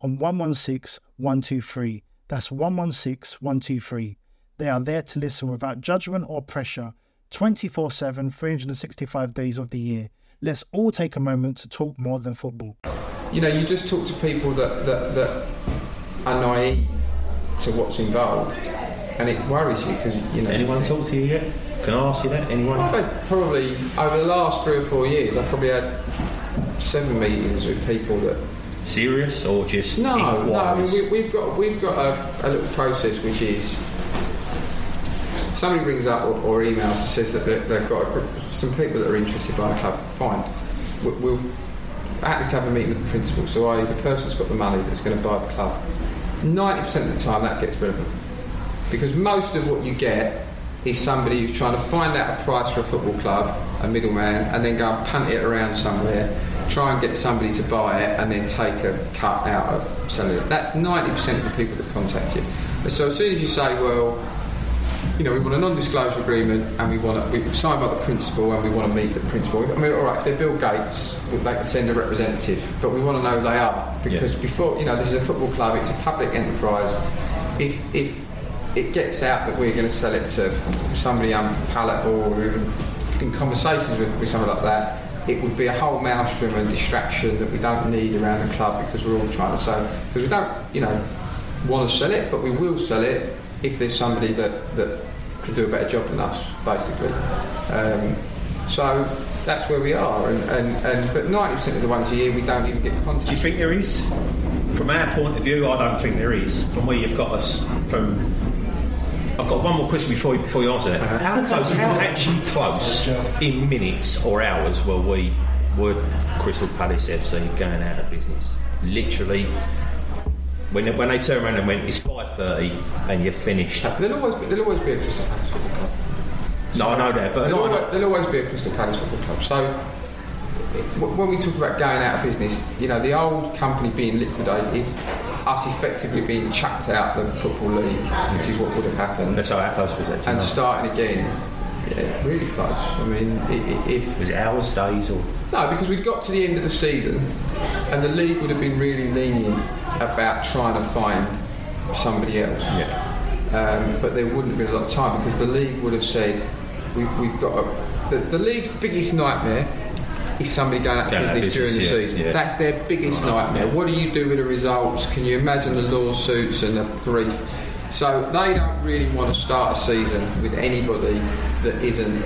on 116 123. That's 116 123. They are there to listen without judgment or pressure 24 7, 365 days of the year. Let's all take a moment to talk more than football. you know, you just talk to people that, that, that are naive to what's involved, and it worries you because you know. Anyone talk to you yet? Can I ask you that? Anyone? I've had probably over the last three or four years, I've probably had seven meetings with people that. Serious or just No, no. I mean, we, we've got we've got a, a little process which is somebody rings up or, or emails and says that they- they've got a, some people that are interested by the club. Fine, We- we'll happy to have a meeting with the principal. So, I, the person's got the money that's going to buy the club. Ninety percent of the time, that gets rid of them because most of what you get is somebody who's trying to find out a price for a football club, a middleman, and then go and punt it around somewhere, try and get somebody to buy it, and then take a cut out of selling it. That's 90% of the people that contact you. So as soon as you say, well, you know, we want a non-disclosure agreement, and we want to, we signed by the principal, and we want to meet the principal. I mean, all right, if they're Bill Gates, they can send a representative, but we want to know who they are because before, you know, this is a football club, it's a public enterprise. If if it gets out that we're going to sell it to somebody unpalatable or even in conversations with, with someone like that, it would be a whole maelstrom and distraction that we don't need around the club because we're all trying to sell. Because we don't, you know, want to sell it, but we will sell it if there's somebody that, that can do a better job than us, basically. Um, so that's where we are. And, and, and but 90% of the ones a year we don't even get contact. Do you think there is? From our point of view, I don't think there is. From where you've got us, from I've got one more question before you, before you answer that. Uh-huh. How close, how actually close in minutes or hours were we, were Crystal Palace FC going out of business? Literally, when they, when they turned around and went, it's 5.30 and you're finished. There'll always be, there'll always be a Crystal Palace football club. No, I know that, but there'll, I know- always, there'll always be a Crystal Palace football club. So when we talk about going out of business, you know, the old company being liquidated, us effectively being chucked out the football league, which is what would have happened. That's how close was it? And starting again, yeah, really close. I mean, if was it hours, days, or no, because we'd got to the end of the season, and the league would have been really lenient about trying to find somebody else. Yeah. Um, but there wouldn't have been a lot of time because the league would have said, we, "We've got a, the, the league's biggest nightmare." Is somebody going out of Going out business during the yeah, season? yeah. That's their biggest nightmare. What do you do with the results? Can you imagine the lawsuits and the grief? So they don't really want to start a season with anybody that isn't,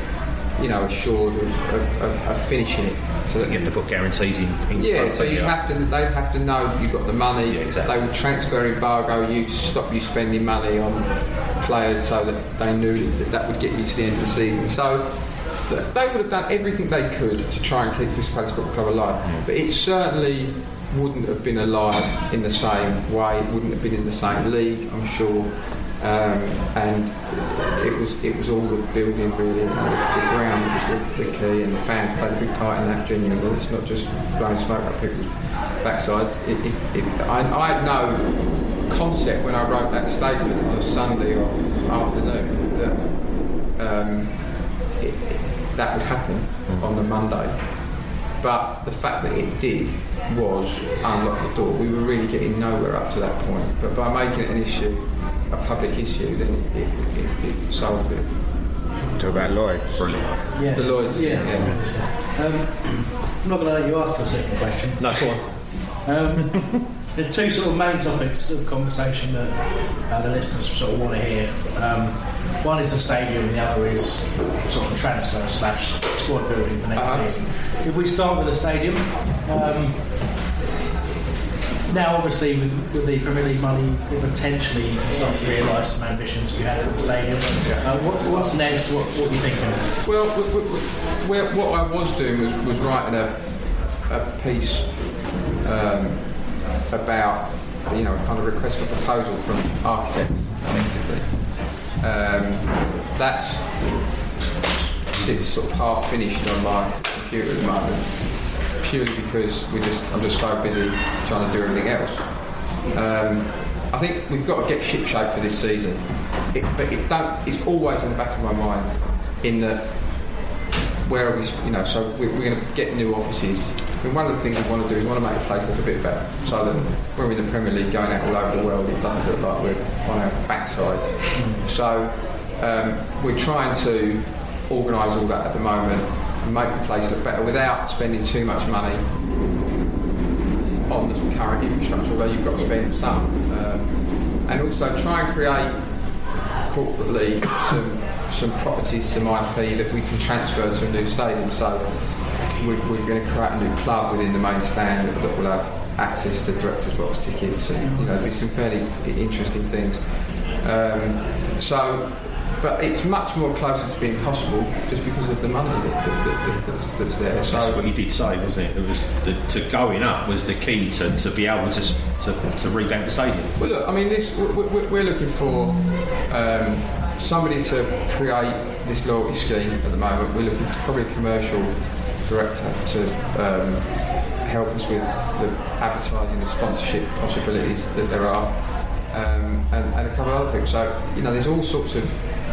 you know, assured of, of, of, of finishing it. So that you have to put guarantees in. in yeah, so you'd have to. They'd have to know you've got the money. Exactly. They would transfer embargo you to stop you spending money on players, so that they knew that that would get you to the end of the season. So th- they would have done everything they could to try and keep this Palace Football Club alive. But it certainly wouldn't have been alive in the same way. It wouldn't have been in the same league, I'm sure. Um, and it was it was all the building really, and the, the ground was the, the key, and the fans played a big part in that. Genuinely, it's not just blowing smoke up people's backsides. If, if, if, I, I had no concept when I wrote that statement on a Sunday or afternoon that um, it, it- that would happen on the Monday. But the fact that it did was unlock the door. We were really getting nowhere up to that point. But by making it an issue, a public issue, then it, it, it, it solved it. Talk about Lloyd's. Brilliant. Yeah. The Lloyds, Yeah. yeah. Um, I'm not going to let you ask a second question. No, go on. Um, there's two sort of main topics of conversation that uh, the listeners sort of want to hear. Um, one is a stadium, the other is sort of transfer slash squad building for next Uh-huh. season. If we start with the stadium, um, now obviously with, with the Premier League money, potentially you can start to realise some ambitions you had at the stadium. Uh, what, what's next? What, what are you thinking? Well, w- w- w- what I was doing was, was writing a, a piece um, about, you know, a kind of request for proposal from architects, basically. Um, that's sits sort of half finished on my computer at the moment, purely because we just I'm just so busy trying to do everything else. Um, I think we've got to get ship shape for this season, it, but it don't. It's always in the back of my mind in the where are we, you know, so we're, we're going to get new offices. I mean, one of the things we want to do is we want to make the place look a bit better, so that when we're in the Premier League going out all over the world, it doesn't look like we're on our backside. So um, we're trying to organise all that at the moment and make the place look better without spending too much money on the current infrastructure, although you've got to spend some. Um, and also try and create corporately some some properties, some IP that we can transfer to a new stadium. So we're, we're going to create a new club within the main stand that, that will have access to directors' box tickets and you know there'll be some fairly interesting things. Um, so. But it's much more closer to being possible just because of the money that, that, that, that's, that's there. So That's what you did say, wasn't it? It was the, to going up was the key to, to be able to, to to revamp the stadium. Well, look, I mean, this we- we're looking for um, somebody to create this loyalty scheme at the moment. We're looking for probably a commercial director to um, help us with the advertising and sponsorship possibilities that there are, um, and, and a couple of other people. So, you know, there's all sorts of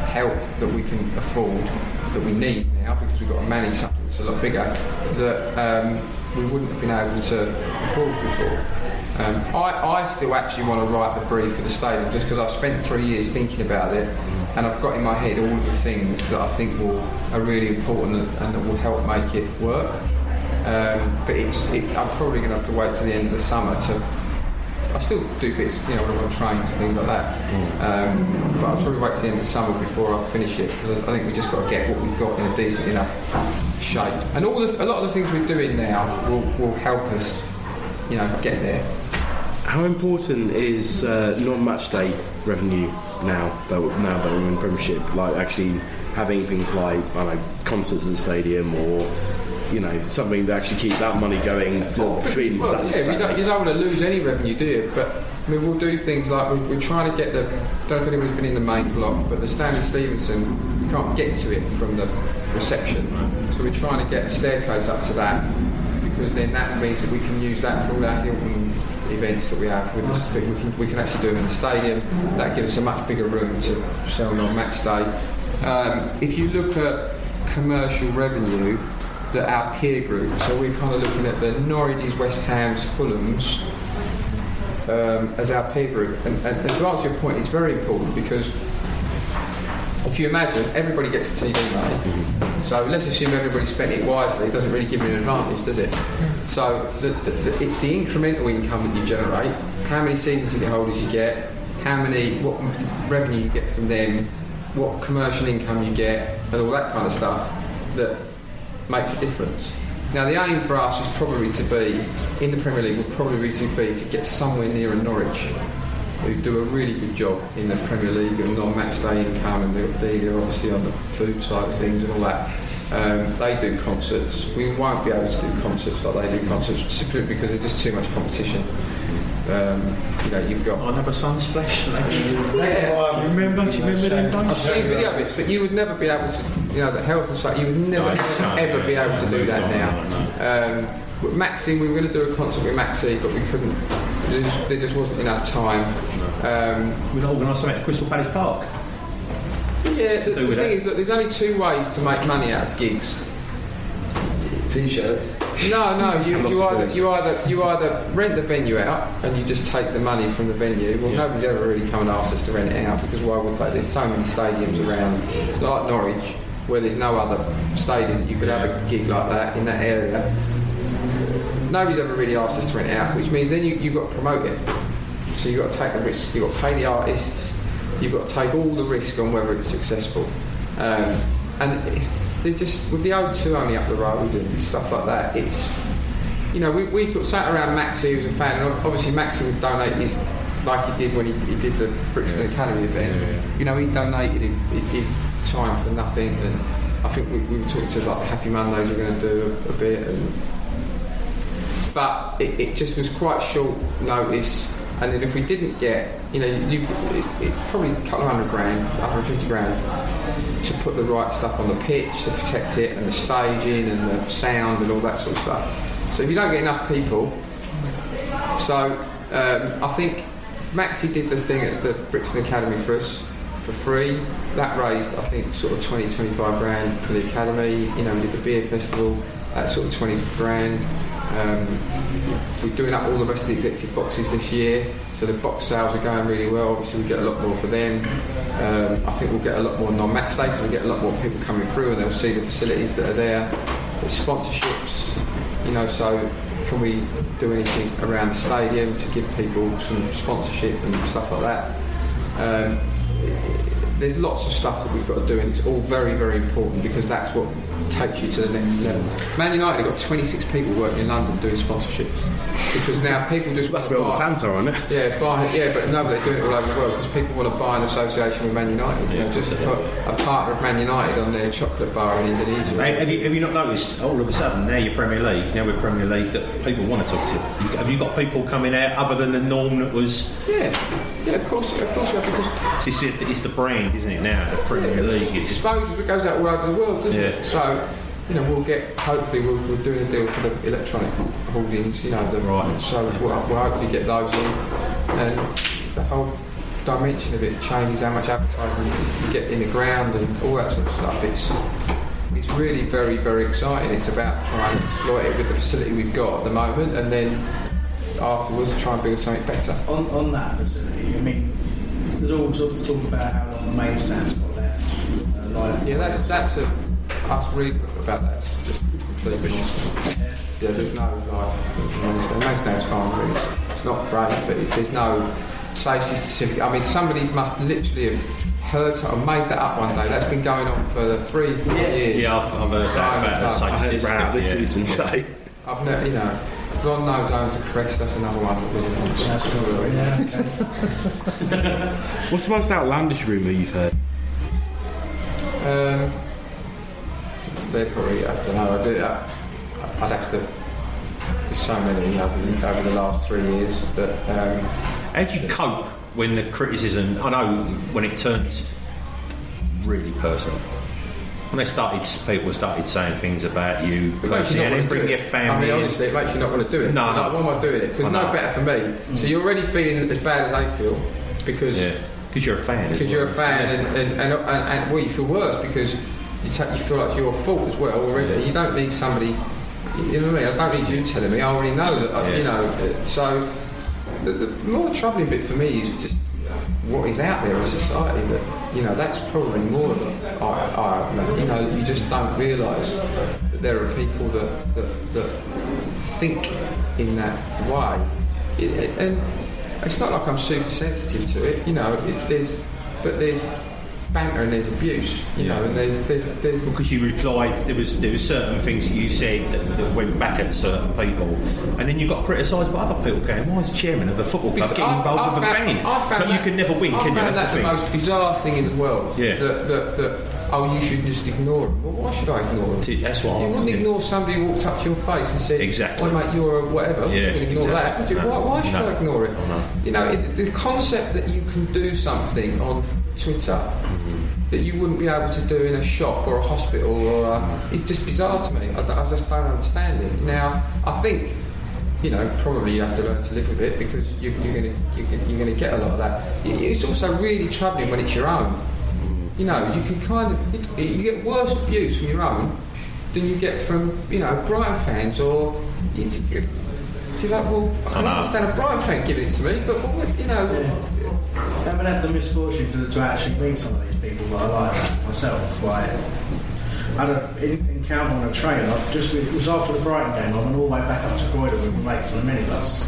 help that we can afford that we need now because we've got to manage something that's a lot bigger that um, we wouldn't have been able to afford before. Um, I, I still actually want to write the brief for the stadium just because I've spent three years thinking about it and I've got in my head all the things that I think will are really important and, that will help make it work. Um, but it's, it, I'm probably going to have to wait to the end of the summer to. I still do bits, you know, when I'm on trains and things like that. Um, but I'll probably wait to the end of the summer before I finish it because I I think we just got to get what we've got in a decent enough shape. And all the, a lot of the things we're doing now will, will help us, you know, get there. How important is uh, non-match day revenue now that we're, now that we're in Premiership? Like actually having things like I don't know concerts at the stadium or you know something to actually keep that money going between Well, Saturday, yeah, you don't, you don't want to lose any revenue, do you? But I mean, we'll do things like we're, we're trying to get the. Don't know if anybody's been in the main block, but the Stanley Stevenson, you can't get to it from the reception. So we're trying to get a staircase up to that because then that means that we can use that for all our Hilton events that we have with this, we can we can actually do them in the stadium. That gives us a much bigger room to sell on match day. Um, if you look at commercial revenue that our peer group, so we're kind of looking at the Norwiches, West Hams, Fulhams um, as our peer group. And, and, and to answer your point, it's very important because if you imagine everybody gets a TV money, mm-hmm. so let's assume everybody spent it wisely. It doesn't really give you an advantage, does it? So the, the, the, it's the incremental income that you generate, how many season ticket holders you get, how many what revenue you get from them, what commercial income you get, and all that kind of stuff that makes a difference. Now the aim for us is probably to be in the Premier League would probably be to be to get somewhere near a Norwich who do a really good job in the Premier League and on match day income and they- they're obviously on the food side of things and all that. Um, they do concerts. We won't be able to do concerts like they do concerts simply because there's just too much competition. Um, you know, you've got. Another sunsplash. Yeah. Do you remember? Do you remember them days? I've seen video of it, but you would never be able to, you know, the health and safety, you would never, ever, ever be able to do that now. Um, with Maxi, we were going to do a concert with Maxi, but we couldn't. There just, there just wasn't enough time. Um, We're not organised something at Crystal Palace Park. yeah, the, the thing that. is, look, there's only two ways to make money out of gigs. T-shirts. No, no, you, you either you either you either rent the venue out and you just take the money from the venue. Well, nobody's ever really come and asked us to rent it out because why would they? There's so many stadiums around. It's not like Norwich where there's no other stadium that you could have a gig like that in that area. Nobody's ever really asked us to rent it out, which means then you, you've got to promote it. So you've got to take the risk. You've got to pay the artists. You've got to take all the risk on whether it's successful. Um, and there's just with the O2 only up the road and stuff like that. It's you know we, we thought sat around Maxi who's a fan, and obviously Maxi would donate his like he did when he, he did the Brixton Academy event. You know he donated his, his time for nothing, and I think we, we were talking to like Happy Mondays. We're going to do a, a bit and but it, it just was quite short notice. And then if we didn't get, you know, you, it's, it's probably a couple of hundred grand, 150 grand to put the right stuff on the pitch to protect it, and the staging and the sound and all that sort of stuff. So if you don't get enough people, so um, I think Maxi did the thing at the Brixton Academy for us for free. That raised, I think, sort of 20, 25 grand for the academy. You know, we did the beer festival, that sort of 20 grand. Um, we're doing up all the rest of the executive boxes this year, so the box sales are going really well. Obviously, we get a lot more for them. Um, I think we'll get a lot more non-match day because we get a lot more people coming through, and they'll see the facilities that are there. the sponsorships, you know. So, can we do anything around the stadium to give people some sponsorship and stuff like that? Um, there's lots of stuff that we've got to do, and it's all very, very important because that's what takes you to the next level. Man United have got 26 people working in London doing sponsorships because now people just That's where all the fans are, isn't it? Yeah, buy, yeah, but no, but they're doing it all over the world because people want to buy an association with Man United. You know, just to put a partner of Man United on their chocolate bar in Indonesia. Hey, have, you, have you not noticed all of a sudden now you're Premier League, now we're Premier League that people want to talk to you? you? Have you got people coming out other than the norm that was? Yeah, yeah, of course, of course, we have, because It's, it's, it's the brand, isn't it? Now the Premier Yeah, League it's is. exposure that goes out all over the world, doesn't Yeah. it? So, you know, we'll get, hopefully, we'll, we're doing a deal for the electronic holdings, you know, the, right. so we'll, we'll hopefully get those in, and the whole dimension of it changes how much advertising you get in the ground and all that sort of stuff. It's, it's really very, very exciting. It's about trying to exploit it with the facility we've got at the moment, and then afterwards and try and build something better. On, on that facility, I mean, there's all sorts of talk about how long the main stand's got left. Uh, live Yeah, that's that's a us read about that. It's just completely Yeah, there's no like most most stands fine. Really. It's, it's not great, but it's, there's no safety certificate. I mean, somebody must literally have heard something, made that up one day. That's been going on for three, four years. Yeah, I've, I've heard that about the safety I heard system, about this yeah. season today. I've never, you know, God knows owns the crest. That's another one that was. Yeah, okay. What's the most outlandish rumour you've heard? Um, they're probably, I don't know, I do, I, I'd have to, there's so many over, the- over the last three years that, um, How do you cope when the criticism? I know when it turns really personal. When they started, people started saying things about you It makes you personally, and bring your family. I mean, honestly, it makes you not want to do it. No, Like, no. why am I doing it? Because no better for me. Mm. So you're already feeling as bad as they feel because Yeah, because you're a fan. because you're a fan, and, and, and, and, and well, you feel worse because you, take, you feel like it's your fault as well already. You don't need somebody. You know what I mean? I don't need you telling me. I already know that. I, you know. So the, the more troubling bit for me is just what is out there in society. That you know, that's probably more of I, you know, you just don't realise that there are people that that, that think in that way. It, it- and it's not like I'm super sensitive to it, you know. It, there's, but there's banter and there's abuse, you know, and there's there's there's because you replied there was there were certain things that you said that, that went back at certain people and then you got criticised by other people going why is the chairman of the football club getting involved with a fan I found so you can never win I can you found that's that the the, most bizarre thing in the world. Yeah. That, that, that, oh, you should just ignore them. Well, why should I ignore them? That's what You I- wouldn't yeah. ignore somebody who walked up to your face and said, Exactly. well, mate, you're a whatever. Yeah, you ignore exactly. that. Would you? No. Why, why should No. I ignore it? No. You know, it, the concept that you can do something on Twitter that you wouldn't be able to do in a shop or a hospital or a, it's just bizarre to me. I, I just don't understand it. Now, I think you know, probably you have to learn to live with it because you, you're going to you're, gonna- you're going to get a lot of that. It's also really troubling when it's your own. You know, you can kind of you get worse abuse from your own than you get from you know Brighton fans or you, you, you're like, well, I can I know. understand a Brighton fan giving it to me, but what, you know, I haven't had the misfortune to, to actually meet some people that myself. Like, I had an encounter on a train. I just it was after the Brighton game. I went all the way back up to Croydon with my mates on a minibus.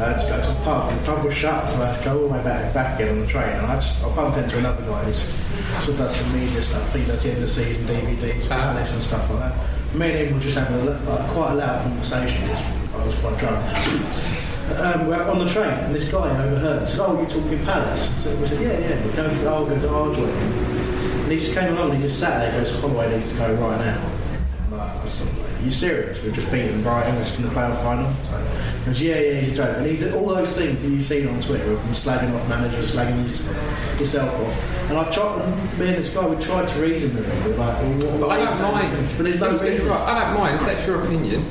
uh, to go to the pub. The pub was shut, so I had to go all the way back, back again on the train. And I just I bumped into another guy who's sort of does some media stuff. He does the end of season DVDs, for and stuff like that. Me and him were just having a, like, quite a loud conversation. I was quite drunk. Um, we're on the train, and this guy overheard. He said, "Oh, you're talking Palace?" So we said, "Yeah, yeah." We're going to. Oh, we're going to Ardwood. And he just came along and he just sat there. He goes, "Holloway needs to go right now." I said, Are you serious? We've just beaten Brighton, we're just in the playoff final. So he goes, yeah, yeah, he's a joke. And he's all those things that you've seen on Twitter of him slagging off managers, slagging yourself off. And I tried, me and this guy, we tried to reason with him. We're like, well, what, what I don't mind. But there's no It's- it's reason. right, I don't mind if that's your opinion.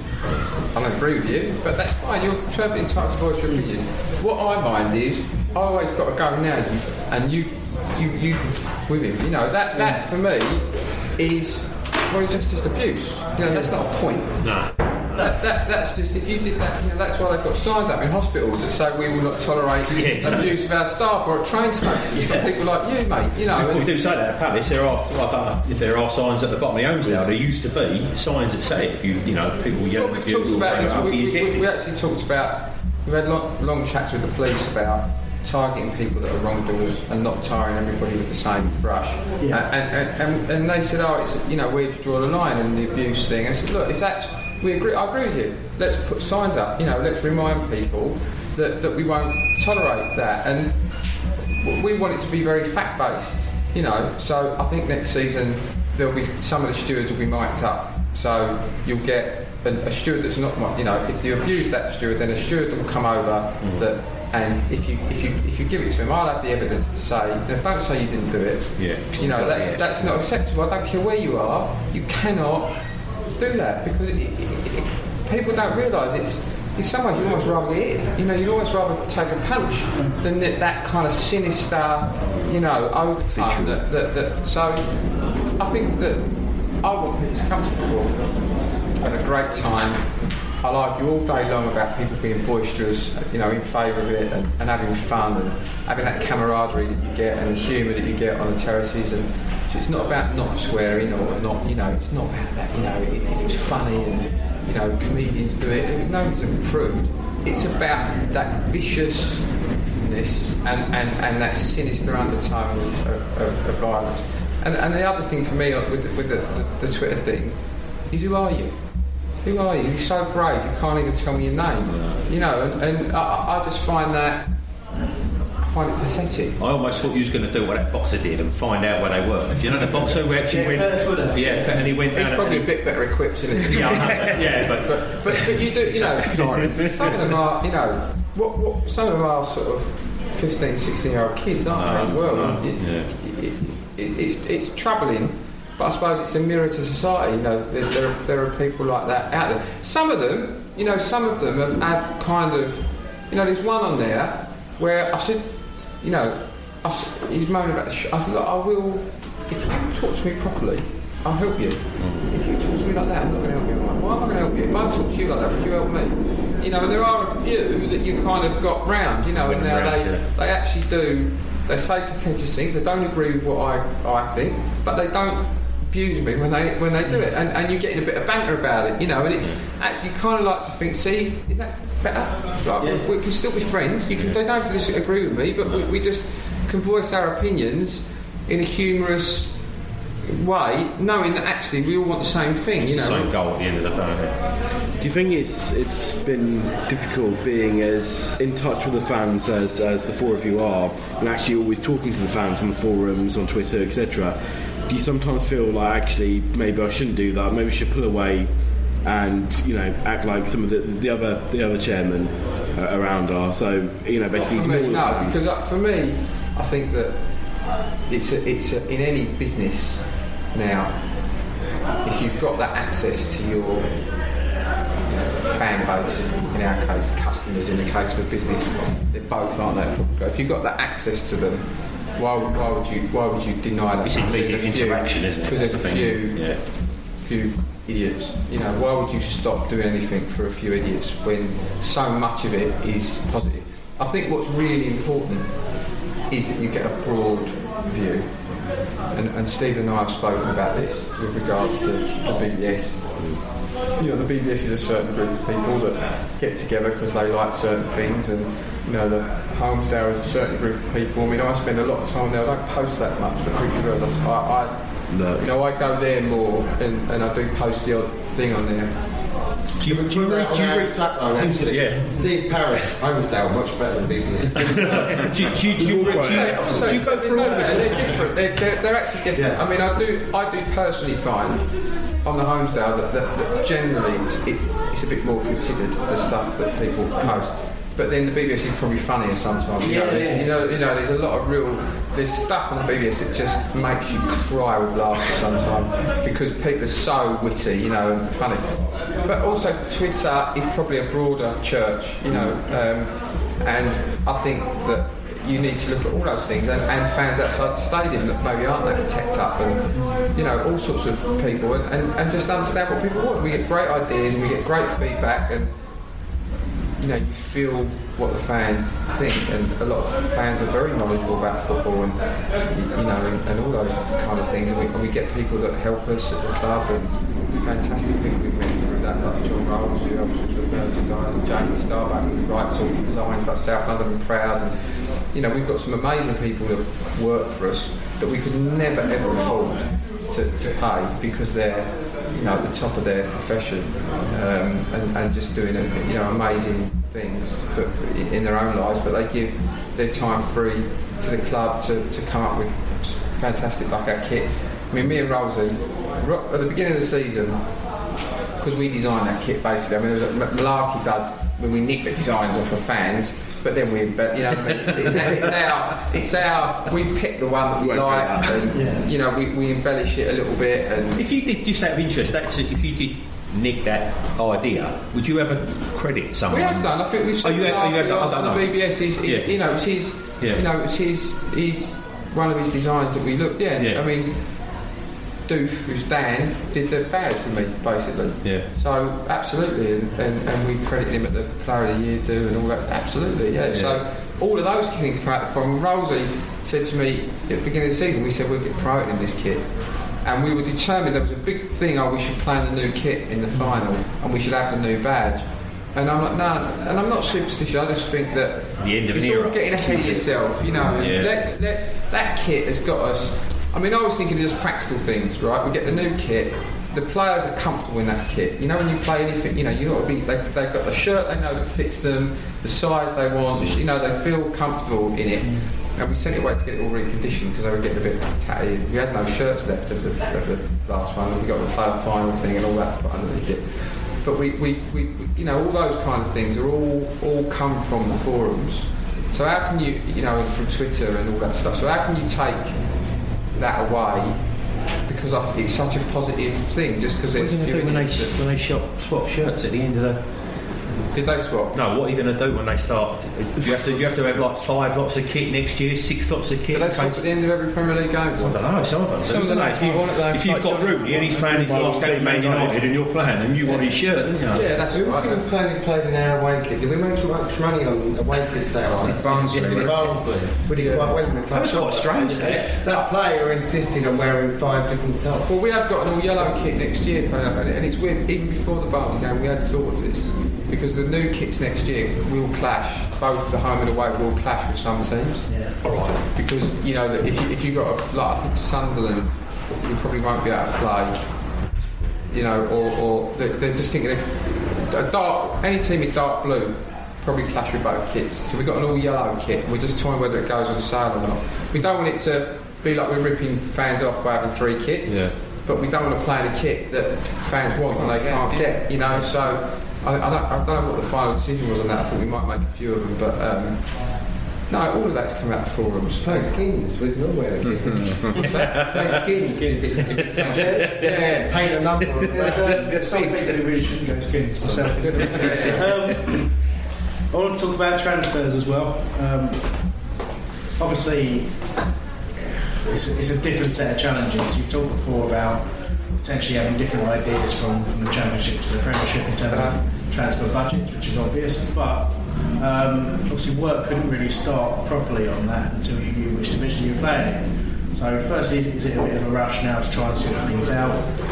I don't agree with you, but that's fine. You're perfectly entitled to voice your opinion. What I mind is I always got to go now, and you, you, you with him. You know that that mm. for me is well, it's just just abuse. You know, that's not a point. No. That, that, that's just if you did that, you know, that's why they've got signs up in hospitals that say we will not tolerate Yeah, abuse of our staff or at train stations. Got people like you, mate. You know, Well, we do say that at Palace. There are, I don't know if there are signs at the bottom of the homes now. There used to be signs that say if you, you know, people yelling Well, at we you, talked about this. We, we, we, we actually talked about. We had long, long chats with the police about targeting people that are wrongdoers and not tarring everybody with the same brush. Yeah. And, and, and, and they said, oh, it's you know where do you draw the line and the abuse thing. And I said, look, if that's we agree, I agree with you. Let's put signs up. You know, let's remind people that, that we won't tolerate that and we want it to be very fact based. You know, so I think next season there'll be some of the stewards will be mic'd up. So you'll get a, a steward that's not, you know, if you abuse that steward, then a steward will come over mm. that, and if you if you if you give it to him, I'll have the evidence to say. Now, don't say you didn't do it. Yeah. You know, that's that's not acceptable. I don't care where you are. You cannot do that because it, it, it, people don't realise it's. In some ways, you'd almost rather get hit. You know, you'd almost rather take a punch than that, that kind of sinister, you know, overtone. That, that, that, so, I think that I want people to come to football, have a great time. I like you all day long about people being boisterous, you know, in favour of it and, and having fun and having that camaraderie that you get and the humour that you get on the terraces. And so it's not about not swearing or not, you know, it's not about that, you know, it, it's funny and, you know, comedians do it. Nobody's a prude. It's about that viciousness and, and, and that sinister undertone of, of, of violence. And, and the other thing for me with, with the, the, the Twitter thing is who are you? Who are you? You're so brave, you can't even tell me your name. You know, and, and I, I just find that, I find it pathetic. I almost thought you was going to do what that boxer did and find out where they were. Do you know the boxer who actually Yeah, went? Curtis Woodhouse. Yeah, and he went He's down. probably and a bit better equipped, isn't he? Yeah, Yeah, but- but, but but you do, you know, some of them are, you know, what, what some of them are sort of 15, 16 year old kids, aren't they, as well? no, It- yeah. it- it- it's, it's troubling But I suppose it's a mirror to society. You know, there, there, are, there are people like that out there. Some of them, you know, some of them have, have kind of, you know, there's one on there where I said, you know, I he's moaning about the sh- I said, "Look, I will, if you talk to me properly, I'll help you. Mm. If you talk to me like that, I'm not going to help you. I'm like, Why am I going to help you? If I talk to you like that, would you help me? You know, and there are a few that you kind of got round, you know, and now they, they actually do, they say contentious things, they don't agree with what I, I think, but they don't abuse me when they when they do it, and, and you're getting a bit of banter about it, you know, and it's mm. actually kind of like to think, see, isn't that better? Like, we, we can still be friends. You can, they don't have to disagree with me, but we, we just can voice our opinions in a humorous way, knowing that actually we all want the same thing. It's you the know, same goal at the end of the day. Do you think it's it's been difficult being as in touch with the fans as, as the four of you are, and actually always talking to the fans on the forums, on Twitter, etc. Do you sometimes feel like actually maybe I shouldn't do that? Maybe I should pull away and you know act like some of the, the other the other chairmen uh, around are. So you know basically me, no, because uh, for me, I think that it's a, it's a, in any business now. If you've got that access to your you fan base, in our case, customers, in the case of a business, they're both aren't they? If you've got that access to them, why, would- why would you why would you deny that? It's Because there's immediate a few- interaction, isn't it? Because there's the a thing. few Yeah. few idiots. You know, why would you stop doing anything for a few idiots when so much of it is positive? I think what's really important is that you get a broad view. And, and Steve and I have spoken about this with regards to the BBS. You know, the BBS is a certain group of people that get together because they like certain things, and you know, the Holmesdale is a certain group of people. I mean, I spend a lot of time there. I don't post that much, but Preacher Girls, I, I, you know, I go there more, and, and I do post the odd thing on there. Do you, do you, read, do you read Slapline, actually? Yeah. Steve Parish, Holmesdale, much better than BBS. do, you- do, do, you- do, do you go there's through all doubt, this? They're different. They're, they're, they're actually different. Yeah. I mean, I do I do personally find on the Holmesdale that, that, that generally it's, it's, it's a bit more considered the stuff that people post. But then the BBS is probably funnier sometimes. You, know, Yeah, there's, yeah. you know, you know, there's a lot of real. There's stuff on the BBS that just makes you cry with laughter sometimes because people are so witty, you know, and funny. But also Twitter is probably a broader church, you know, um, and I think that you need to look at all those things and, and fans outside the stadium that maybe aren't that teched up and you know all sorts of people and, and, and just understand what people want. We get great ideas and we get great feedback and you know, you feel what the fans think, and a lot of fans are very knowledgeable about football, and you know, and, and all those kind of things. And we, and we get people that help us at the club, and fantastic people we've met through that, like John Rolls, who helps with the merchandise, and Jamie Starbuck, who writes all the lines like South London and Proud, and you know, we've got some amazing people that work for us that we could never ever afford to, to pay because they're you know, at the top of their profession um, and, and just doing you know amazing things for, for, in their own lives, but they give their time free to the club to, to come up with fantastic our kits. I mean, me and Rosie, at the beginning of the season, because we designed that kit basically. I mean, was Malarkey does when we nick the designs off of fans. But then we, but you know, what I mean? it's, it's, it's our, it's our. We pick the one that we like, and you know, we, we embellish it a little bit, and If you did, just out of interest, that's if you did nick that idea, would you ever credit someone? We have done. I think we've Oh, you have- Malarkey oh, you have done- I don't on the know. BBS. Is, Yeah. you know, it's his. Yeah. You know, it's his. He's one of his designs that we looked. Yeah, Yeah. I mean, Doof, who's Dan, did the badge for me basically. Yeah. So absolutely, and, and, and we credit him at the Player of the Year do and all that. Absolutely, yeah. Yeah. So all of those things come out from Rosie said to me at the beginning of the season. We said we'll get promoted in this kit. And we were determined there was a big thing. Oh, we should plan the new kit in the mm. final, and we should have the new badge. And I'm like, no, and I'm not superstitious. I just think that The end of it's all era. getting ahead of yourself, you know. Yeah. Let's let's that kit has got us. I mean, I was thinking of just practical things, right? We get the new kit. The players are comfortable in that kit. You know, when you play anything, you know, you got to be. They, they've got the shirt they know that fits them, the size they want. You know, they feel comfortable in it. And we sent it away to get it all reconditioned because they were getting a bit tatty. We had no shirts left of the, of the last one. And we got the player final thing and all that underneath it. But we, we, we- you know, all those kind of things are all all come from the forums. So how can you, you know, from Twitter and all that stuff. So how can you take that away? because I it's such a positive thing. Just because What are there's you a going to few do when they, when they shop, swap shirts at the end of the. Did they swap? No, what are you going to do when they start? You have to you have to have like five lots of kit next year, six lots of kit. Do they swap at the end of every Premier League game? I don't know. Some of them. Some of them don't they? might If, you, want it, though, if you've like got Rooney and he's playing his last game at Man United and you're playing and you want his shirt, don't you? Yeah, that's Who was going to play, play in our away kit? Did we make too much money on away kit sales? Barnsley. Yeah, Barnsley. We did quite well in the club. That was quite strange, that. That player insisted on wearing five different tops. Well, we have got an all yellow kit next year, and and it's weird. Even before the Barnsley game, we had thought of this because the new kits next year will clash. Both the home and away will clash with some teams. Yeah. All right. Because you know that if you if you got a, like I think Sunderland, you probably won't be able to play. You know, or, or they're, they're just thinking a dark any team in dark blue probably clash with both kits. So we've got an all yellow kit. and We're just toying whether it goes on sale or not. We don't want it to be like we're ripping fans off by having three kits. Yeah. But we don't want to play in a kit that fans want and they can't get. You know, so I, I, don't, I don't know what the final decision was on that. I think we might make a few of them, but. Um, no, all of that's come out the forums. Play skins with nowhere. Play skins. Yeah. Paint a number there's some people who really shouldn't go skins myself. um, I want to talk about transfers as well. Um, obviously, it's, it's a different set of challenges. You've talked before about potentially having different ideas from, from the Championship to the Premiership in terms of transfer budgets, which is obvious, but um, obviously work couldn't really start properly on that until you knew which division you were playing in. So firstly, is, is it a bit of a rush now to try and sort things out?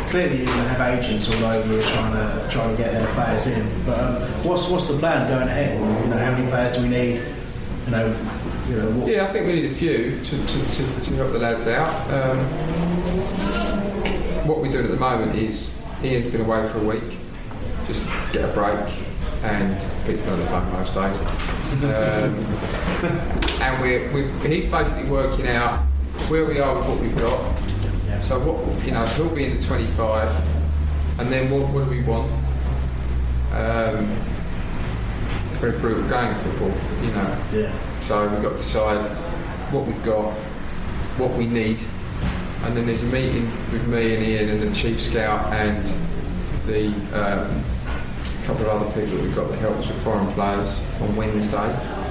Clearly, you're going to have agents all over are trying to trying to get their players in. But um, what's what's the plan going ahead? You know, how many players do we need? You know, you know. What, Yeah, I think we need a few to, to, to, to help the lads out. Um, what we're doing at the moment is Ian's been away for a week, just get a break and people on the phone most days. Um, and we're, we're, he's basically working out where we are with what we've got. So what you know, he'll be in the 25, and then what, what do we want? Um, very brutal game football, you know. Yeah. So we've got to decide what we've got, what we need, and then there's a meeting with me and Ian and the chief scout and the um, couple of other people that we've got that help us with foreign players on Wednesday.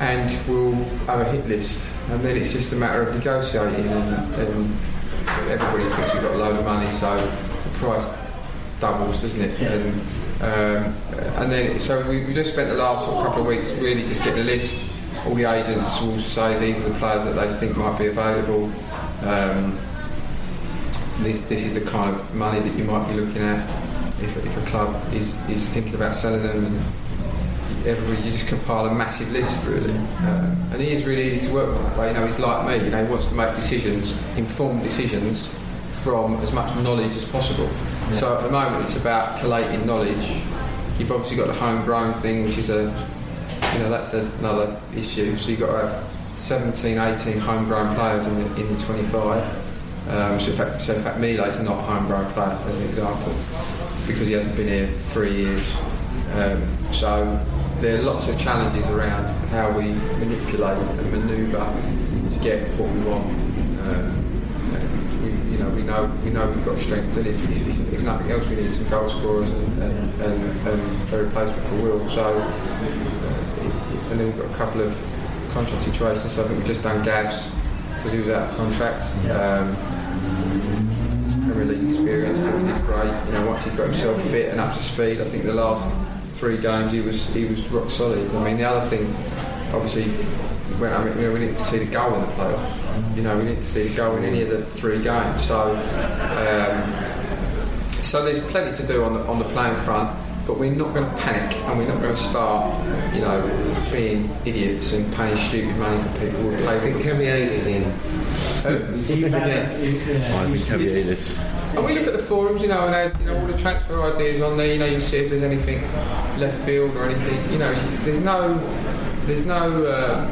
And we'll have a hit list, and then it's just a matter of negotiating. And, and everybody thinks we've got a load of money, so the price doubles, doesn't it? And um, and then so we, we just spent the last sort of couple of weeks really just getting a list. All the agents will say these are the players that they think might be available. Um, this, this is the kind of money that you might be looking at if, if a club is, is thinking about selling them. And everybody, you just compile a massive list really. Uh, and he is really easy to work with that way. You know, he's like me. You know, he wants to make decisions, informed decisions, from as much knowledge as possible. So at the moment, it's about collating knowledge. You've obviously got the homegrown thing, which is a, you know, that's another issue. So you've got to have 17, 18 homegrown players in the, in the 25. Um, so, in fact, so in fact, not a homegrown player, as an example, because he hasn't been here three years. Um, so there are lots of challenges around how we manipulate and manoeuvre to get what we want. Um, we, you know, we know we know we've got strength, and if, if, if, if nothing else, we need some goal scorers and, and, and, and a replacement for Will. So, uh, and then we've got a couple of contract situations. So I think we've just done Gabs because he was out of contract. Um, his Premier League experience, I think he did great. You know, once he got himself fit and up to speed, I think the last three games he was he was rock solid. I mean, the other thing, obviously, when I mean, you know, we need to see the goal in the playoff. You know, we need to see the goal in any of the three games. So, um, so there's plenty to do on the on the playing front. But we're not going to panic, and we're not going to start, you know, being idiots and paying stupid money for people who play. I think Kamiana's in. You've had a- yeah, he's- he's- And we look at the forums, you know, and uh, you know all the transfer ideas on there. You know, you see if there's anything left field or anything. You know, there's no, there's no uh,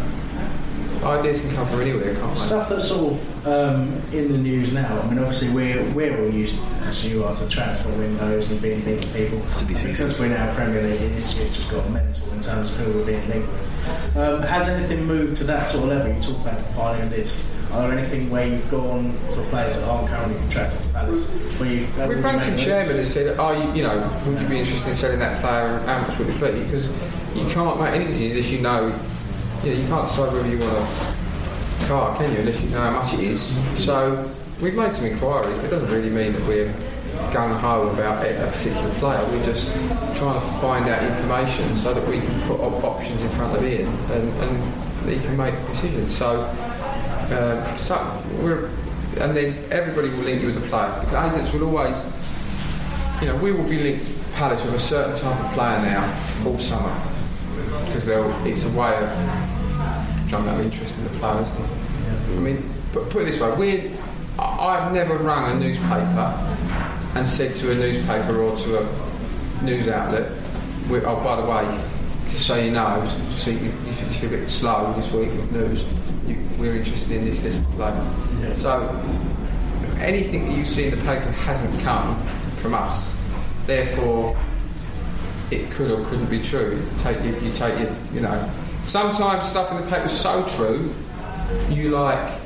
ideas can come from anywhere, can't they? Stuff that's sort of um, in the news now. I mean, obviously we're we're all used, as you are, to transfer windows and being linked with people. Since we're now Premier League, it's, it's just got mental in terms of who we're being linked with. Um, has anything moved to that sort of level? You talk about compiling a list. Are there anything where you've gone for players that aren't currently contracted to Palace? Where you've, We've already rang some chairman and said, "Are you, you know, would you be interested in selling that player? and How much would it be?" Because you can't make any decision unless you know. You you can't decide whether you want a car, can you? Unless you know how much it is. So we've made some inquiries, but it doesn't really mean that we're gung ho about a particular player. We're just trying to find out information so that we can put op- options in front of Ian and, and he can make decisions. So, uh, so we're, and then everybody will link you with a player because agents will always you know, we will be linked Palace with a certain type of player now all summer because it's a way of drumming up interest in the players. I mean, put, put it this way: we, I've never rung a newspaper and said to a newspaper or to a news outlet, we, "Oh, by the way, just so you know, so you, you, you feel a bit slow this week with news. You, we're interested in this list of players." So anything that you see in the paper hasn't come from us. Therefore, it could or couldn't be true. Take you, you take your, you know. Sometimes stuff in the paper is so true, you like.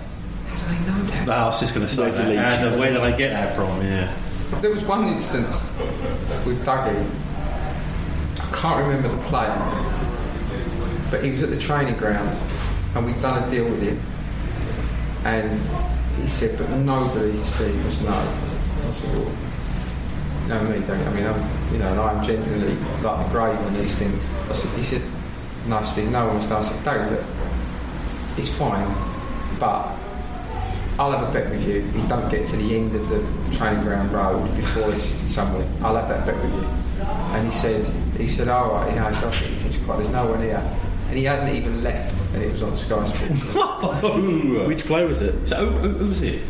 No, I was just going to say Where's the that. leak? And, uh, where did I get that from? Yeah. There was one instance with Dougie. I can't remember the play, but he was at the training ground, and we'd done a deal with him. And he said, "But nobody, Steve, must know." I said, "Well, you know me, don't you? I mean, I'm, you know, and I'm genuinely like the grave on these things." I said, "He said, no, Steve, no one must know." I said, look, it's fine, but." I'll have a bet with you. We don't get to the end of the training ground road before it's somewhere. I'll have that bet with you. And he said, he said, all right, you know, so I think he keeps quiet. There's no one here. And he hadn't even left, and it was on Sky Sports. Which player was it? So who, who, who was it?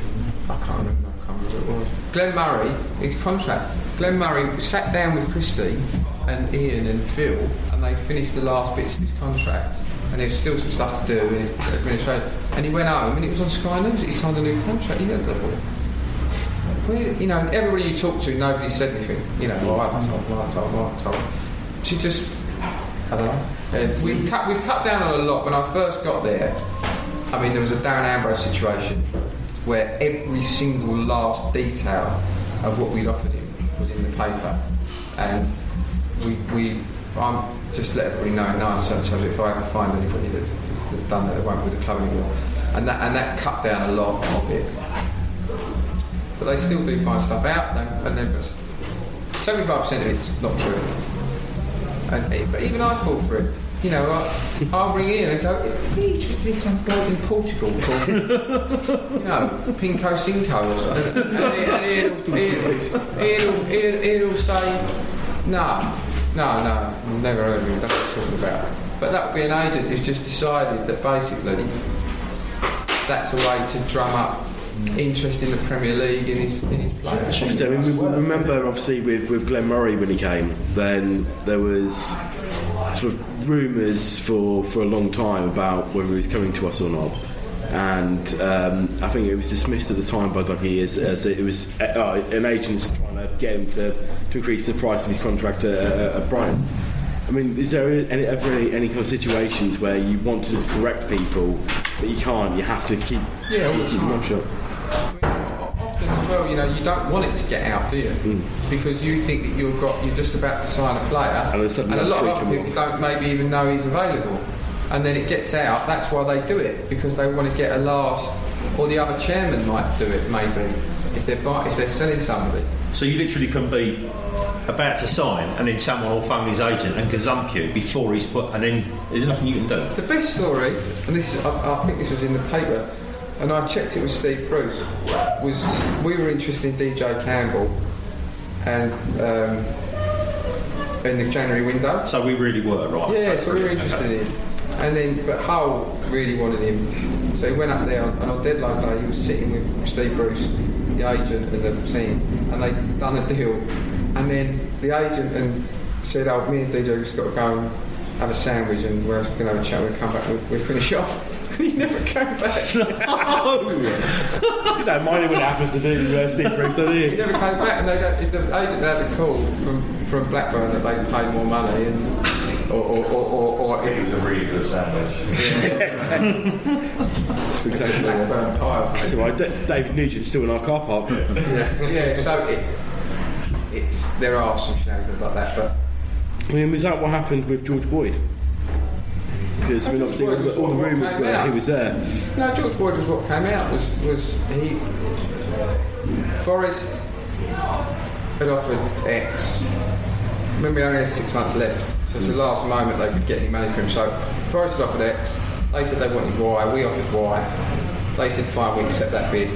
I can't remember. I can't remember who it was. Glenn Murray, his contract. Glenn Murray sat down with Christie and Ian and Phil, and they finished the last bits of his contract. And there's still some stuff to do in administration. And he went home, and it was on Sky News. He signed a new contract. He well, you know, and everybody you talk to, nobody said anything. You know, well, I'm told, well, I'm told, well, I'm told. She just, I don't know. Uh, we've cut, we've cut down on a lot. When I first got there, I mean, there was a Darren Ambrose situation where every single last detail of what we'd offered him was in the paper, and we, we, I'm just let everybody know now. So, so if I ever find anybody that's, that's done that, they won't be the club anymore, and that and that cut down a lot of it. But they still do find stuff out, and then seventy-five percent of it's not true. And but even I fall for it. You know, I, I'll ring in and go, "Is he interested in some bloke in Portugal called, you know, Pinko Cinco or something?" And, and he'll, he'll, he'll, he'll, he'll say, "No, no, no, I've never heard of him. That's what he's talking about." But that would be an agent who's just decided that basically that's a way to drum up interest in the Premier League in his, in his players. Obviously, I mean, we, we remember obviously with, with Glenn Murray when he came, then there was sort of rumours for, for a long time about whether he was coming to us or not. And um, I think it was dismissed at the time by Dougie as, as it was uh, an agent trying to get him to, to increase the price of his contract at, at, Brighton. I mean, is there any, ever any, any kind of situations where you want to just correct people, but you can't? You have to keep Yeah, all the keep, keep time. them often as well, you know, you don't want it to get out, do you? Because you think that you've got, you're just about to sign a player, And suddenly a lot of people don't maybe even know he's available, and then it gets out. That's why they do it because they want to get a last, or the other chairman might do it maybe if they're buy, if they're selling somebody. So you literally can be about to sign, and then someone will phone his agent and gazump you before he's put, and then there's nothing you can do. The best story, and this I, I think this was in the paper, and I checked it with Steve Bruce, was we were interested in DJ Campbell and um, in the January window. So we really were, right? Yeah, so we were interested in him. And then, but Hull really wanted him. So he went up there, and on deadline day, he was sitting with Steve Bruce, the agent, and the team, and they'd done a deal. And then the agent and said, "Oh, me and DJ just got to go and have a sandwich, and we're going to have a chat. We'll come back. We'll, we'll finish off." And he never came back. you don't mind it when it happens to do uh, Steve Bruce, do He never came back, and they, got- the agent had a call from, from Blackburn that they paid more money, and Or, or, or, or, or it was a really good sandwich. Spectacular. Blackburn pies. So, right, Da- David Nugent's still in our car park. yeah, yeah. So it, it's there are some shenanigans like that, but I mean, was that what happened with George Boyd? Because I mean, obviously, all the, all the rumours were that he was there. No, George Boyd was what came out. Was was he? Forest had offered X. Remember, we only had six months left, so it's the last moment they could get any money from him. So Forest had offered X. They said they wanted Y. We offered Y. They said fine, we accept that bid.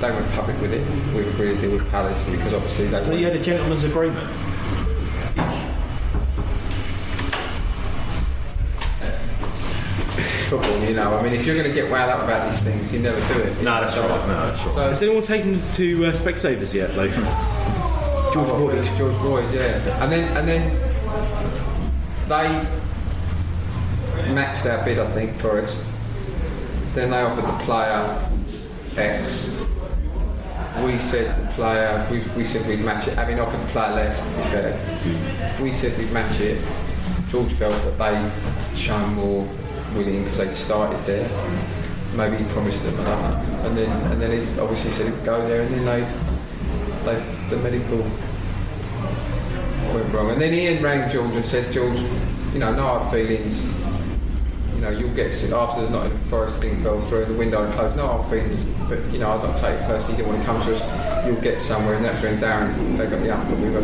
They went public with it. We agreed to deal with Palace because obviously they. So you had a gentleman's agreement. football, you know. I mean, if you're going to get wound up about these things, you never do it. No, that's right. No, that's right. So, Has anyone taken to uh, Specsavers yet, though? George Oh, Boyd. George Boyd, yeah. And then and then they matched our bid, I think, Forest. Then they offered the player X. We said the player, we, we said we'd match it. Having offered the player less, to be fair, we said we'd match it. George felt that they'd shown more willing because they'd started there. Maybe he promised them. And then and then he obviously said he'd go there, and then they, they the medical went wrong. And then Ian rang George and said, George, you know, no hard feelings. You know, you'll get sick after the Nottingham Forest thing fell through, the window closed. No hard feelings, but you know, I don't take it personally. You didn't want to come to us. You'll get somewhere, and that's when Darren they got the up, but we were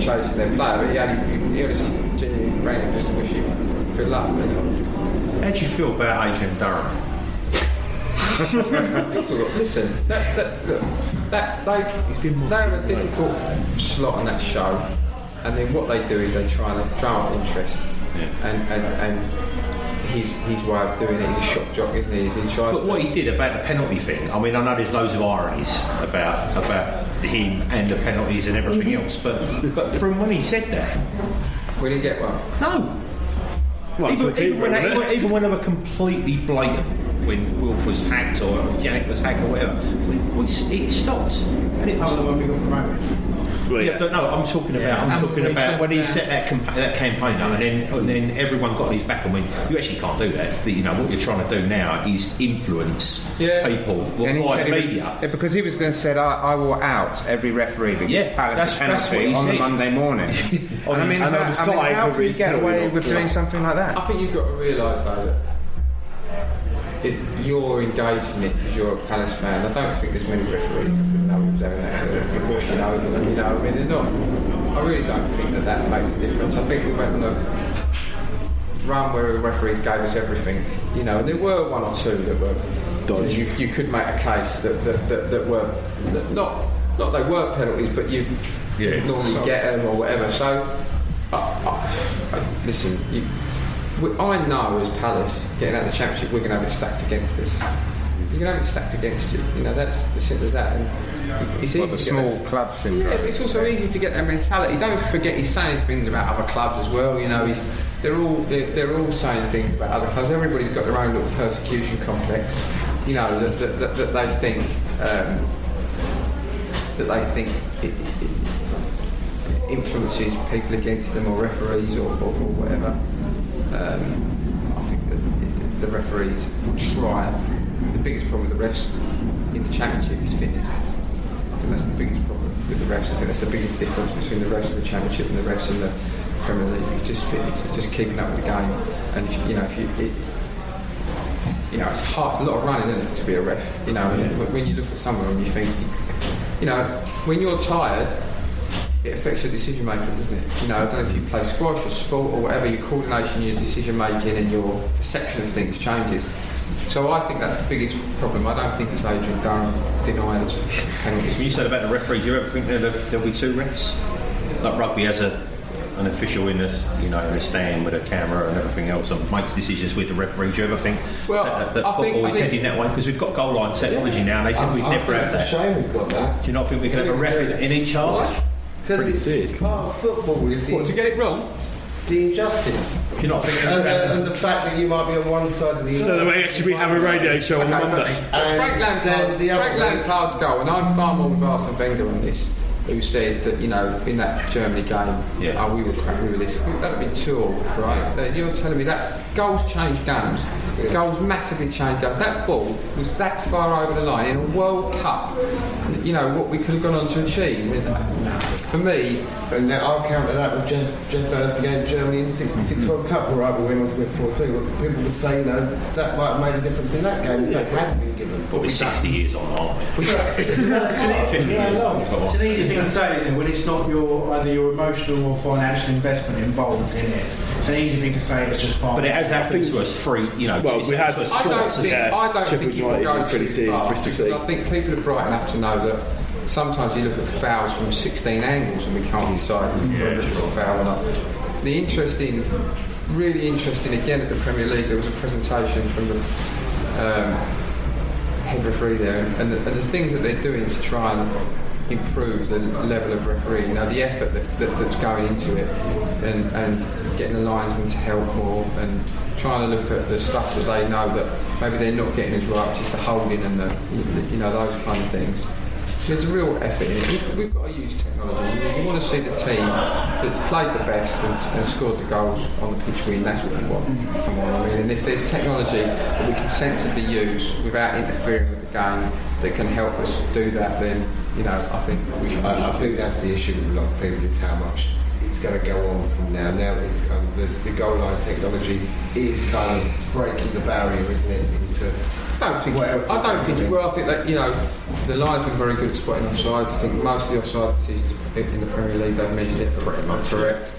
chasing their player. But he only, he honestly, genuinely rang him just to wish him good luck. you know. How do you feel about Adrian Durham? Listen, that, that, look, that they they're a difficult. slot on that show, and then what they do is they try and drum up interest, and, and and his his way of doing it is a shock jock, isn't he? Is he tries But to- what he did about the penalty thing, I mean, I know there's loads of ironies about about him and the penalties and everything mm-hmm. else, but but from when he said that, we didn't get one. No. Well, even, even, when people, they, even when they were completely blatant, when Wilf was hacked or Yannick was hacked or whatever, we, we, it stopped. And it was Other than when we got promoted. yeah, but no, I'm talking about I'm And talking um, about when he down. set that campa- that campaign up, and then and then everyone got on his back and went, you actually can't do that. You know what you're trying to do now is influence people well, And via said he was- media. yeah, because he was going to say, I, I will out every referee that Yeah, gives Palace that's- a that's penalty what he on the said. Monday morning. and I mean, and on how, I mean, how of can you get away with doing something like that? I think he's got to realise though that it, you're engaged in it because you're a Palace fan. I don't think there's many referees who know who's having that. You know, you know, I mean, they're not. I really don't think that that makes a difference. I think we went on a run where the referees gave us everything. You know, and there were one or two that were. Dodgy. You, you could make a case that that, that, that were that not not they were penalties, but you Yeah. normally So- get them or whatever. So, I, I, listen, you, we, I know as Palace getting out of the Championship, we're going to have it stacked against us. You're going to have it stacked against you. You know, that's as simple as that. And it's Well, easy the to get small that- club syndrome. Yeah, but it's also easy to get that mentality. Don't forget, he's saying things about other clubs as well. You know, he's they're all they're, they're all saying things about other clubs. Everybody's got their own little persecution complex. You know that that, that, that they think um, that they think it, it, it influences people against them or referees or, or, or whatever. Um, I think that the referees try. The biggest problem with the refs in the championship is fitness. I think that's the biggest problem with the refs. I think that's the biggest difference between the refs in the Championship and the refs in the Premier League. It's just fitness. It's just keeping up with the game. And if, you know, if you, it, you know, it's hard. A lot of running, isn't it, to be a ref? You know, and when- when you look at someone and you think, you know, when you're tired, it affects your decision making, doesn't it? You know, I don't know if you play squash or sport or whatever, your coordination, your decision making, and your perception of things changes. So I think that's the biggest problem. I don't think it's Adrian Durham denying us penalties. You said about the referee. Do you ever think there'll, there'll be two refs? Like rugby has a an official in the you know in the stand with a camera and everything else and makes decisions with the referee. Do you ever think Well, that, that I football think- is think- heading that way? Because we've got goal line technology now, and they said I- we'd I never think have it's that. a shame we've got that. Do you not think we can have a ref in, in each half? Because it's part of football. Is the, What, to get it wrong? the injustice. Do you not think? And, uh, and the fact that you might be on one side of the So that way, actually, we have a radio show on Okay, Monday. And Frank then Lampard, the Frank Lampard's goal, and I'm far more with Arsene Wenger on this. Who said that you know in that Germany game, oh we were crap, we were this. That'd be two, right? Uh, You're telling me that goals change games. Goals massively change games. That ball was that far over the line in a World Cup. You know what we could have gone on to achieve. For me, And I'll counter that with Jeff, Geoff Hurst against Germany in 66 World Cup. All right, we went on to win 4 2. People would say, you know, that might have made a difference in that game if that hadn't been given. But we're 60 years on, aren't we? It's an easy thing to say, isn't it? When it's not your either your emotional or financial investment involved in it. It's an easy thing to say. It's just part. But it has happened to us free, you know. Well, we had- to us I don't twice. think, I don't Sheffield think you United can go in pretty too serious, far Bristol because City. I think people are bright enough to know that sometimes you look at fouls from 16 angles and we can't decide whether it's a foul or not. The interesting, really interesting again at the Premier League, there was a presentation from the um, head referee there, and the, and the things that they're doing to try and improve the level of referee, know, the effort that, that, that's going into it, and, and getting the linesmen to help more, and trying to look at the stuff that they know that maybe they're not getting as right, which is the holding and the, you know, those kind of things. There's a real effort in it. We've, got to use technology. You, you want to see the team that's played the best and, and scored the goals on the pitch win. That's what we want. Come on, I mean, and if there's technology that we can sensibly use without interfering with the game that can help us do that, then you know, I think we should. I, I think that's the issue with a lot of people is how much it's going to go on from now. Now it's kind of the, the goal line technology is kind of breaking the barrier, isn't it? Into don't think. what else I don't think. Well, I think that you know, the Lions been very good at spotting offsides. I think most of the offside decisions in the Premier League they've measured it pretty much correct.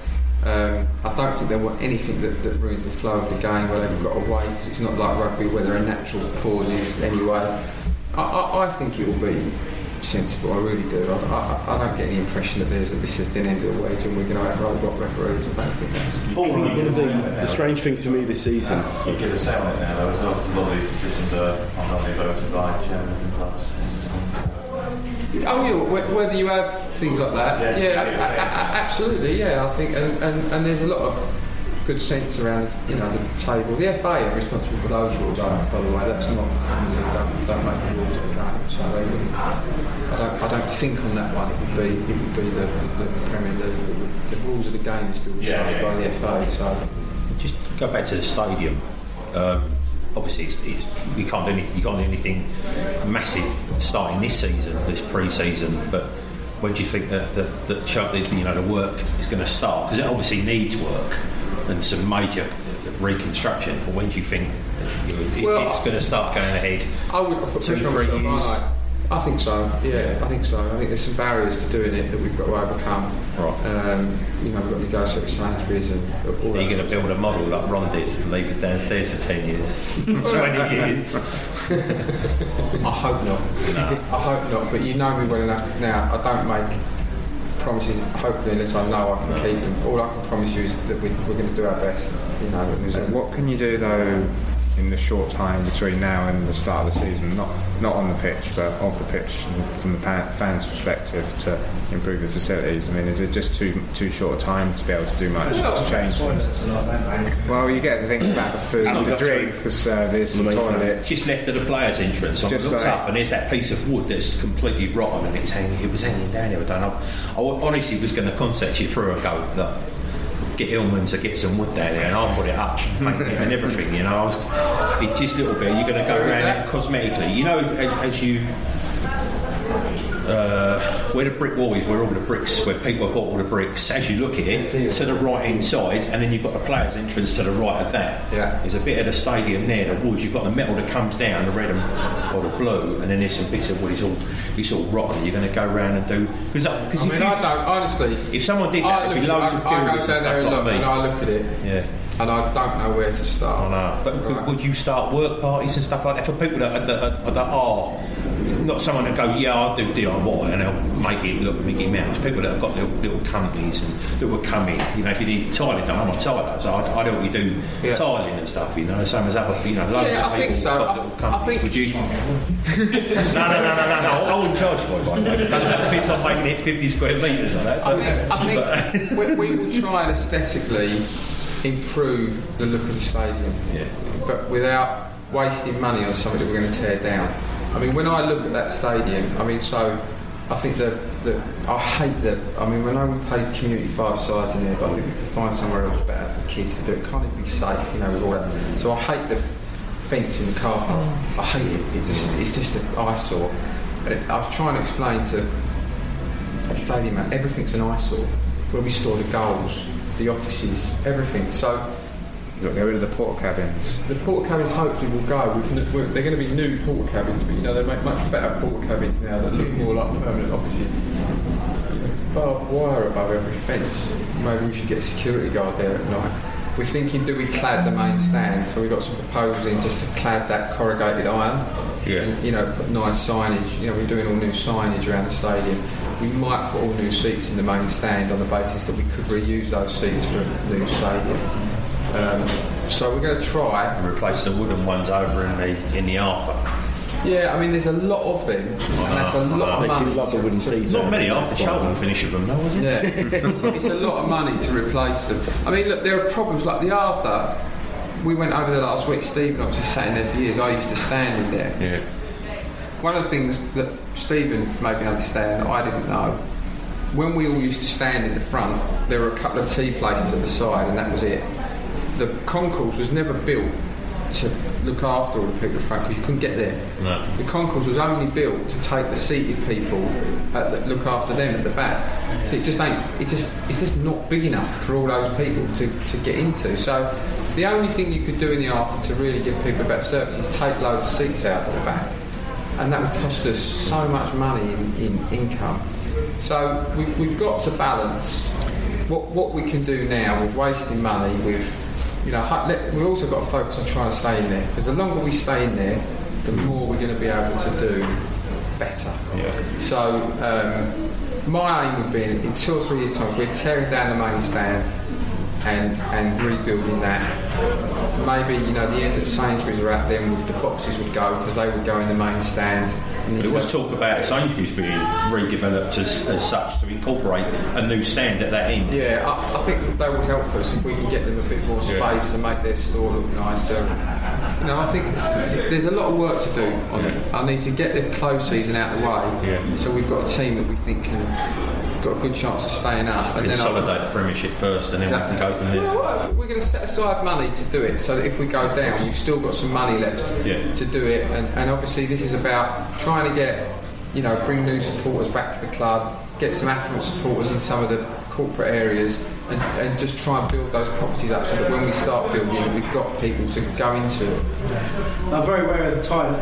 Um, I don't think there want anything that, that ruins the flow of the game where they've got away because it's not like rugby where there are natural pauses anyway. I, I, I think it will be sensible. I really do. I, I, I don't get any impression that there's a, this is the end of the wedge and we're going to have robot referees. I don't think that's. One the, the strange things for me this uh, season. You get a say on it now, though, as well, because a lot of these decisions are, are not voted by chairman and clubs. Oh yeah, wh- whether you have things like that, Yeah, yeah, yeah, a- a- a- absolutely, yeah. I think, and, and, and there's a lot of good sense around, you know, the table. The FA are responsible for those rules, aren't by the way. That's not, I mean, they don't, don't make the rules think on that one it would be, it would be the, the Premier League. The rules of the game are still Yeah, decided yeah. by the FA, so. Just go back to the stadium. Um, obviously, it's, it's, you can't do any, you can't do anything massive starting this season, this pre-season. But when do you think that that, that you know the work is going to start? Because it obviously needs work and some major reconstruction. But when do you think you know, it- Well, it's going to start going ahead? I would put Two, pressure on three myself, years? Aren't I? I think so. Yeah, I think so. I think there's some barriers to doing it that we've got to overcome. Right. Um, you know, we've got to negotiate with Sainsbury's and all Are that you going to build a model like Ron did and leave it downstairs for 10 years, 20 years? I hope not. I hope not. But you know me well enough now. I don't make promises. Hopefully, unless I know I can keep them. All I can promise you is that we, we're going to do our best. You know. and- So what can you do though in the short time between now and the start of the season? Not not on the pitch, but off the pitch, from the fans' perspective, to improve the facilities. I mean, is it just too too short a time to be able to do much to change things? Well, you get the things about the food, the drink, the service, the toilets. Just left at the players' entrance. I Just looked like- up and there's that piece of wood that's completely rotten and it's hanging. It was hanging down there. I don't know. I honestly was going to contact you through a go. Look, get Illman to get some wood down there and I'll put it up, paint it and everything. You know, I was it just a little bit. You're going to go around it cosmetically. You know, as, as you. Uh, where the brick wall is, where all the bricks, where people have bought all the bricks, as you look at it, to the right inside, and then you've got the players' entrance to the right of that. Yeah. There's a bit of the stadium there, the wood. You've got the metal that comes down, the red and or the blue, and then there's some bits of wood. It's all it's all rotten. You're going to go around and do because I mean, I don't honestly. If someone did that, I there'd be loads I, of I go buildings and down there and like look, me. and I look at it, Yeah. and I don't know where to start. I know. But could, would you start work parties and stuff like that for people that, that, that are not someone that go, yeah, I'll do DIY and I'll make it look Mickey Mouse. People that have got little, little companies and that would come in. You know, if you need tiling done, I'm a tiler, so I'd, I'd help you do Yeah. tiling and stuff. You know, the same as other, you know, loads Yeah, of I people so. got I- little companies. Would you? no, no, no, no, no, no. I wouldn't charge for it. By the way. Don't piss off making it 50 square metres or that. I think, I think we, we will try and aesthetically improve the look of the stadium, but without wasting money on something that we're going to tear down. I mean, when I look at that stadium, I mean, so I think that, that I hate that. I mean, when I we play community five sides in there, but I think we could find somewhere else better for kids to do it. Can't it be safe, you know, with all that? So I hate the fence in the car park. Mm. I hate it. It just it's just an eyesore. I was trying to explain to a stadium man, everything's an eyesore. Where we store the goals, the offices, everything. So You've got to get rid of the port cabins. the port cabins hopefully will go. We can, they're going to be new port cabins, but you know they make much better port cabins now that look more like permanent offices. Barbed wire above every fence. Maybe we should get a security guard there at night. We're thinking, do we clad the main stand? So we've got some proposals in just to clad that corrugated iron. Yeah. And, you know, put nice signage. You know, we're doing all new signage around the stadium. We might put all new seats in the main stand on the basis that we could reuse those seats for a new stadium. Um, so we're going to try and replace the wooden ones over in the in the Arthur. Yeah, I mean, there's a lot of them, and that's a lot of money. to- Not many after Charlton finish of them, though, was it? Yeah, it's, it's a lot of money to replace them. I mean, look, there are problems like the Arthur. We went over there last week. Stephen obviously sat in there for years. I used to stand in there. Yeah. One of the things that Stephen made me understand that I didn't know, when we all used to stand in the front, there were a couple of tea places at the side, and that was it. The concourse was never built to look after all the people in front because you couldn't get there. No. The concourse was only built to take the seated people at the, look after them at the back. So it just ain't. It just it's just not big enough for all those people to, to get into. So the only thing you could do in the Arthur to really give people a better service is take loads of seats out at the back, and that would cost us so much money in, in income. So we, we've got to balance what what we can do now with wasting money with you know, we've also got to focus on trying to stay in there because the longer we stay in there, the more we're going to be able to do better. Yeah. So um, my aim would be in, two or three years' time, we're tearing down the main stand and and rebuilding that. Maybe you know the end that Sainsbury's are at, then the boxes would go because they would go in the main stand. There was talk about Sainsbury's being redeveloped as, as such to incorporate a new stand at that end. Yeah, I, I think they will help us if we can get them a bit more space Yeah. and make their store look nicer. You know, I think there's a lot of work to do on it. I need to get the close season out of the way, Yeah. so we've got a team that we think can got a good chance of staying up. And then Consolidate the Premiership first, and then we can go from you know there. what? We're going to set aside money to do it, so that if we go down, we've still got some money left to do it. And, and obviously, this is about trying to get, you know, bring new supporters back to the club, get some affluent supporters in some of the corporate areas, and, and just try and build those properties up so that when we start building, we've got people to go into it. I'm very aware of the time.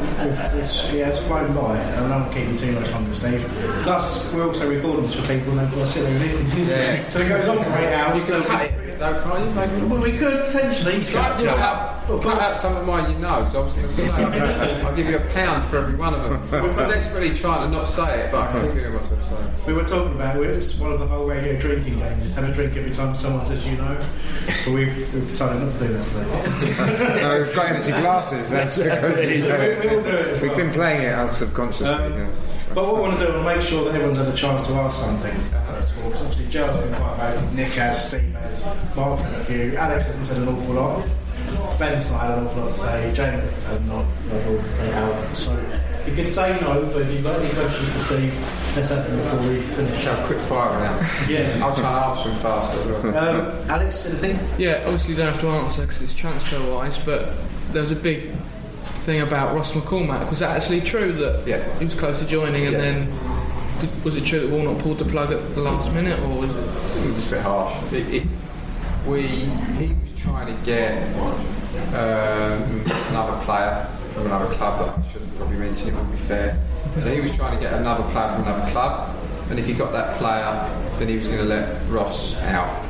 It's, it has flown by, and I'm not keeping too much longer, Steve. Plus, we're also recording this for people, and they've got to sit there and listen to Yeah. So it goes on for eight hours. You can so cut it, though, can't you? Maybe? Well, we could potentially. Cut, you know, out, cut out some of mine you know. 'cause I was going to say, I'll give you a pound for every one of them. I'm desperately trying to not say it, but I keep hearing myself say it. We were talking about it. It's one of the whole radio drinking games. Have a drink every time someone says you know. But we've, we've decided not to do that today. no, we've got empty glasses. That's That's because what it is. We- we all do it as we've well. been playing it unsubconsciously. Um, yeah. But what we want to do, we want to make sure that everyone's had a chance to ask something. Uh-huh. First of all, 'cause obviously Gerald's been quite vague, Nick has, Steve has, Mark's had a few, Alex hasn't said an awful lot, Ben's not had an awful lot to say, Jamie has not not an awful lot to say out. So you could say no, but if you've got any questions for Steve, let's have them before we finish. Shall quick fire round. Yeah. I'll try and answer them fast as well. Um, Alex, anything? Yeah, obviously you don't have to answer because it's transfer wise, but there was a big thing about Ross McCormack. Was that actually true that yeah. he was close to joining and Yeah. then was it true that Warnock pulled the plug at the last minute or was it? It was a bit harsh. It, it, we, he was trying to get um, another player from another club that I shouldn't probably mention, it would be fair. So he was trying to get another player from another club, and if he got that player, then he was going to let Ross out.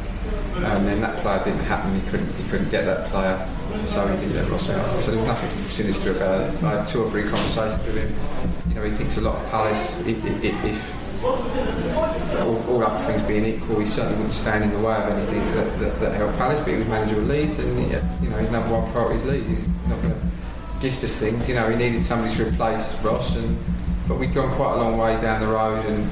And then that player didn't happen. He couldn't. He couldn't get that player, so he didn't let Ross out. So there was nothing sinister about it. I had two or three conversations with him. Know, he thinks a lot of Palace. If, if, if all, all other things being equal, he certainly wouldn't stand in the way of anything that, that, that helped Palace. But he was manager of Leeds, and you know his number one priority is Leeds. He's not going to gift us things. You know, he needed somebody to replace Ross, and but we'd gone quite a long way down the road, and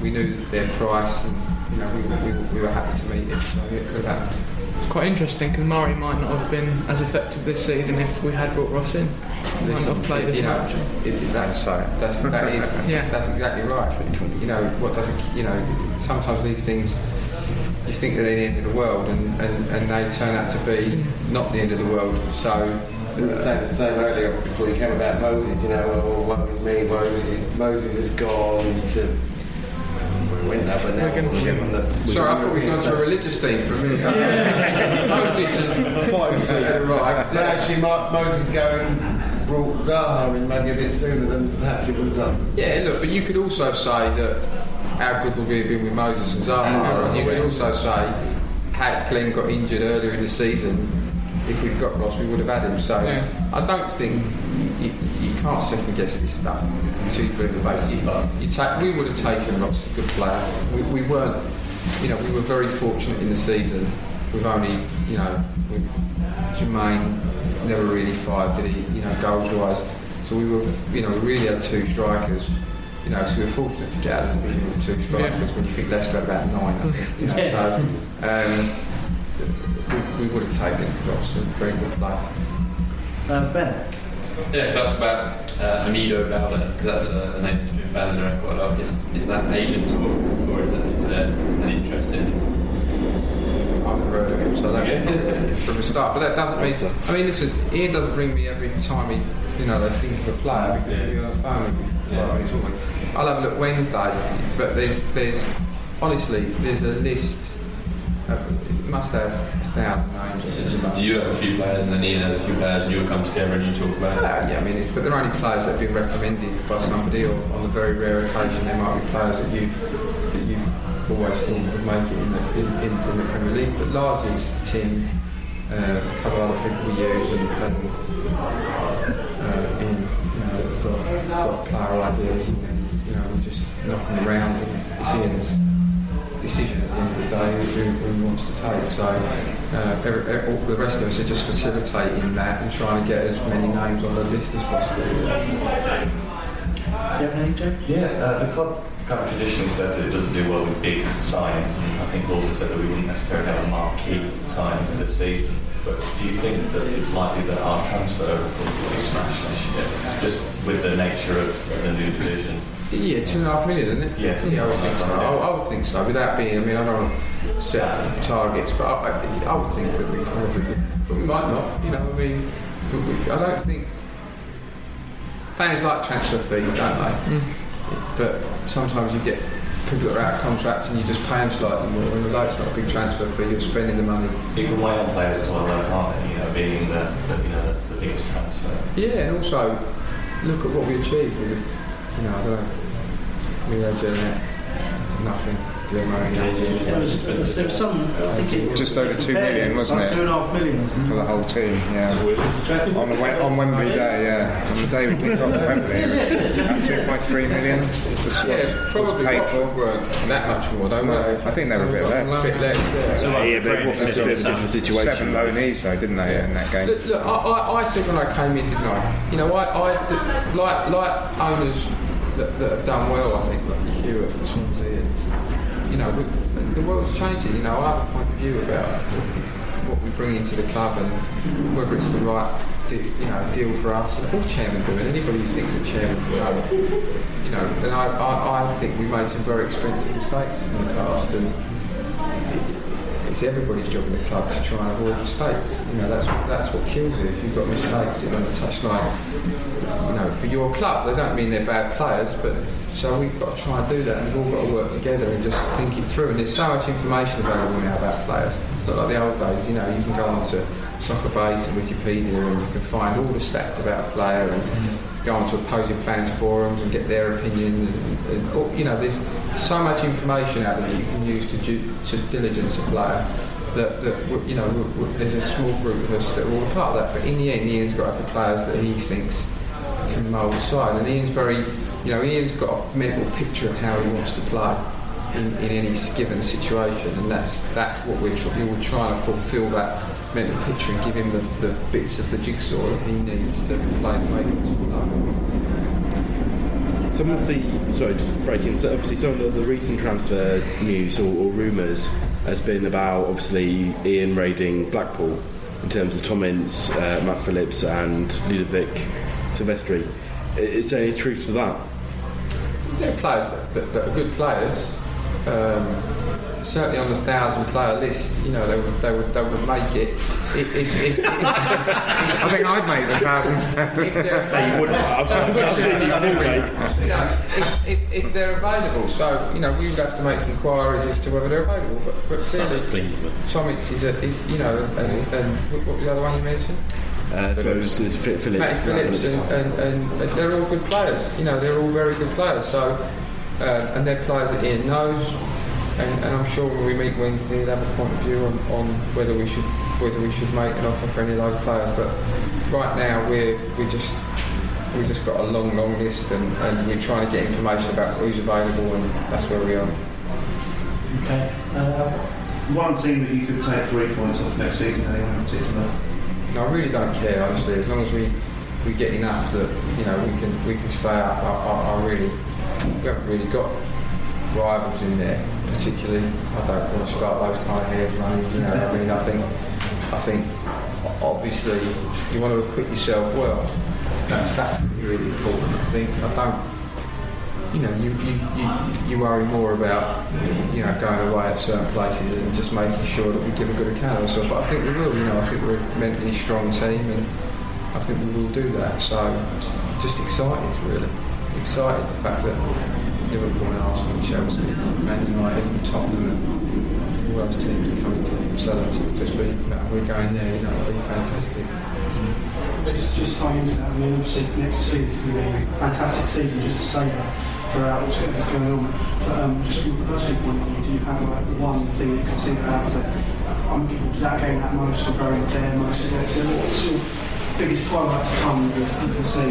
we knew their price, and you know, we, we, we were happy to meet him, so it could have happened. It's quite interesting because Murray might not have been as effective this season if we had brought Ross in. He might not have played as know, much. it- it- that's, uh, that's, that is, Yeah. that's exactly right. You know, what doesn't, you know, sometimes these things, you think they're the end of the world and, and, and they turn out to be not the end of the world. So, We were saying the same earlier before you came about Moses, you know, oh, what is me, Moses, is- Moses is gone to winter, but now we'll get on the. sorry, I thought we'd gone to a religious theme for a minute. Moses and Moses had arrived. But actually, Mark Moses going brought Zaha in maybe a bit sooner than perhaps it would have done. Yeah, look, but you could also say that how good would we have been with Moses and Zaha, and you could also say had Glenn got injured earlier in the season, if we'd got Ross, we would have had him. So Yeah. I don't think you, you can't second guess this stuff until you in the face. You take, we would have taken Ross, a good player. We, we weren't, you know, we were very fortunate in the season. We've only, you know, we, Jermaine never really fired, did he? You know, goals wise. So we were, you know, we really had two strikers. You know, so we were fortunate to get out of the division with two strikers. When you think Leicester had about nine, think. You know, Yeah. so, um, we, we would have taken Ross, a very good player. Uh, ben? Yeah, that's about uh, Amido Bowler. That's a, a name that's been bandied around quite a lot. Is, is that an agent or, or is, that, is there an interest in him? I've never heard of him, so that's from the start. But that doesn't mean. I mean, listen, Ian doesn't ring me every time he, you know, they think of a player because we're on the phone minutes. I'll have a look Wednesday, but there's, there's, honestly, there's a list. It must have a thousand names. Do you have a few players and then Ian has a few players and you'll come together and you talk about it? Uh, yeah, I mean, it's, but they're only players that have been recommended by somebody, or on a very rare occasion, there might be players that you that you've always seen would make it in the in, in, in the Premier League. But largely, it's Tim, uh, a couple of other people we use, and, and uh, in, you know, have got, got player ideas, and then you know, just knock them around, and it's Ian's decision at the end of the day who, who wants to take. So uh, every, every, all the rest of us are just facilitating that and trying to get as many names on the list as possible. you have anything, Joe? Yeah, uh, the club kind of traditionally said that it doesn't do well with big signings, and I think also said that we wouldn't necessarily have a marquee signing for this season. But do you think that it's likely that our transfer will be smashed this year, just with the nature of the new division? Yeah, two and a half million, isn't it? Yes. Yeah, I would think so. I, I would think so. Without being, I mean, I don't want to set targets, but I, I, I would think that we probably, would. but we might not. You know, I mean, but we, I don't think fans like transfer fees, don't they? Mm. But sometimes you get people that are out of contract and you just pay them slightly more. And although it's not a big transfer fee, you're spending the money. You can weigh on players as well, though, can't it? You know, being the, the you know the, the biggest transfer. Yeah, and also look at what we achieved with, you know, I don't know, Mile Jedinak, nothing. Guillermo, nothing. There was, there was some, I think it was Just over two compared, million, it was wasn't like it? Two and a half million, wasn't it? For the whole team, yeah. on, the, Wem- on Wembley Day, yeah. On the day we kicked off Wembley, that's 2.3 million. was what Yeah, probably was paid Watford for. weren't that much more, don't No, they? I think they were a bit less. bit less, yeah. So Yeah, but that's a bit of a different situation. Seven loanees, though, didn't they, in that game? Look, look I, I, I said when I came in, didn't I? You know, I, I like like owners that, that have done well. I think like Hewitt and Swansea, and you know, the world's changing. You know, I have a point of view about what we bring into the club and whether it's the right, de- you know, deal for us. All chairmen do it. Anybody who thinks a chairman will know. You know, and I, I, I think we made some very expensive mistakes in the past, and it's everybody's job in the club to try and avoid mistakes. You know, that's that's what kills you. If you've got mistakes on the touchline, you know, for your club, they don't mean they're bad players, but so we've got to try and do that, and we've all got to work together and just think it through. And there's so much information available now about players. It's not like the old days, you know. You can go onto Soccer Base and Wikipedia, and you can find all the stats about a player and go onto opposing fans forums and get their opinion. And, and, or, you know, there's so much information out there that you can use to, ju- to diligence a player. That, that you know, w- w- there's a small group of us that are all part of that. But in the end, Ian's got the players that he thinks can mould the side. And Ian's very, you know, Ian's got a mental picture of how he wants to play in, in any given situation, and that's that's what we're tr- we're trying to fulfil that picture and give him the, the bits of the jigsaw that he needs to play the way he wants to play. some of the sorry, just breaking. So obviously, some of the, the recent transfer news or, or rumours has been about obviously Ian raiding Blackpool in terms of Tom Ince, uh, Matt Phillips, and Ludovic Sylvestre. Is there any truth to that? There are players that, that, that are good players. Um, certainly on the thousand player list, you know, they would, they would, they would make it. If, if, if, if, I think I'd make the thousand. if they're No, you wouldn't. I've- I've If seen you they're- do, mate. know, if, if, if they're available, so you know, we would have to make inquiries as to whether they're available. But, but clearly, Tom Ince is, a, is you know, and, and what what was the other one you mentioned? Uh, so it was, it was Phillips, Matt Phillips, and, and, and, and they're all good players. You know, they're all very good players. So, uh, and they're players that Ian knows. And, and I'm sure when we meet Wednesday, he'll have a point of view on, on whether we should whether we should make an offer for any of those players. But right now, we're we just we've just got a long, long list, and, and we're trying to get information about who's available, and that's where we are. Okay. Uh, one team that you could take three points off next season, anyone in particular? No, I really don't care, honestly. As long as we, we get enough that you know we can we can stay up. I, I, I really we haven't really got rivals in there particularly. I don't want to start those kind of head. You know, I mean, I think I think obviously you want to equip yourself well. That's that's really important. I think I don't. You know, you, you, you, you worry more about you know going away at certain places and just making sure that we give a good account of ourselves. But I think we will. You know, I think we're a mentally strong team, and I think we will do that. So, just excited, really excited the fact that Liverpool and Arsenal, Chelsea, Man United, Tottenham, and all those teams are coming to Southampton. Just be we're going there. You know, it'll be fantastic. Let's just tie into that. I mean, obviously, next season is going to be a fantastic season just to say that throughout what's going on. But um, just from a personal point of view, do you have like one thing you can think about that I'm looking forward to that game that most, I'm very there most? Is is what's your biggest highlight to come can see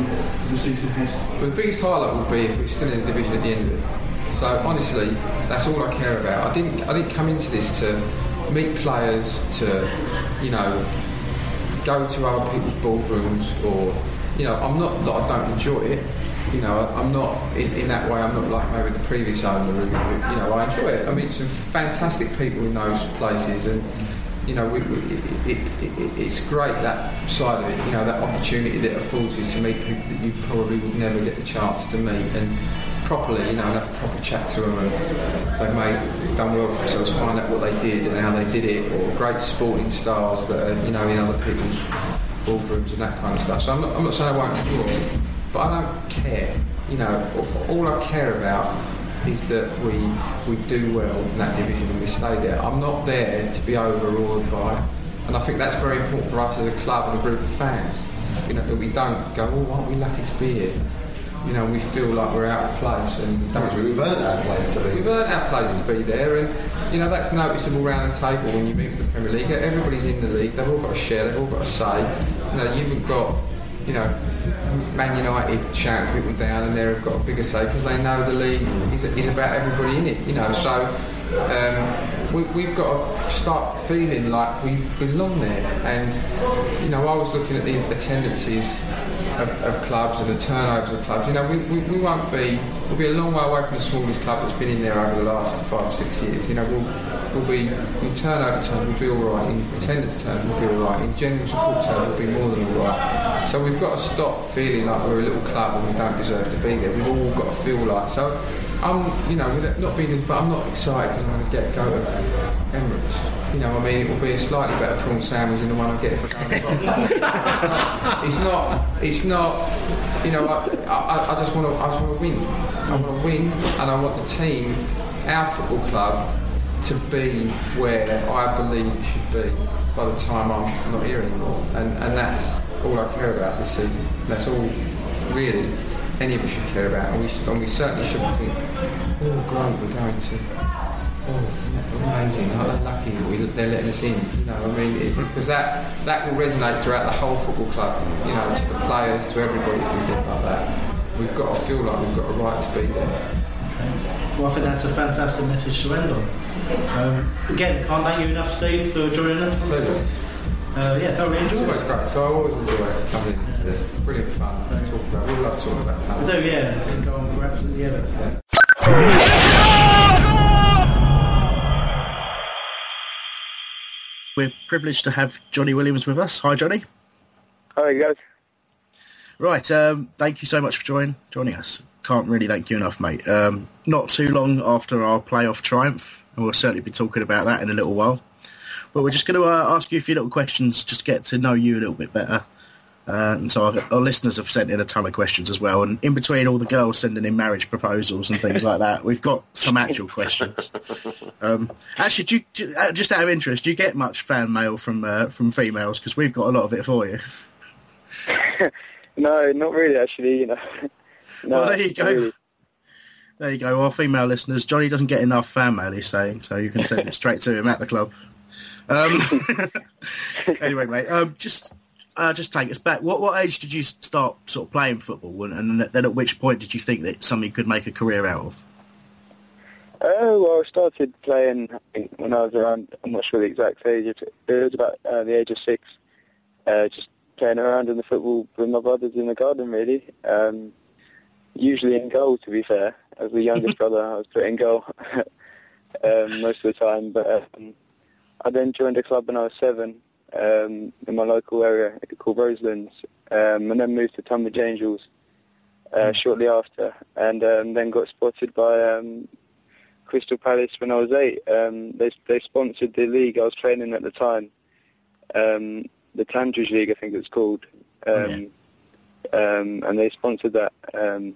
the season ahead? But the biggest highlight will be if we're still in the division at the end of it. So honestly, that's all I care about. I didn't I didn't come into this to meet players to, you know, go to other people's boardrooms or, you know, I'm not that I don't enjoy it. You know, I'm not in, in that way. I'm not like maybe the previous owner. You know, I enjoy it. I mean, some fantastic people in those places, and you know, we, we, it, it, it, it's great that side of it. You know, that opportunity that affords you to meet people that you probably would never get the chance to meet, and properly, you know, and have a proper chat to them, and they may done well for themselves, find out what they did and how they did it, or great sporting stars that are, you know, in other people's boardrooms and that kind of stuff. So I'm not, I'm not saying I won't it, but I don't care. You know, all I care about is that we we do well in that division and we stay there. I'm not there to be overawed by, and I think that's very important for us as a club and a group of fans. You know, that we don't go, oh, aren't we lucky to be here? You know, we feel like we're out of place, and we don't. We've earned our place to be. We've earned our place to be there, and you know that's noticeable around the table when you meet with the Premier League. Everybody's in the league; they've all got a share, they've all got a say. You know, you haven't got, you know, Man United shouting people down, and they've got a bigger say because they know the league is, is about everybody in it. You know, so um, we, we've got to start feeling like we belong there. And you know, I was looking at the attendances of, of clubs and the turnovers of clubs. You know, we, we, we won't be. We'll be a long way away from the smallest club that's been in there over the last five six years. You know, we'll we'll be in turnover terms we'll be all right. In attendance terms we'll be all right. In general support terms we'll be more than all right. So we've got to stop feeling like we're a little club and we don't deserve to be there. We've all got to feel like so. I'm, you know, not being, but I'm not excited because I'm going to get go to Emirates. You know, I mean, it will be a slightly better prawn sandwich than the one I get if I go It's not. It's not. You know, I, I, I just want to. I just want to win. I want to win, and I want the team, our football club, to be where I believe it should be by the time I'm not here anymore. And and that's all I care about this season. That's all really any of us should care about, and we should, and we certainly shouldn't think, oh great, we're going to. Oh, amazing! They lucky that we, they're letting us in? You know, I mean, it, because that that will resonate throughout the whole football club. You know, to the players, to everybody. You think like that, we've got to feel like we've got a right to be there. Well, I think that's a fantastic message to end on. Um, again, can't thank you enough, Steve, for joining us. uh, yeah, thoroughly enjoyed always it. great. So I always enjoy coming into this. Brilliant fun to talk about. We love talking about I Palace. do, yeah. I can go on for absolutely ever. We're privileged to have Johnny Williams with us. Hi, Johnny. Hi, guys. Right, um, thank you so much for joining joining us. Can't really thank you enough, mate. Um, not too long after our playoff triumph, and we'll certainly be talking about that in a little while. But we're just going to uh, ask you a few little questions, just to get to know you a little bit better. Uh, and so our, our listeners have sent in a ton of questions as well. And in between all the girls sending in marriage proposals and things like that, we've got some actual questions. Um, actually, do you, do uh, just out of interest, do you get much fan mail from uh, from females? Because we've got a lot of it for you. No, not really, actually. You know. no, well, there you go. really. There you go. Our female listeners, Johnny doesn't get enough fan mail, he's saying, so you can send it straight to him at the club. Um, anyway, mate, um, just uh, just take us back. What what age did you start sort of playing football, and, and then at which point did you think that something you could make a career out of? Uh, well, I started playing when I was around, I'm not sure the exact age, it it was about uh, the age of six, uh, just playing around in the football with my brothers in the garden, really. Um, usually in goal, to be fair. As the youngest brother, I was put in goal um, most of the time. But um, I then joined a club when I was seven um, in my local area called Roselands, um, and then moved to Tonbridge Angels uh, shortly after, and um, then got spotted by um, Crystal Palace when I was eight. Um, they they sponsored the league I was training at the time, um, the Tandridge League, I think it's called, um, um, and they sponsored that. Um,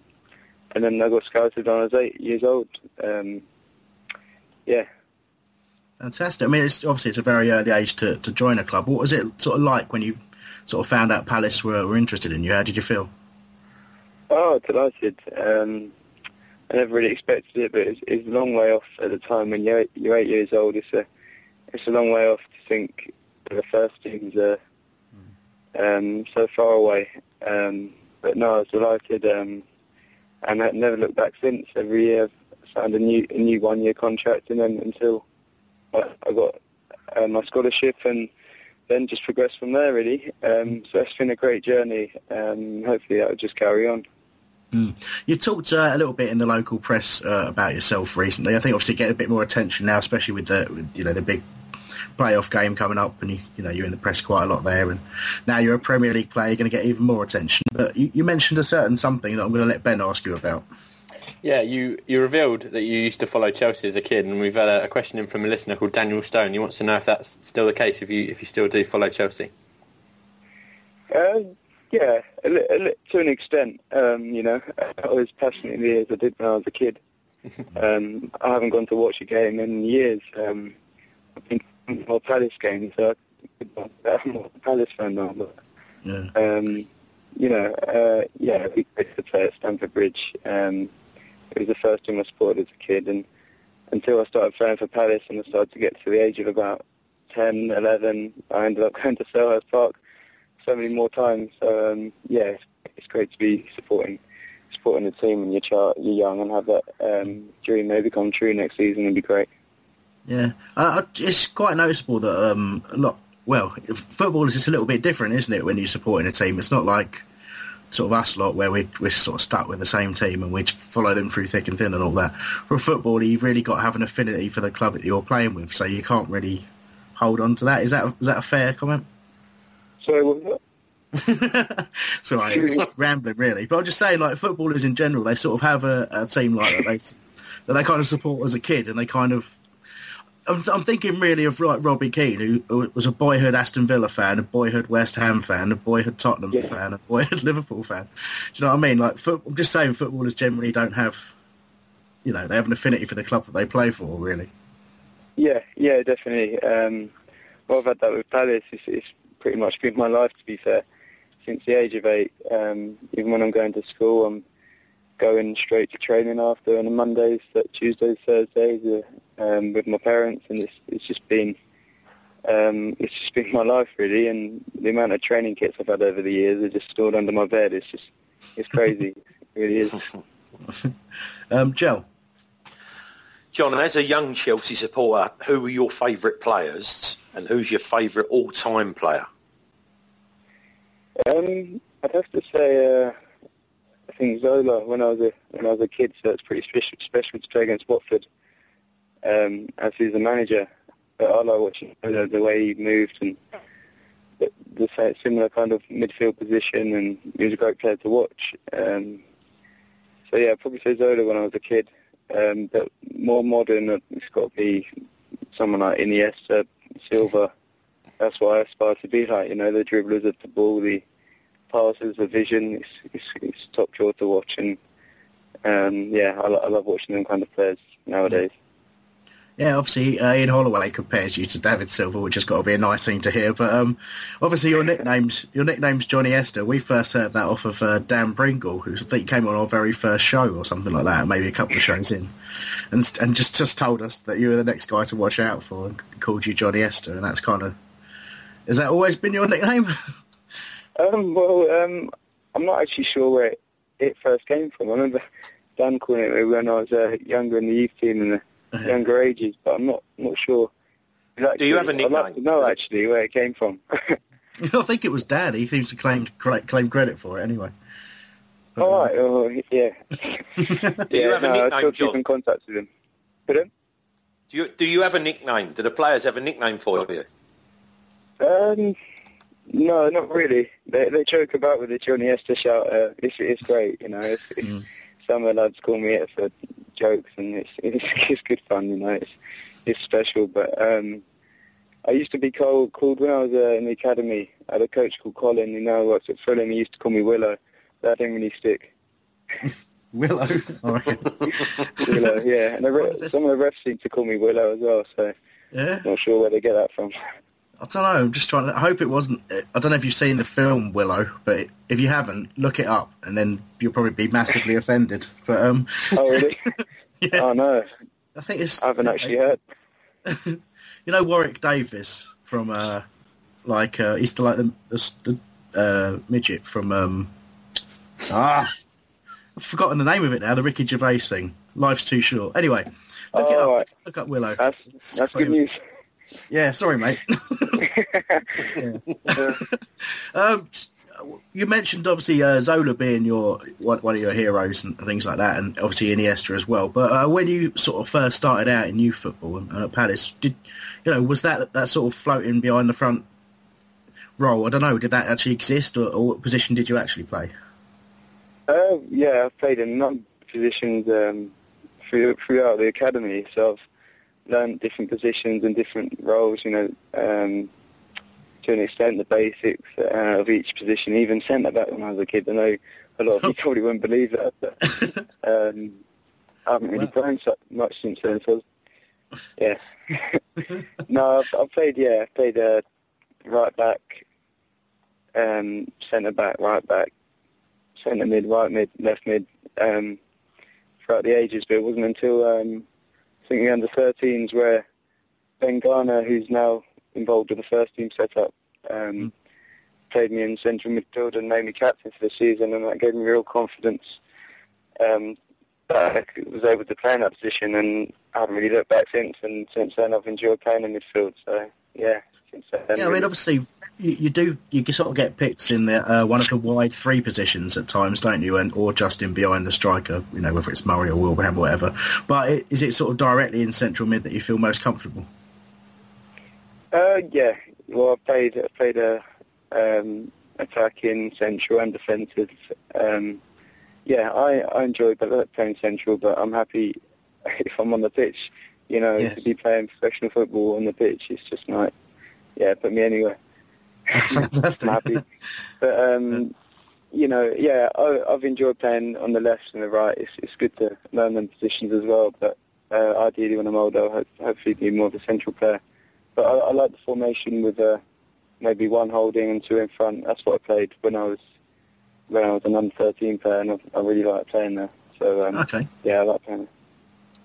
and then I got scouted when I was eight years old. Um, yeah. Fantastic. I mean, it's obviously it's a very early age to, to join a club. What was it sort of like when you sort of found out Palace were, were interested in you? How did you feel? Oh, delighted. Um, I never really expected it, but it's, it's a long way off at the time when you're, you're eight years old. It's a it's a long way off to think the first teams are um, so far away. Um, but no, I was delighted, um, and I've never looked back since. Every year I've signed a new a new one year contract, and then until I, got uh, my scholarship, and then just progressed from there. Really, um, so it's been a great journey. Um, hopefully, that will just carry on. Mm. You talked uh, a little bit in the local press uh, about yourself recently. I think obviously getting a bit more attention now, especially with the with, you know the big playoff game coming up, and you, you know you're in the press quite a lot there, and now you're a Premier League player, you're going to get even more attention. But you, you mentioned a certain something that I'm going to let Ben ask you about. Yeah, you, you revealed that you used to follow Chelsea as a kid, and we've had a, a question in from a listener called Daniel Stone. He wants to know if that's still the case, if you if you still do follow Chelsea. Uh, yeah, a li- a li- to an extent. Um, you know, I was passionately as I did when I was a kid. um, I haven't gone to watch a game in years. Um, I've been to more Palace games, so I'm more Palace fan now. But Yeah. um, you know, uh, yeah, we great to play at Stamford Bridge. Um, it was the first team I supported as a kid, and until I started playing for Palace and I started to get to the age of about 10, 11, I ended up going to Selhurst Park so many more times. So um, yeah, it's, it's great to be supporting supporting the team when you're, child, you're young and have that um, dream maybe come true next season would be great. Yeah, uh, it's quite noticeable that um, a lot. Well, football is just a little bit different, isn't it? When you're supporting a team, it's not like sort of us lot where we we're sort of stuck with the same team and we follow them through thick and thin and all that. For football, you've really got to have an affinity for the club that you're playing with, so you can't really hold on to that. Is that is that a fair comment? Sorry, what was right, it's rambling really, but I'm just saying, like footballers in general, they sort of have a, a team like that they that they kind of support as a kid, and they kind of. I'm, I'm thinking really of like Robbie Keane, who, who was a boyhood Aston Villa fan, a boyhood West Ham fan, a boyhood Tottenham fan, a boyhood Liverpool fan. Do you know what I mean? Like, foot, I'm just saying, footballers generally don't have, you know, they have an affinity for the club that they play for, really. Yeah, yeah, definitely. Um, well, I've had that with Palace. It's, it's pretty much been my life, to be fair, since the age of eight. Um, even when I'm going to school, I'm going straight to training after on the Mondays, Tuesdays, Thursdays uh, um, with my parents, and it's it's just been um, it's just been my life really. And the amount of training kits I've had over the years are just stored under my bed. It's just it's crazy. it really is. Um, Joe. John, as a young Chelsea supporter, who were your favourite players And who's your favourite all-time player? Um, I'd have to say, uh, I think Zola when I was a when I was a kid, so it's pretty special, special to play against Watford. Um, as he's a manager, I like watching the way he moved and the, the similar kind of midfield position, and he was a great player to watch. Um, so yeah, I'd probably say Zola when I was a kid. Um, but more modern, it's got to be someone like Iniesta, Silva. That's what I aspire to be like. You know, the dribblers of the ball, the passes, the vision. It's, it's, it's top draw to watch, and um, yeah, I, I love watching them kind of players nowadays. Yeah, obviously uh, Ian Holloway compares you to David Silva, which has got to be a nice thing to hear. But um, obviously your nickname's your nickname's Joniesta. We first heard that off of uh, Dan Pringle, who I think came on our very first show or something like that, maybe a couple of shows in, and and just just told us that you were the next guy to watch out for, and called you Joniesta, and that's kind of has that always been your nickname? Um, well, um, I'm not actually sure where it, first came from. I remember Dan calling it when I was uh, younger in the youth team in the younger ages, but I'm not not sure. Do you have a I'd like to know actually where it came from. I think it was Dan. He seems to claim claim credit for it anyway. All right. Oh, yeah. Do you yeah, have a no, I nickname, still John? keep in contact with him. Pardon? Do you do you have a nickname? Do the players have a nickname for you? Um, no, not really. They they joke about with the Joniesta shout. Uh, it's it's great, you know. It's, it's, Some of the lads call me it for jokes, and it's it's, it's good fun, you know. It's it's special, but um, I used to be called called when I was uh, in the academy. I had a coach called Colin, who now works at Fulham. He used to call me Willow. That didn't really stick. Willow. Right. Willow, yeah. And the re- some of the refs seem to call me Willow as well, so Yeah. not sure where they get that from. I don't know. I'm just trying to. I hope it wasn't. I don't know if you've seen the film Willow, but if you haven't, look it up, and then you'll probably be massively offended. But um, Oh, really? Oh, no. I think it's. I haven't actually heard. you know Warwick Davis from uh, like uh, he's the like the, the, uh, midget from um, ah, I've forgotten the name of it now. The Ricky Gervais thing. Life's too short. Anyway, look it Oh, up. right. Look up Willow. That's that's good news. Yeah, sorry, mate. um, you mentioned obviously uh, Zola being your one, one of your heroes and things like that, and obviously Iniesta as well. But uh, when you sort of first started out in youth football and, and at Palace, did you know was that that sort of floating behind the front role? I don't know. Did that actually exist, or, or what position did you actually play? Uh, yeah, I've played in a number of positions um, through, throughout the academy, so I've learned different positions and different roles, you know, um, to an extent, the basics uh, of each position, even centre-back when I was a kid. I know a lot of you probably wouldn't believe that, but um, I haven't really grown so much since then, so yeah. no, I've, I've played, yeah, I've played uh, right back, um, centre back, right back, centre mid, right mid, left mid, um, throughout the ages. But it wasn't until um, I think the under 13s where Ben Garner, who's now involved with the first team setup, um, played me in central midfield and made me captain for the season, and that gave me real confidence. Um, that I was able to play in that position, and I haven't really looked back since. And since then, I've enjoyed playing in midfield. So yeah. Yeah, I mean, obviously, you, you do you sort of get picked in the uh, one of the wide three positions at times, don't you? And or just in behind the striker, you know, whether it's Murray or Wilbraham or whatever. But it, is it sort of directly in central mid that you feel most comfortable? Uh, yeah. Well, I've played I've played a um, attacking central and defensive. Um, yeah, I I enjoy playing central, but I'm happy if I'm on the pitch. You know, Yes. to be playing professional football on the pitch, it's just like, yeah, put me anywhere. Fantastic. Happy. But um, you know, yeah, I, I've enjoyed playing on the left and the right. It's it's good to learn them positions as well. But uh, ideally, when I'm older, I'll hope, hopefully be more of a central player. But I, I like the formation with uh, maybe one holding and two in front. That's what I played when I was when I was an under 13 player, and I, I really like playing there. So um, Okay. yeah, I like playing.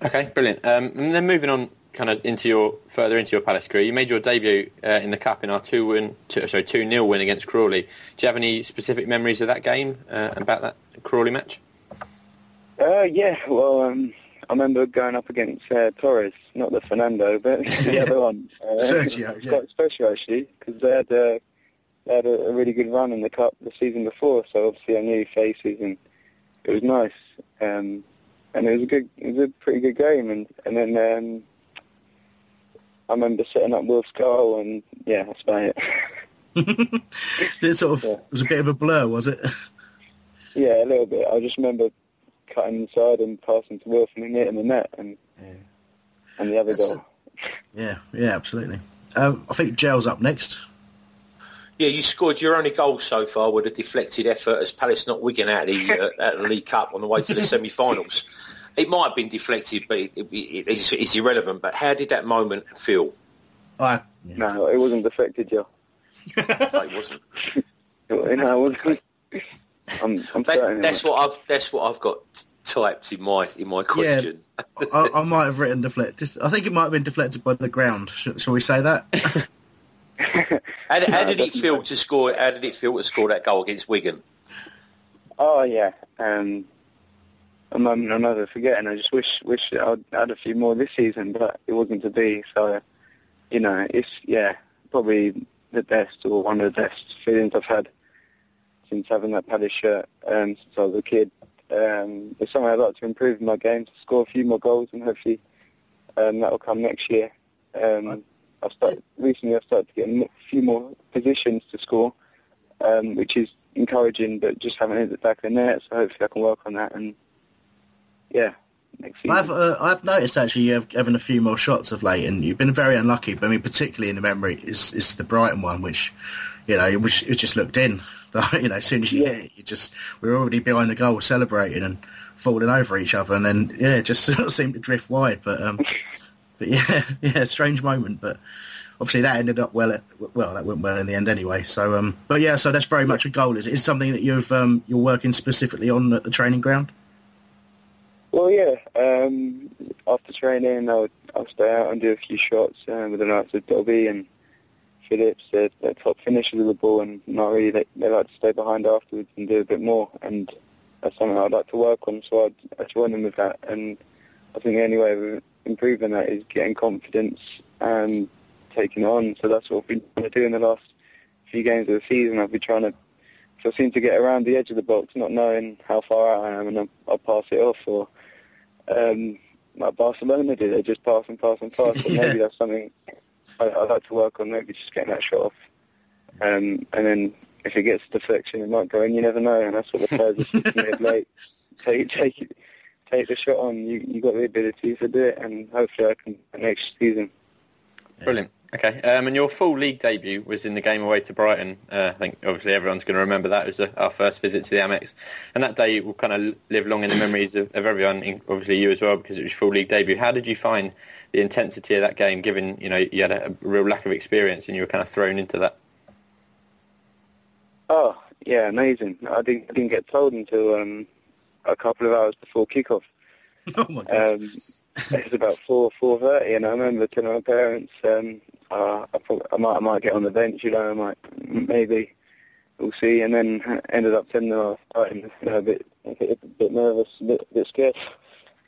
Okay, brilliant. Um, and then moving on, kind of into your further into your Palace career, you made your debut uh, in the cup in our two win, two, sorry, two nil win against Crawley. Do you have any specific memories of that game uh, about that Crawley match? Uh, yeah, well, um, I remember going up against uh, Torres, not the Fernando, but the other one. Uh, Sergio, it was quite special actually because they had, uh, they had a, a really good run in the cup the season before. So obviously I knew faces and it was nice. Um, and it was a good, it was a pretty good game. And and then um, I remember setting up Wilf's goal, and yeah, that's about it. it sort of it was a bit of a blur, was it? Yeah, a little bit. I just remember cutting inside and passing to Wolf and then hitting the net and and the other goal. Yeah, yeah, absolutely. Um, I think Gel's up next. Yeah, you scored your only goal so far with a deflected effort as Palace not Wigan out of the, uh, out of the League Cup on the way to the semi-finals. It might have been deflected, but it, it, it's, it's irrelevant. But how did that moment feel? I, No, it wasn't deflected, Joe. no, it wasn't. no, it wasn't. I'm, I'm That- that's what I've that's what I've got typed in my in my question. I, I might have written deflected. I think it might have been deflected by the ground. Sh- shall we say that? How, did- how did it feel to score? How did it feel to score that goal against Wigan? Oh yeah, um, a moment I'll never forget, and I just wish wish I'd had a few more this season, but it wasn't to be. So, you know, it's yeah, probably the best or one of the best feelings I've had since having that Palace shirt um, since I was a kid. Um, it's something I'd like to improve in my game, to score a few more goals, and hopefully um, that will come next year. Um, I've started recently. I've started to get a few more positions to score, um, which is encouraging, but just haven't hit the back of the net. So hopefully I can work on that. And yeah. I've uh, I've noticed actually you have having a few more shots of late, and you've been very unlucky. But I mean, particularly in the memory is is the Brighton one, which you know, which it just looked in. you know, as soon as you hit it, you just we were already behind the goal, celebrating and falling over each other, and then yeah, it just sort of seemed to drift wide. But um, but yeah, yeah, strange moment, but. Obviously, that ended up well. At, well, that went well in the end anyway. So, um, but yeah, so that's very much a goal. Is it is something that you've um, you're working specifically on at the training ground? Well, yeah. Um, after training, I'll I'll stay out and do a few shots uh, with the likes of Dobbie and Phillips. They're, they're top finishers of the ball, and not really they, they like to stay behind afterwards and do a bit more. And that's something I'd like to work on. So I'd, I'd join them with that. And I think the only way of improving that is getting confidence and taking on. So that's what I've been trying to do in the last few games of the season. I've been trying to. So I seem to get around the edge of the box, not knowing how far out I am, and I'll, I'll pass it off. Or um, like Barcelona did, they just pass and pass and pass. But maybe that's something I, I'd like to work on. Maybe just getting that shot off, um, and then if it gets deflection, it might go in. You never know, and that's what the players are speaking of late. Take take it, take the shot on. You you got the ability to do it, and hopefully I can next season. Brilliant. Okay, um, and your full league debut was in the game away to Brighton. Uh, I think obviously everyone's going to remember that. It was the, our first visit to the Amex, and that day will kind of live long in the memories of, of everyone, in- obviously you as well, because it was your full league debut. How did you find the intensity of that game, given you know you had a, a real lack of experience and you were kind of thrown into that? Oh yeah, amazing. I didn't I didn't get told until um, a couple of hours before kickoff. Oh my Um, it was about four four thirty, and I remember telling my parents, um, uh, I, probably, I might I might get on the bench, you know, I might maybe we'll see, and then ended up I was starting, you know, a bit a bit, a bit nervous, a bit, a bit scared.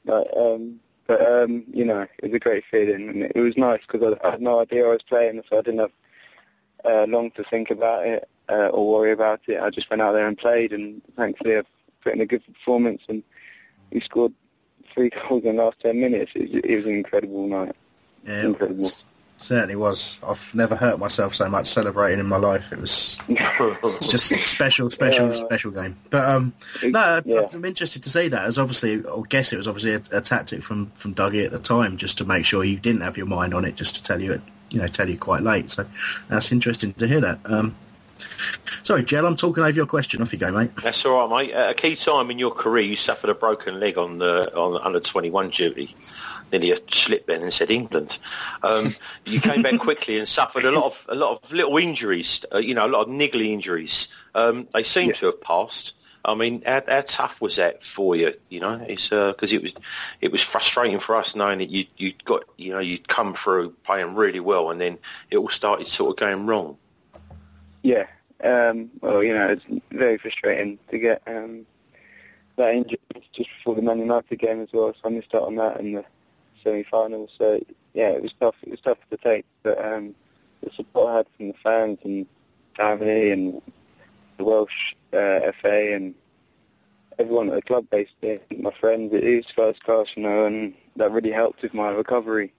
But um, but um, you know, it was a great feeling, and it was nice because I, I had no idea I was playing, so I didn't have uh, long to think about it uh, or worry about it. I just went out there and played, and thankfully I've put in a good performance, and we scored three goals in the last ten minutes. It was, it was an incredible night. Yeah, incredible. Certainly was. I've never hurt myself so much celebrating in my life. It was it's just special, special, Yeah. special game. But um, no, I'm interested to see that. As obviously, I guess it was obviously a, a tactic from from Dougie at the time, just to make sure you didn't have your mind on it, just to tell you it, you know, tell you quite late. So that's interesting to hear that. Um, sorry, Jell, I'm talking over your question. Off you go, mate. That's all right, mate. At a key time in your career, you suffered a broken leg on the on the under twenty one duty. Nearly a slip then and said England. Um, you came back quickly and suffered a lot of a lot of little injuries. Uh, you know, a lot of niggly injuries. Um, they seem to have passed. I mean, how, how tough was that for you? You know, it's because it was it was frustrating for us knowing that you you got you know you'd come through playing really well and then it all started sort of going wrong. Yeah. Um, well, you know, it's very frustrating to get um, that injury just before the Man United game as well, so I missed out on that in the semi-finals. So yeah, it was tough. It was tough to take, but um, the support I had from the fans and family and the Welsh uh, FA and everyone at the club basically, my friends, it is first class, you know, and that really helped with my recovery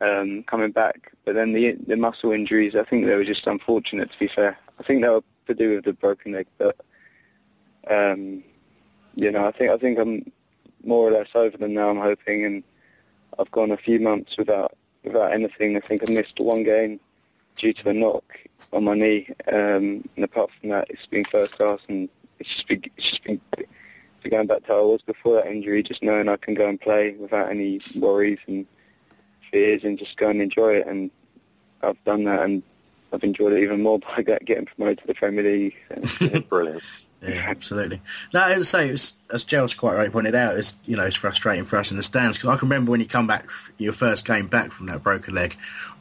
um, coming back. But then the the muscle injuries, I think they were just unfortunate. To be fair, I think they were to do with the broken leg, but um, you know, I think I think I'm more or less over them now. I'm hoping, and I've gone a few months without without anything. I think I missed one game due to a knock on my knee, um, and apart from that, it's been first class, and it's just been it's just been going back to how I was before that injury, just knowing I can go and play without any worries and fears, and just go and enjoy it. And I've done that, and I've enjoyed it even more by getting promoted to the Premier League. Brilliant. Yeah, absolutely. No, as I say, it was, as Gerald's quite rightly pointed out, it's you know it's frustrating for us in the stands because I can remember when you come back, your first game back from that broken leg,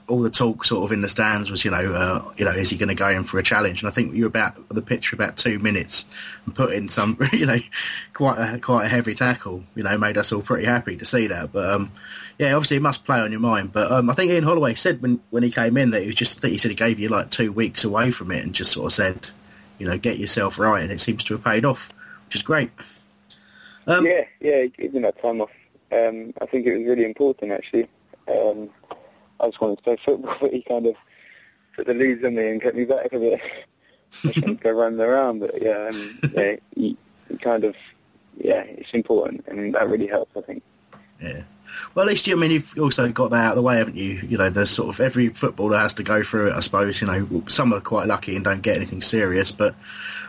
all the talk sort of in the stands was you know uh, you know is he going to go in for a challenge? And I think you were about the pitch for about two minutes and put in some you know quite a quite a heavy tackle. You know, made us all pretty happy to see that. But um, yeah, obviously it must play on your mind. But um, I think Ian Holloway said when when he came in that he was just I think he said he gave you like two weeks away from it and just sort of said you know, get yourself right, and it seems to have paid off, which is great. Um, yeah, yeah, giving that time off. Um, I think it was really important, actually. Um, I just wanted to play football, but he kind of put the leads on me and kept me back a bit. I just wanted to go running around, but yeah, um, yeah, he, he kind of, yeah, it's important, and that really helps, I think. Yeah. Well, at least you, I mean, you've also got that out of the way, haven't you? You know, the sort of every footballer has to go through it, I suppose. You know, some are quite lucky and don't get anything serious, but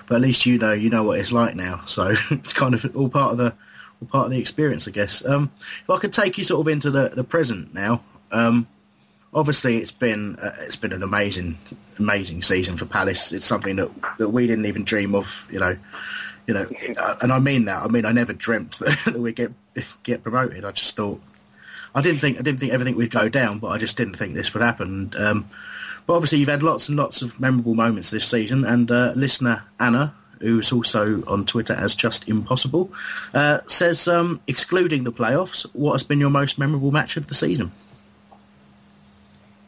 but at least you know you know what it's like now. So it's kind of all part of the all part of the experience, I guess. Um, if I could take you sort of into the the present now. Um, obviously, it's been uh, it's been an amazing amazing season for Palace. It's something that that we didn't even dream of. You know. You know, and I mean that. I mean, I never dreamt that we get get promoted. I just thought I didn't think I didn't think everything would go down, but I just didn't think this would happen. Um, but obviously, you've had lots and lots of memorable moments this season, and uh, listener Anna, who's also on Twitter as Just Impossible, uh, says, um, excluding the playoffs, what has been your most memorable match of the season?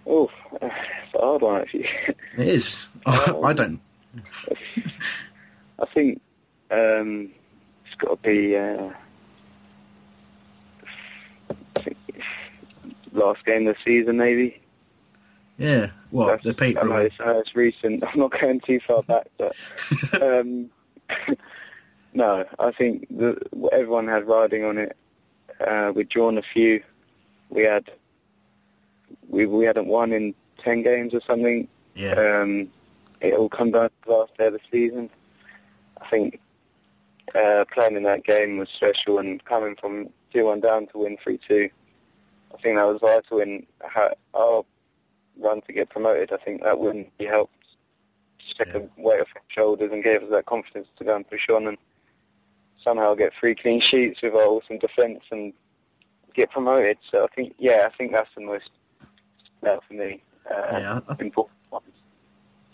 Oh, it's a hard one actually. It is. I don't. I think um, it's got to be. Uh, I think last game of the season, maybe. Yeah, what the I know it's, uh, it's recent. I'm not going too far back, but um, no, I think the, everyone had riding on it. Uh, we'd drawn a few. We had we we hadn't won in ten games or something. Yeah. Um, it all come down to the last day of the season. I think uh, playing in that game was special, and coming from two one down to win three two, I think that was vital in our run to get promoted. I think that wouldn't be helped took a weight off our shoulders and gave us that confidence to go and push on and somehow get three clean sheets with our awesome defence and get promoted. So I think, yeah, I think that's the most that for me uh, Yeah, I- important.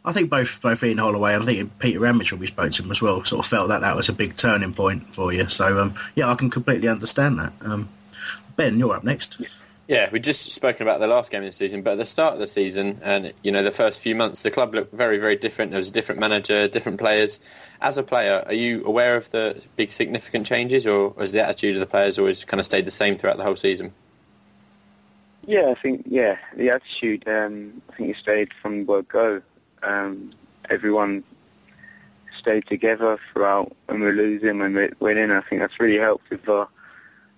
I think both both Ian Holloway and I think Peter Ramage, we spoke to him as well, sort of felt that that was a big turning point for you. So um, yeah, I can completely understand that. Um, ben, you're up next. Yeah, we just spoken about the last game of the season, but at the start of the season and you know the first few months, the club looked very, very different. There was a different manager, different players. As a player, are you aware of the big significant changes, or has the attitude of the players always kind of stayed the same throughout the whole season? Yeah, I think yeah, the attitude. Um, I think it stayed from the word go. Um, everyone stayed together throughout when we're losing, when we were winning. I think that's really helped with our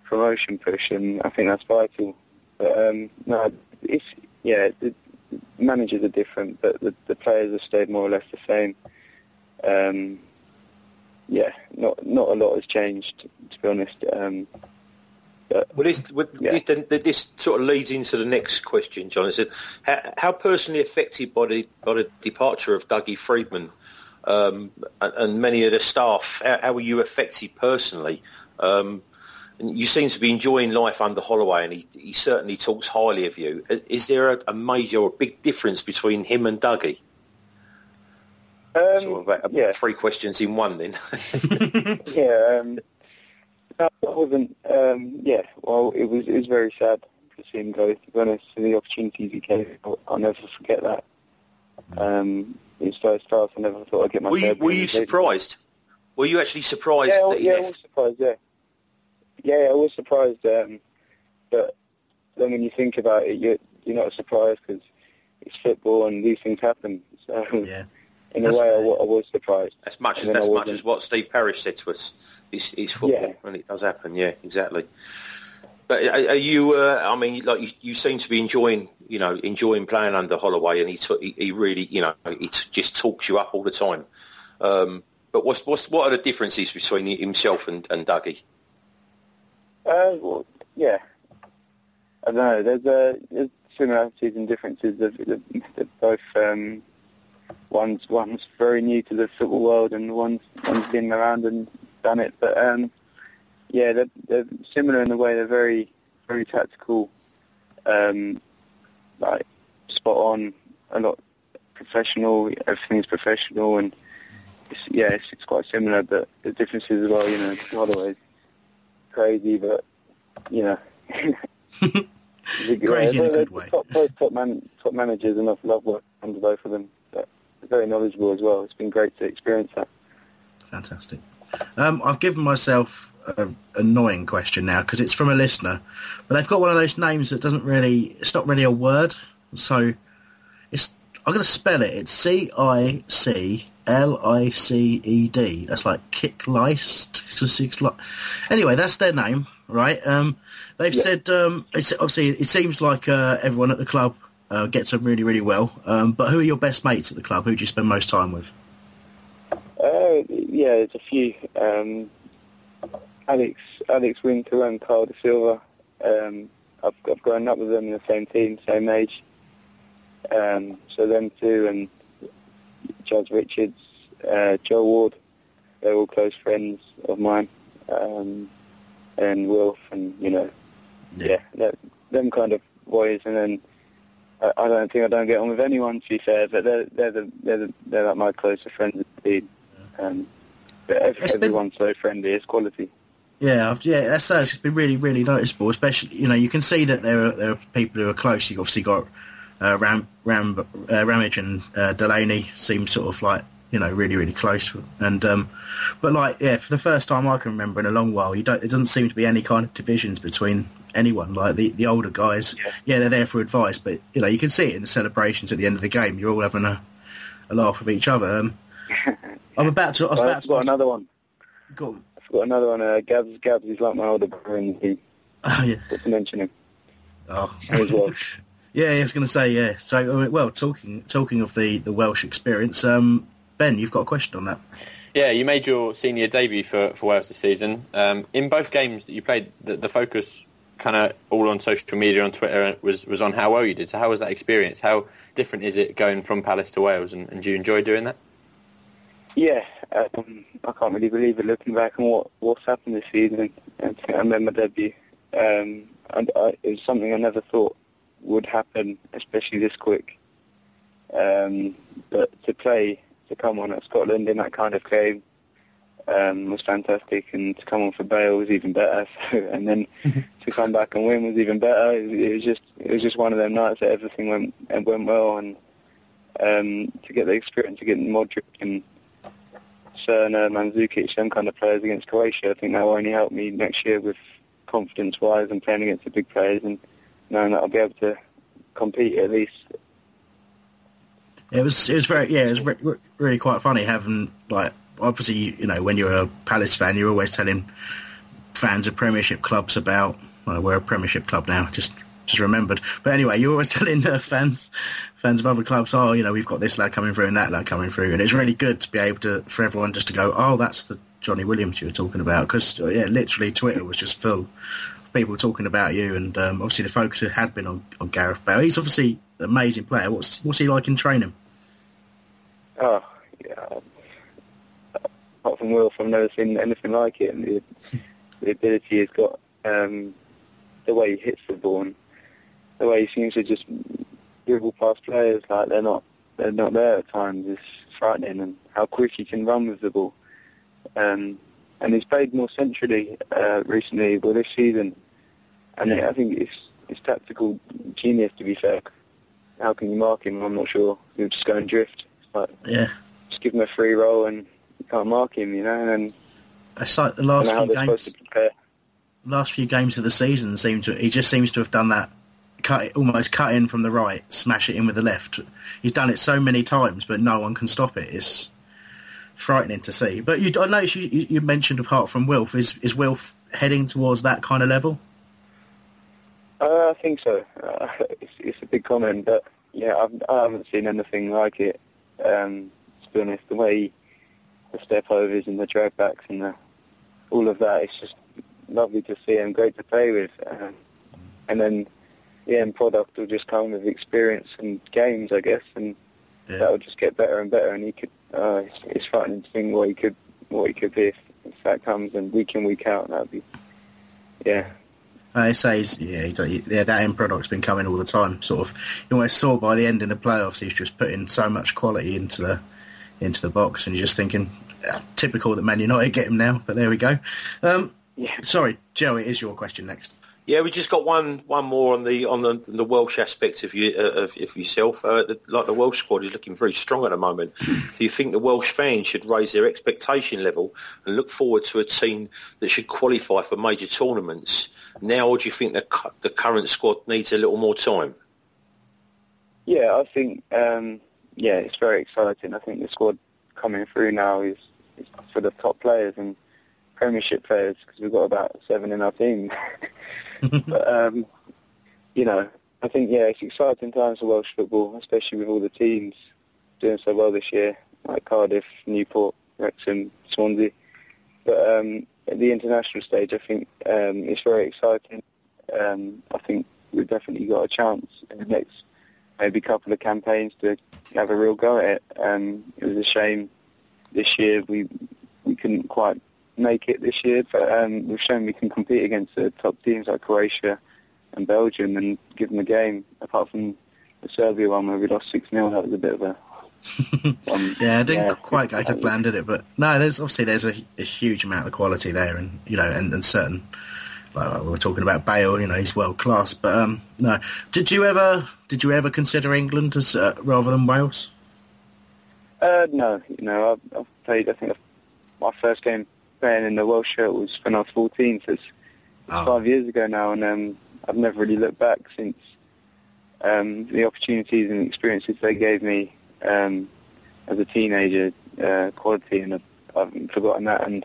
promotion push, and I think that's vital. But um, no, it's yeah, the managers are different, but the, the players have stayed more or less the same. Um, yeah, not not a lot has changed to be honest. Um, but Well, this, well, this, this sort of leads into the next question, John. It how, how personally affected by the, by the departure of Dougie Freedman um, and, and many of the staff, how, how were you affected personally? Um, you seem to be enjoying life under Holloway, and he, he certainly talks highly of you. Is, is there a, a major or big difference between him and Dougie? Um, sort of about yeah. three questions in one, then. yeah, um, No, wasn't. Um, yeah, well, it was it was very sad to see him go. To be honest, the opportunities he gave, I'll, I'll never forget that. Um, his first start, I never thought I'd get my. Were you, were you surprised? Were you actually surprised yeah, that he yeah, I was surprised. Yeah, yeah, I was surprised. Um, but then when you think about it, you're you're not surprised because it's football and these things happen. So in a way, I, I was surprised. As much as And then as much as what Steve Parish said to us, it's, it's football, and it does happen. Yeah, exactly. But are, are you? Uh, I mean, like you, you seem to be enjoying, you know, enjoying playing under Holloway, and he t- he, he really, you know, he t- just talks you up all the time. Um, but what's what's what are the differences between himself and, and Dougie? Uh, well, yeah. I don't know. There's, uh, there's similarities and differences. They're both um, one's one's very new to the football world, and one's one's been around and done it. But um, yeah, they're, they're similar in the way they're very very tactical, um, like spot on, a lot professional. Everything's professional, and it's, yeah, it's, it's quite similar. But the differences as well. You know, Holloway's crazy, but you know. Crazy in a good way. Top, both top, man, top managers, and I've loved working under both of them. But very knowledgeable as well. It's been great to experience that. Fantastic. Um, I've given myself an annoying question now because it's from a listener, but they've got one of those names that doesn't really. It's not really a word, so it's. I'm going to spell it. It's C I C L I C E D. That's like kick liced. Anyway, that's their name, right? Um, they've said um, it's obviously it seems like uh, everyone at the club uh, gets on really, really well. Um, but who are your best mates at the club? Who do you spend most time with? Uh, yeah, there's a few. Um, Alex, Alex Wynter and Kyle De Silva. Um, I've, I've grown up with them in the same team, same age. Um, so them two and Judge Richards, uh, Joel Ward, they're all close friends of mine. Um, and Wilf and, you know, yeah, that, them kind of boys. And then I, I don't think I don't get on with anyone, to be fair, but they're, they're, the, they're, the, they're like my closer friends indeed. Um, but ev- everyone's so friendly, it's quality. Yeah, yeah, that's uh, it's been really, really noticeable. Especially, you know, you can see that there are there are people who are close. You've obviously got uh, Ram, Ram, uh, Ramage and uh, Delaney seem sort of like you know really, really close. And um, but like yeah, for the first time I can remember in a long while, you don't. It doesn't seem to be any kind of divisions between anyone. Like the the older guys, yeah, they're there for advice, but you know you can see it in the celebrations at the end of the game. You're all having a, a laugh with each other. Um, I'm about to. I was Well, about I've to got another one. Go on. I've got another one. Uh, Gabs, Gabs is like my older brother, and he Oh, yeah. got to mention him. Oh, as well. Yeah, I was going to say yeah. So, uh, well, talking talking of the, the Welsh experience, um, Ben, you've got a question on that. Yeah, you made your senior debut for, for Wales this season. Um, in both games that you played, the, the focus kind of all on social media, on Twitter, was, was on how well you did. So how was that experience? How different is it going from Palace to Wales, and, and do you enjoy doing that? Yeah, um, I can't really believe it looking back on what what's happened this season. And I remember my debut. Um, and I, it was something I never thought would happen, especially this quick. Um, but to play, to come on at Scotland in that kind of game um, was fantastic, and to come on for Bale was even better. So, and then to come back and win was even better. It, was- it was just it was just one of them nights that everything went and went well, and um, to get the experience, to get Modric and Srna, Mandzukic, them kind of players against Croatia, I think that will only help me next year with confidence-wise and playing against the big players and knowing that I'll be able to compete at least. It was it was very yeah it was re- re- really quite funny having like obviously you know when you're a Palace fan you're always telling fans of Premiership clubs about well we're a Premiership club now just just remembered. But anyway you're always telling uh, fans fans of other clubs oh you know we've got this lad coming through and that lad coming through. And it's really good to be able to for everyone just to go oh that's the Johnny Williams you were talking about. Because yeah literally Twitter was just full people talking about you and um, obviously the focus had been on, on Gareth Bale he's obviously an amazing player what's what's he like in training Oh, yeah. Apart from Wilf, I've never seen anything like it. And the, the ability he's got, um, the way he hits the ball, and the way he seems to just dribble past players like they're not they're not there at times is frightening. And how quick he can run with the ball. Um, and he's played more centrally uh, recently, well this season, and I think it's it's tactical genius to be fair. How can you mark him? I'm not sure. He'll just go and drift. Like Yeah. just give him a free role and you can't mark him, you know. And It's like the last don't know how few games. Last few games of the season seem to. He just seems to have done that. Cut it, almost cut in from the right, smash it in with the left. He's done it so many times, but no one can stop it. It's frightening to see. But you, I noticed you, you you mentioned apart from Wilf, is is Wilf heading towards that kind of level? Uh, I think so. Uh, it's, it's a big comment, but yeah, I've, I haven't seen anything like it. Um, to be honest, the way the step overs and the drag backs and the, all of that, it's just lovely to see and great to play with. Um, and then the end product will just come with experience and games, I guess, and that will just get better and better. And he could, uh, it's, it's frightening to think what he could, what he could be if, if that comes and week in week out. That'd be, yeah, Uh, it says, yeah, yeah, that end product's been coming all the time. Sort of, you almost saw by the end in the playoffs, he's just putting so much quality into the into the box, and you're just thinking, ah, typical that Man United get him now. But there we go. Um, Sorry, Joe, it is your question next. Yeah, we just got one one more on the on the, the Welsh aspect of you uh, of, of yourself. Uh, the, like the Welsh squad is looking very strong at the moment. Do you think the Welsh fans should raise their expectation level and look forward to a team that should qualify for major tournaments now, or do you think the the current squad needs a little more time? Yeah, I think um, yeah, it's very exciting. I think the squad coming through now is, is for the top players and Premiership players because we've got about seven in our team. but um, you know, I think yeah, it's exciting times for Welsh football, especially with all the teams doing so well this year, like Cardiff, Newport, Wrexham, Swansea. But um, at the international stage, I think um, it's very exciting. Um, I think we've definitely got a chance in the next maybe couple of campaigns to have a real go at it. Um, it was a shame this year we we couldn't quite make it this year, but um, we've shown we can compete against the top teams like Croatia and Belgium and give them a game. Apart from the Serbia one where we lost six 0 that was a bit of a Yeah, it didn't yeah, quite go to plan, did it? But no, there's obviously there's a, a huge amount of quality there, and you know, and, and certain like, we were talking about Bale, you know, he's world class. But um, no, did you ever did you ever consider England as uh, rather than Wales? Uh, no, you know, I've, I've played. I think my first game playing in the Welsh shirt was when I was 14, so it's, it's Oh. five years ago now, and um, I've never really looked back since. Um, the opportunities and experiences they gave me um, as a teenager, uh, quality, and I've, I haven't forgotten that. And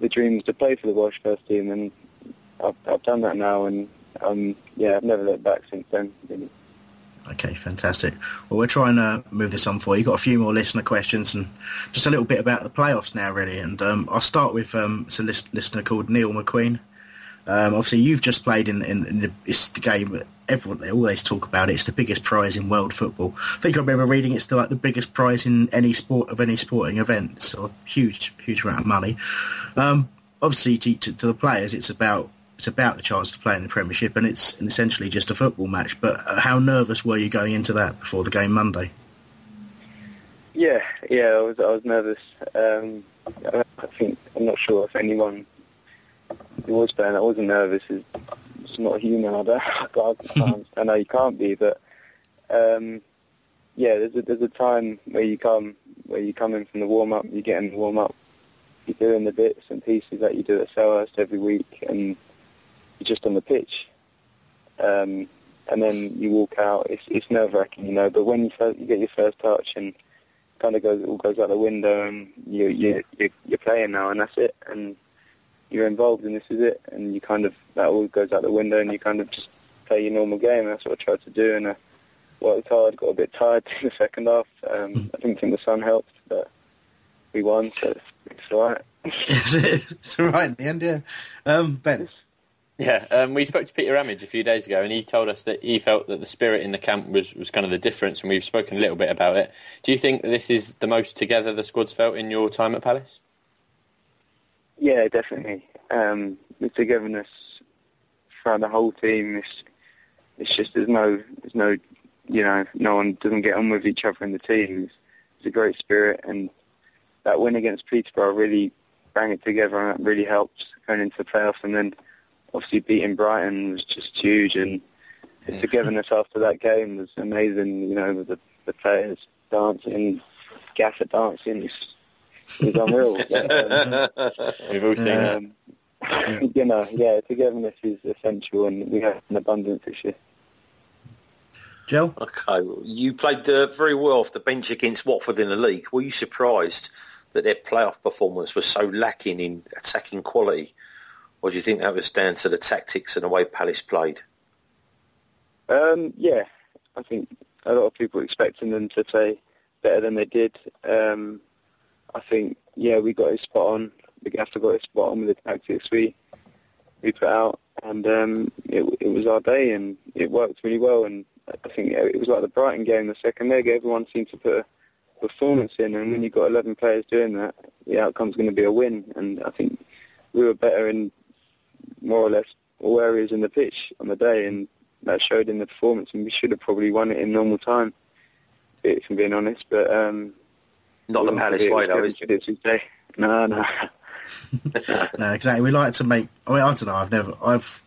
the dream was to play for the Welsh first team, and I've, I've done that now, and um, yeah, I've never looked back since then. Really. Okay, fantastic. Well, we're trying to move this on for you. Got a few more listener questions and just a little bit about the playoffs now, really. And um, I'll start with um, it's a lis- listener called Neil McQueen. Um, obviously, you've just played in, in, in the, it's the game everyone they always talk about. it. It's the biggest prize in world football. I think I remember reading it's the, like the biggest prize in any sport of any sporting event. A huge, huge amount of money. Um, obviously, to, to, to the players, it's about it's about the chance to play in the Premiership, and it's essentially just a football match. But uh, how nervous were you going into that before the game Monday? Yeah, yeah, I was I was nervous. Um, I I think I'm not sure if anyone who was playing that wasn't nervous is it's not human. I don't. I, can't, I know you can't be, but um, yeah, there's a, there's a time where you come where you come in from the warm up, you get in the warm up, you're doing the bits and pieces that you do at Selhurst every week, and just on the pitch. Um, and then you walk out. It's it's nerve wracking, you know. But when you first, you get your first touch and kind of goes all goes out the window, and you you you you're playing now, and that's it, and you're involved, and this is it, and you kind of that all goes out the window, and you kind of just play your normal game. That's what I tried to do, and I worked hard. Got a bit tired in the second half. Um, I didn't think the sun helped, but we won, so it's, it's all right. it's all right in the end, yeah. Um, ben. Yeah, um, we spoke to Peter Ramage a few days ago, and he told us that he felt that the spirit in the camp was, was kind of the difference, and we've spoken a little bit about it. Do you think this is the most together the squad's felt in your time at Palace? Yeah, definitely. Um, the togetherness throughout the whole team is it's just there's no there's no you know no one doesn't get on with each other in the team. It's, it's a great spirit, and that win against Peterborough really bang it together, and that really helped going into the playoffs. And then obviously beating Brighton was just huge, and the togetherness after that game was amazing. You know, with the, the players dancing, Gaffer dancing, it was unreal. But, um, We've all seen it. um, you know, yeah, togetherness is essential, and we have an abundance this year. Joe? Okay, well, you played uh, very well off the bench against Watford in the league. Were you surprised that their playoff performance was so lacking in attacking quality? Or do you think that was down to the tactics and the way Palace played? Um, yeah, I think a lot of people expecting them to play better than they did. Um, I think, yeah, we got it spot on. The gaffer got it spot on with the tactics we we put out, and um, it, it was our day, and it worked really well. And I think it was like the Brighton game, the second leg. Everyone seemed to put a performance in, and when you've got 11 players doing that, the outcome's going to be a win. And I think we were better in more or less all areas in the pitch on the day, and that showed in the performance. And we should have probably won it in normal time, if I'm being honest. But um, Not the Palace have it way, though, was is it? It's his day. No, no. no, exactly. We like to make. I mean, I don't know. I've never. I've.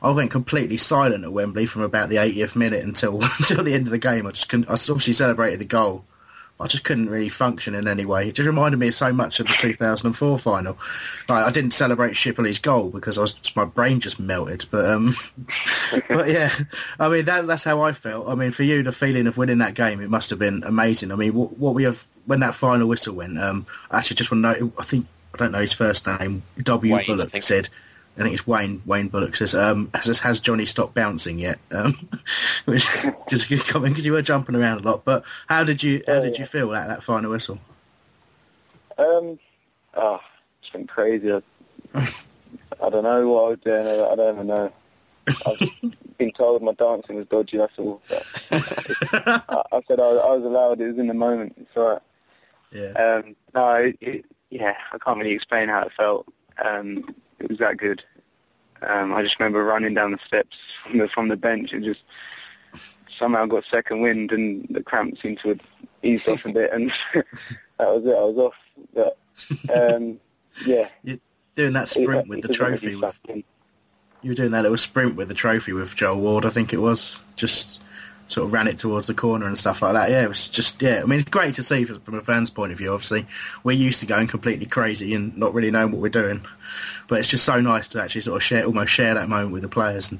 I went completely silent at Wembley from about the 80th minute until until the end of the game. I just couldn't. I obviously celebrated the goal. I just couldn't really function in any way. It just reminded me so much of the 2004 final. Like, I didn't celebrate Shipperley's goal because I was my brain just melted. But um, but yeah, I mean that, that's how I felt. I mean, for you, the feeling of winning that game, it must have been amazing. I mean, what, what we have when that final whistle went. Um, I actually just want to know. I think I don't know his first name. W Wayne, Bullock said. I think it's Wayne. Wayne Bullock says, um, "Has has Johnny stopped bouncing yet?" Um, which just a good comment because you were jumping around a lot. But how did you how did you feel at that final whistle? Um, oh, it's been crazy. I, I don't know what I was doing. I, I don't even know. I've been told my dancing was dodgy. That's all. I, I said I, I was allowed. It was in the moment. It's all right. Yeah. Um, no, it, yeah, I can't really explain how it felt. Um, it was that good. Um, I just remember running down the steps from the, from the bench and just somehow got second wind and the cramp seemed to have eased off a bit and that was it. I was off. But um, yeah, You're doing that sprint with the trophy. With, you were doing that little sprint with the trophy with Joel Ward, I think it was. Just sort of ran it towards the corner and stuff like that. Yeah, it was just yeah. I mean, it's great to see from from a fan's point of view. Obviously, we're used to going completely crazy and not really knowing what we're doing, but it's just so nice to actually sort of share, almost share that moment with the players, and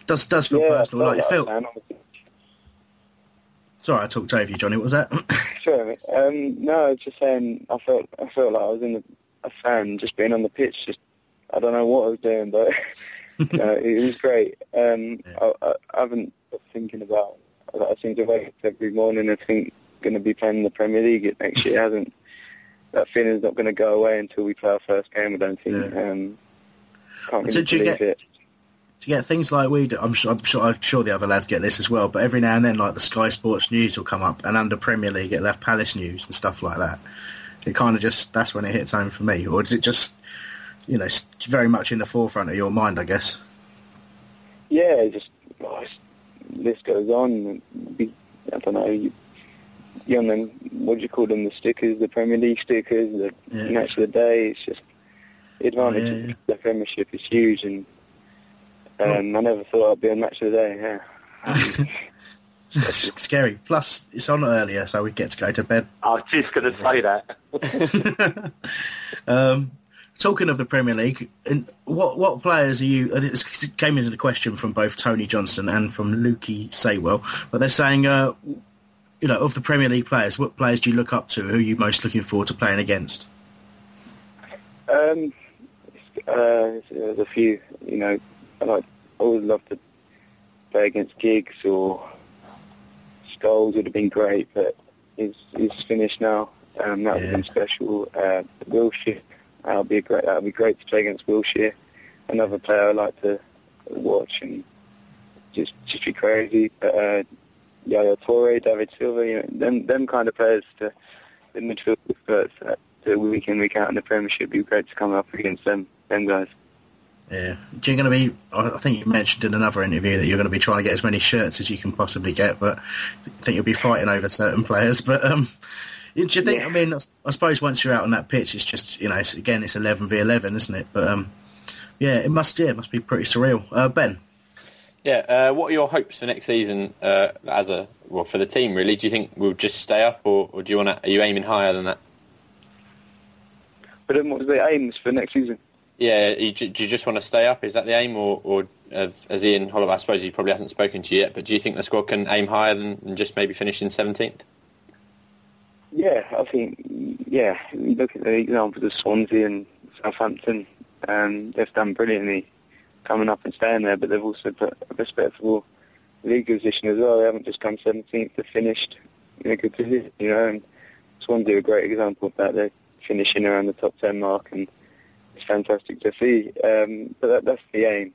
it does does feel Yeah, personal. Like it felt felt. like that, man. Sorry, I talked over you, Johnny. What was that? Sure. Um, no, I was just saying. I felt I felt like I was in the, a fan, just being on the pitch. Just I don't know what I was doing, but you know, it was great. Um, I, I, I haven't been thinking about. I, I seem to wake up every morning and think going to be playing in the Premier League next year. Hasn't that feeling's not going to go away until we play our first game. I don't think. Um, can't really you believe get- it. to get things like we do. I'm sure, I'm sure, I'm sure the other lads get this as well. But every now and then, like the Sky Sports News will come up, and under Premier League, it left Palace News and stuff like that. It kind of just that's when it hits home for me, or is it just you know very much in the forefront of your mind? I guess. Yeah, it just oh, list goes on. I don't know. You, you on what do you call them? The stickers, the Premier League stickers, the Yeah. match of the day. It's just the advantage Oh, yeah, of the Premiership is huge, and um, I never thought I'd be on match of the day. Yeah. It's scary. Plus, it's on earlier, so we get to go to bed. I was just going to say that. Um, talking of the Premier League, and what what players are you? and It came into the question from both Tony Johnston and from Lukey Saywell, but they're saying, uh, you know, of the Premier League players, what players do you look up to? Who are you most looking forward to playing against? Um, uh, there's a few. You know, I like I always love to play against Giggs or Scholes would have been great, but he's he's finished now. Um, that would have been special. Uh, Wilshere, that'll be a great. That'll be great to play against Wilshere. Another player I like to watch and just just be crazy. But uh, Yaya Toure, David Silva, you know, them them kind of players to the midfield experts that do week in week out in the Premiership. It'd be great to come up against them them guys. Yeah, do you going to be? I think you mentioned in another interview that you're going to be trying to get as many shirts as you can possibly get, but I think you'll be fighting over certain players. But um, Do you think? I mean, I suppose once you're out on that pitch, it's just you know, it's, again, it's eleven v eleven, isn't it? But um, yeah, it must. Yeah, it must be pretty surreal. Uh, ben, Yeah, uh, what are your hopes for next season uh, as a well for the team? Really, do you think we'll just stay up, or, or do you want to? Are you aiming higher than that? But then what was the aims for next season? Yeah, you, do you just want to stay up? Is that the aim, or, or uh, as Ian Holloway, I suppose he probably hasn't spoken to you yet, but do you think the squad can aim higher than, than just maybe finishing seventeenth? Yeah, I think, yeah, you look at the examples of Swansea and Southampton, um, they've done brilliantly coming up and staying there, but they've also put a respectable league position as well. They haven't just come 17th, they've finished in a good position, you know, and Swansea are a great example of that. They're finishing around the top 10 mark, and it's fantastic to see. Um, but that, that's the aim.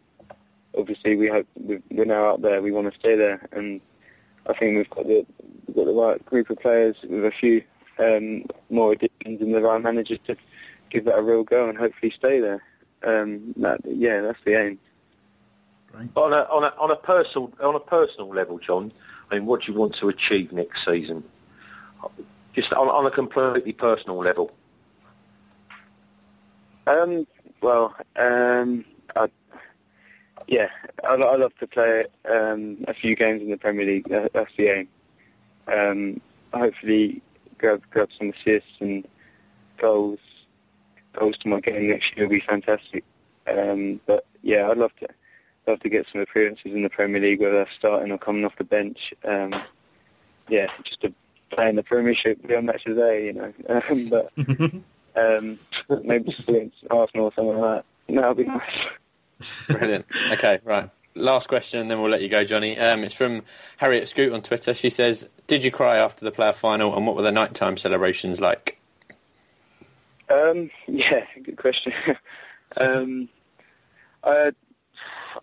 Obviously, we hope we- we're now up there. We want to stay there, and I think we've got the we've got the right group of players with a few um, more additions and the right managers to give that a real go and hopefully stay there. Um, that, yeah, that's the aim. On a on a on a personal on a personal level, John. I mean, what do you want to achieve next season? Just on, on a completely personal level. Um, well, um, I, yeah, I, I love to play um, a few games in the Premier League. That, that's the aim. Um, hopefully, grab grab some assists and goals. Goals to my game next year will be fantastic. Um, but yeah, I'd love to love to get some appearances in the Premier League, whether that's starting or coming off the bench. Um, yeah, just to play in the Premiership, be on match of the day, you know. Um, but um, maybe just against Arsenal or something like that. That would be nice. Brilliant. Okay, right. Last question, and then we'll let you go, Johnny. Um, it's from Harriet Scoot on Twitter. She says, "Did you cry after the playoff final, and what were the nighttime celebrations like?" Um, yeah, good question. um, I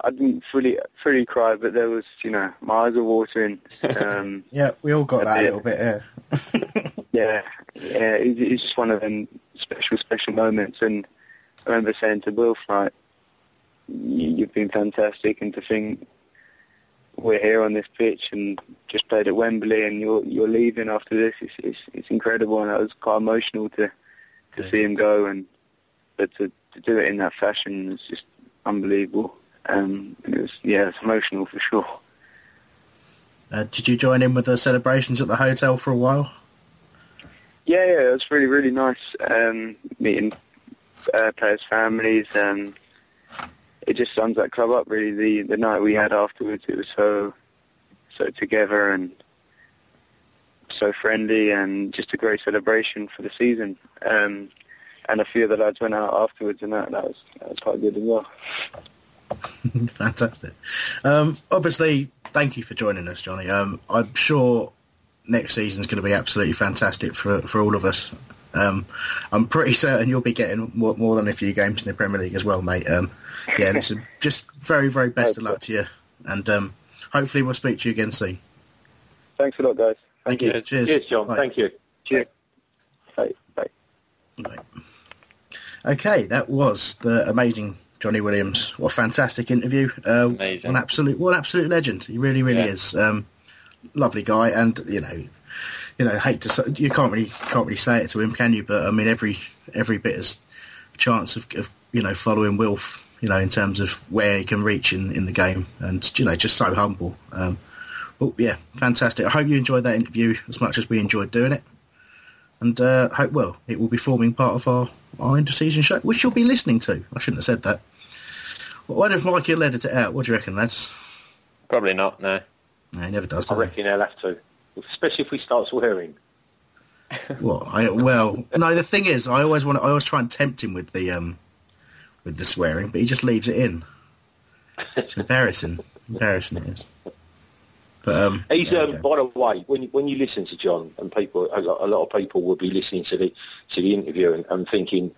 I didn't fully fully cry, but there was, you know, my eyes were watering. Um, yeah, we all got A that a bit. little bit. Yeah, yeah, yeah, it, it's just one of them special, special moments. And I remember saying to Wilf, like, you, you've been fantastic, and to think we're here on this pitch and just played at Wembley, and you're you're leaving after this. It's it's, it's incredible, and I was quite emotional to to see him go, and but to to do it in that fashion is just unbelievable. Um, and it was yeah, it's emotional for sure. uh, did you join in with the celebrations at the hotel for a while? Yeah, yeah, it was really, really nice um, meeting uh, players' families. Um, it just sums that club up, really. The the night we had afterwards, it was so so together and so friendly, and just a great celebration for the season. Um, and a few of the lads went out afterwards, and that that was that was quite good as well. Fantastic. Um, obviously, thank you for joining us, Johnny. Um, I'm sure next season's going to be absolutely fantastic for for all of us. Um, I'm pretty certain you'll be getting more, more than a few games in the Premier League as well, mate. Um, yeah, listen, just very, very best of luck to you, and um, hopefully we'll speak to you again soon. Thanks a lot, guys. Thank you. Cheers. Cheers. Cheers, John. Bye. Thank you. Cheers. Bye. Bye. Okay, that was the amazing Johnny Williams. What a fantastic interview! Uh, Amazing. One absolute, one absolute legend. He really, really Yeah. is. Um, lovely guy, and you know, you know, hate to say, you can't really can't really say it to him, can you? But I mean, every every bit is chance of, of you know following Wilf. You know, in terms of where he can reach in, in the game, and you know, just so humble. Um, well, yeah, fantastic. I hope you enjoyed that interview as much as we enjoyed doing it and uh, hope well it will be forming part of our, our end of season show, which you'll be listening to. I shouldn't have said that. Well, what if will edit it out? What do you reckon, lads? Probably not. No. No, he never does. I he? reckon they'll have to, especially if we start swearing. What? I, well, no. The thing is, I always want. To, I always try and tempt him with the um, with the swearing, but he just leaves it in. It's embarrassing. embarrassing it is. But um, He's, yeah, um, okay. by the way, when you, when you listen to John, and people, a lot, a lot of people will be listening to the to the interview and, and thinking,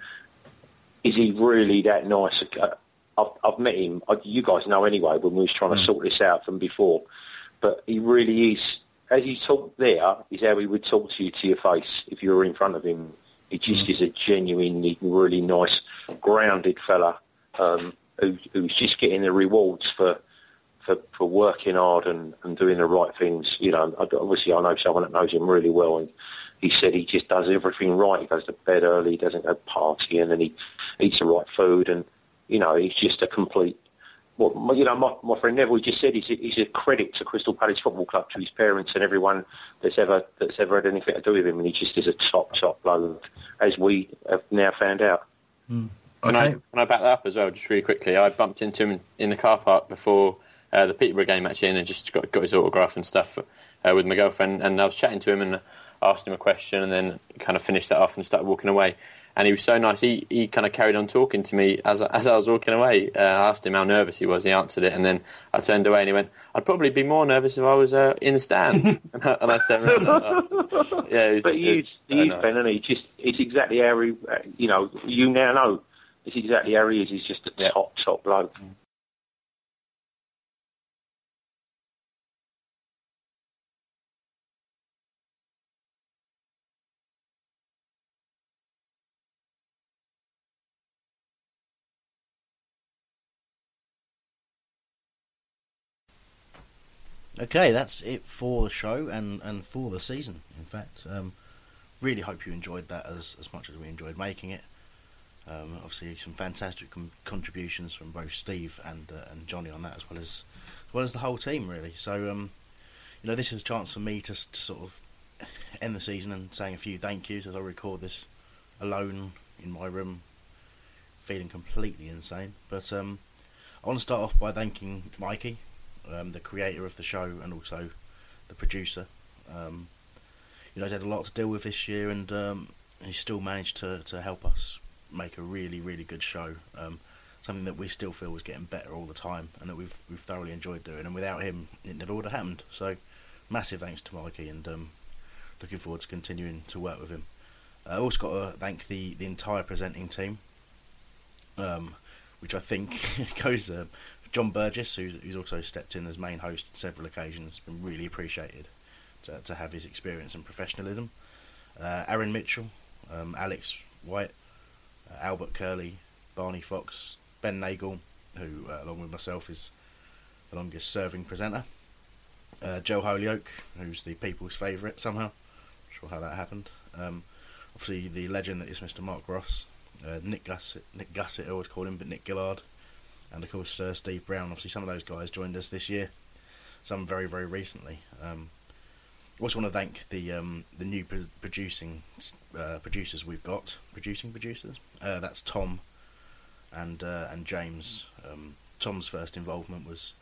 is he really that nice? Uh, I've, I've met him. I, you guys know anyway when we was trying Hmm. to sort this out from before, but he really is. As he talked there, is how he would talk to you to your face if you were in front of him. He just Hmm. is a genuinely, really nice, grounded fella um, who, who's just getting the rewards for for, for working hard and, and doing the right things. You know, obviously I know someone that knows him really well, and he said he just does everything right. He goes to bed early, he doesn't go partying, and he eats the right food, and you know, he's just a complete. Well, my- you know, my, my friend Neville just said he's a, he's a credit to Crystal Palace Football Club, to his parents and everyone that's ever that's ever had anything to do with him, and he just is a top top bloke, as we have now found out. Hmm. Can, I, can I back that up as well, just really quickly? I bumped into him in the car park before uh, the Peterborough game actually, and just got, got his autograph and stuff uh, with my girlfriend. And I was chatting to him and asked him a question, and then kind of finished that off and started walking away. And he was so nice. He, he kind of carried on talking to me as I, as I was walking away. Uh, I asked him how nervous he was. He answered it, and then I turned away, and he went, "I'd probably be more nervous if I was uh, in the stand." and, I, and I turned around. I yeah, it was, but you, so you nice. Ben, and he just it's exactly how he, uh, you know, you now know it's exactly how he is. He's just a top top bloke. Okay, that's it for the show and, and for the season. In fact, um, really hope you enjoyed that as, as much as we enjoyed making it. Um, obviously, some fantastic com- contributions from both Steve and uh, and Johnny on that, as well as as well as the whole team, really. So, um, you know, this is a chance for me to to sort of end the season and saying a few thank yous as I record this alone in my room, feeling completely insane. But um, I want to start off by thanking Mikey, um, the creator of the show and also the producer. Um, you know, he's had a lot to deal with this year, and um, he's still managed to, to help us make a really, really good show. Um, something that we still feel is getting better all the time, and that we've we've thoroughly enjoyed doing. And without him, it never would have happened. So, massive thanks to Mikey, and um, looking forward to continuing to work with him. I also got to thank the, the entire presenting team, um, which I think goes uh, John Burgess, who's, who's also stepped in as main host on several occasions, been really appreciated to, to have his experience and professionalism. Uh, Aaron Mitchell, um, Alex White, uh, Albert Curley, Barney Fox, Ben Nagel, who, uh, along with myself, is the longest serving presenter. Uh, Joe Holyoke, who's the people's favourite somehow. Not sure how that happened. Um, obviously, the legend that is Mr. Mark Ross. Uh, Nick Gussett, Nick Gussett, I always call him, but Nick Gillard. And of course, uh, Steve Brown. Obviously, some of those guys joined us this year. Some very, very recently. Um, also want to thank the um, the new pro- producing uh, producers we've got. Producing producers. Uh, that's Tom and uh, and James. Um, Tom's first involvement was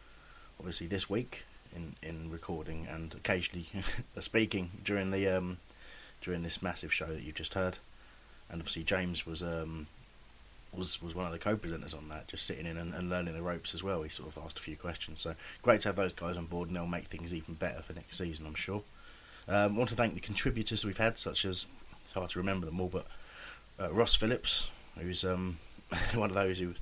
obviously this week in, in recording and occasionally speaking during the um, during this massive show that you've just heard. And obviously James was um, was was one of the co-presenters on that, just sitting in and, and learning the ropes as well. He sort of asked a few questions, so great to have those guys on board, and they'll make things even better for next season, I'm sure. Um, want to thank the contributors we've had, such as it's hard to remember them all, but uh, Ross Phillips, who's um, one of those who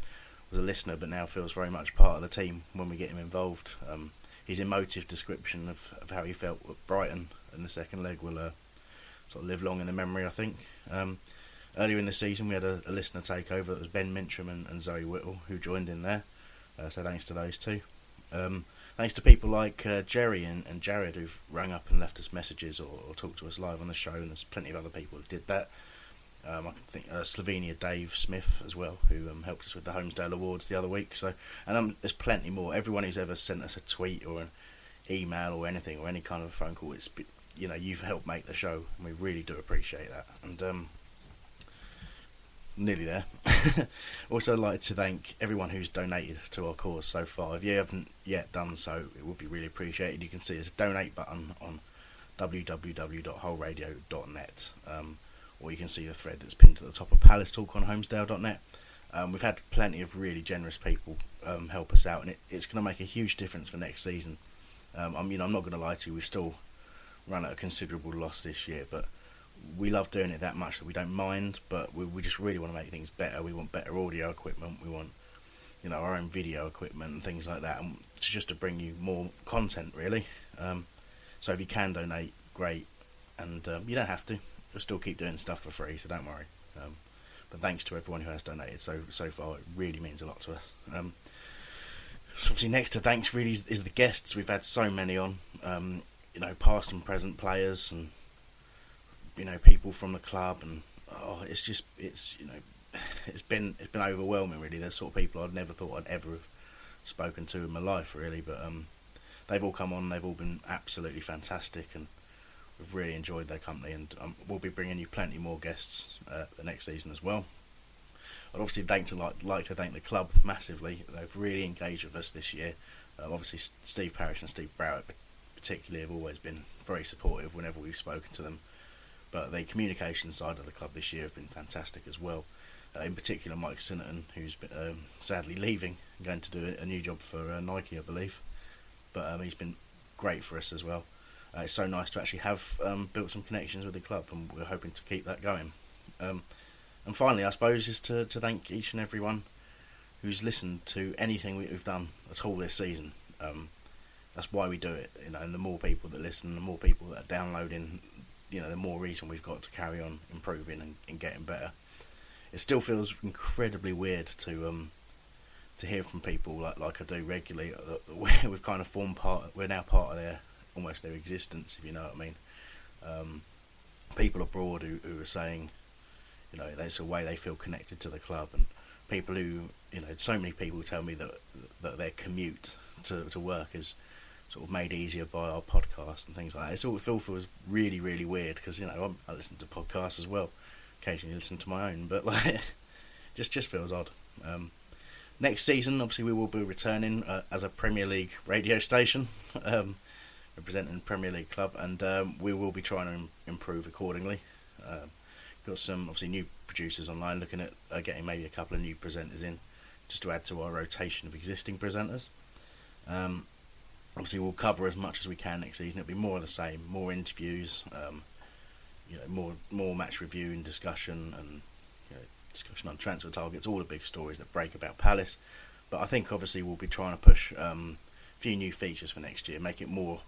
was a listener but now feels very much part of the team when we get him involved. Um, his emotive description of, of how he felt at Brighton in the second leg will uh, sort of live long in the memory, I think. Um, earlier in the season, we had a, a listener takeover. That was Ben Mincham and, and Zoe Whittle who joined in there. Uh, so thanks to those two. Um, thanks to people like uh, Jerry and, and Jared who've rang up and left us messages or, or talked to us live on the show, and there's plenty of other people who did that. Um, I can think uh, Slovenia Dave Smith as well, who um, helped us with the Holmesdale Awards the other week. So, and um, there's plenty more. Everyone who's ever sent us a tweet or an email or anything or any kind of phone call, it's you know you've helped make the show, and we really do appreciate that. And um, nearly there. also, like to thank everyone who's donated to our cause so far. If you haven't yet done so, it would be really appreciated. You can see there's a donate button on www.wholeradio.net, um, or you can see the thread that's pinned to the top of Palace Talk on Holmesdale.net. Um, we've had plenty of really generous people um, help us out, and it, it's going to make a huge difference for next season. Um, you know, I'm not going to lie to you. We've still run at a considerable loss this year, but we love doing it that much that we don't mind. But we, we just really want to make things better. We want better audio equipment. We want, you know, our own video equipment and things like that. And it's just to bring you more content, really. Um, so if you can donate, great. And um, you don't have to. We'll still keep doing stuff for free, so don't worry. Um, but thanks to everyone who has donated so so far. It really means a lot to us. Um, obviously next to thanks really is, is the guests. We've had so many on, um, you know, past and present players and you know people from the club, and oh, it's just it's you know it's been it's been overwhelming really. There's sort of people I'd never thought I'd ever have spoken to in my life really, but um, they've all come on. They've all been absolutely fantastic, and we've really enjoyed their company. And um, we'll be bringing you plenty more guests uh, the next season as well. I'd obviously thank to like, like to thank the club massively. They've really engaged with us this year. Uh, obviously, Steve Parish and Steve Browett particularly have always been very supportive whenever we've spoken to them. But the communication side of the club this year have been fantastic as well. Uh, in particular, Mike Sinnerton, who's been, um, sadly leaving, going to do a, new job for uh, Nike, I believe. But um, he's been great for us as well. Uh, it's so nice to actually have um, built some connections with the club, and we're hoping to keep that going. Um, and finally, I suppose, is to, to thank each and everyone who's listened to anything we've done at all this season. Um, that's why we do it, you know. And the more people that listen, the more people that are downloading, you know, the more reason we've got to carry on improving and, and getting better. It still feels incredibly weird to um, to hear from people like like I do regularly. Uh, we've kind of formed part. We're now part of their almost their existence, if you know what I mean. Um, people abroad who, who are saying, you know, there's a way they feel connected to the club, and people who, you know, so many people tell me that that their commute to, to work is sort of made easier by our podcast and things like that. It sort of feels feels really really weird because you know I'm, i listen to podcasts as well, occasionally listen to my own, but like just just feels odd. Um, next season, obviously, we will be returning uh, as a Premier League radio station. Um, representing Premier League club, and um, we will be trying to improve accordingly. Um, got some obviously new producers online looking at uh, getting maybe a couple of new presenters in just to add to our rotation of existing presenters. Um, obviously, we'll cover as much as we can next season. It'll be more of the same, more interviews, um, you know, more more match review and discussion, and you know, discussion on transfer targets, all the big stories that break about Palace. But I think obviously we'll be trying to push um, a few new features for next year, make it more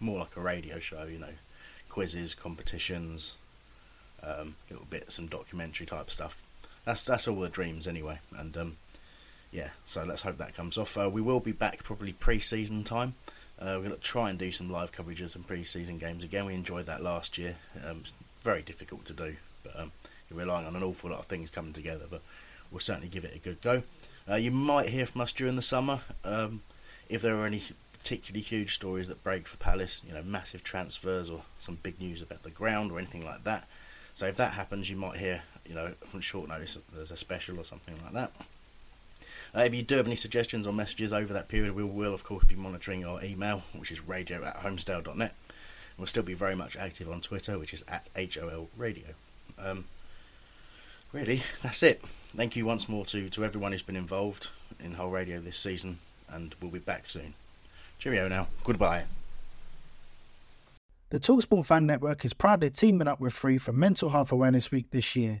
more like a radio show, you know, quizzes, competitions, um, little bits, some documentary type stuff. That's that's all the dreams anyway, and um, yeah. So let's hope that comes off. Uh, we will be back probably pre-season time. Uh, we're going to try and do some live coverage of some pre-season games again. We enjoyed that last year. Um, it's very difficult to do, but um, you're relying on an awful lot of things coming together. But we'll certainly give it a good go. Uh, you might hear from us during the summer um, if there are any particularly huge stories that break for Palace, you know, massive transfers or some big news about the ground or anything like that. So if that happens, you might hear, you know, from short notice there's a special or something like that. Uh, if you do have any suggestions or messages over that period, we will, of course, be monitoring our email, which is radio at holmesdale.net. We'll still be very much active on Twitter, which is at HOL Radio. Um, really, that's it. Thank you once more to, to everyone who's been involved in Whole Radio this season, and we'll be back soon. Cheerio now. Goodbye. The Talksport Fan Network is proudly teaming up with Free for Mental Health Awareness Week this year.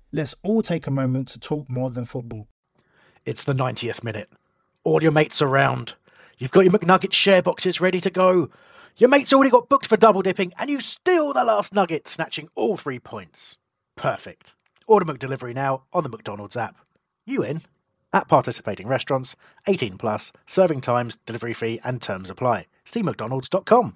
Let's all take a moment to talk more than football. It's the 90th minute. All your mates around. You've got your McNugget share boxes ready to go. Your mate's already got booked for double dipping, and you steal the last nugget, snatching all three points. Perfect. Order McDelivery now on the McDonald's app. You in? At participating restaurants, 18 plus, serving times, delivery fee, and terms apply. See McDonald's.com.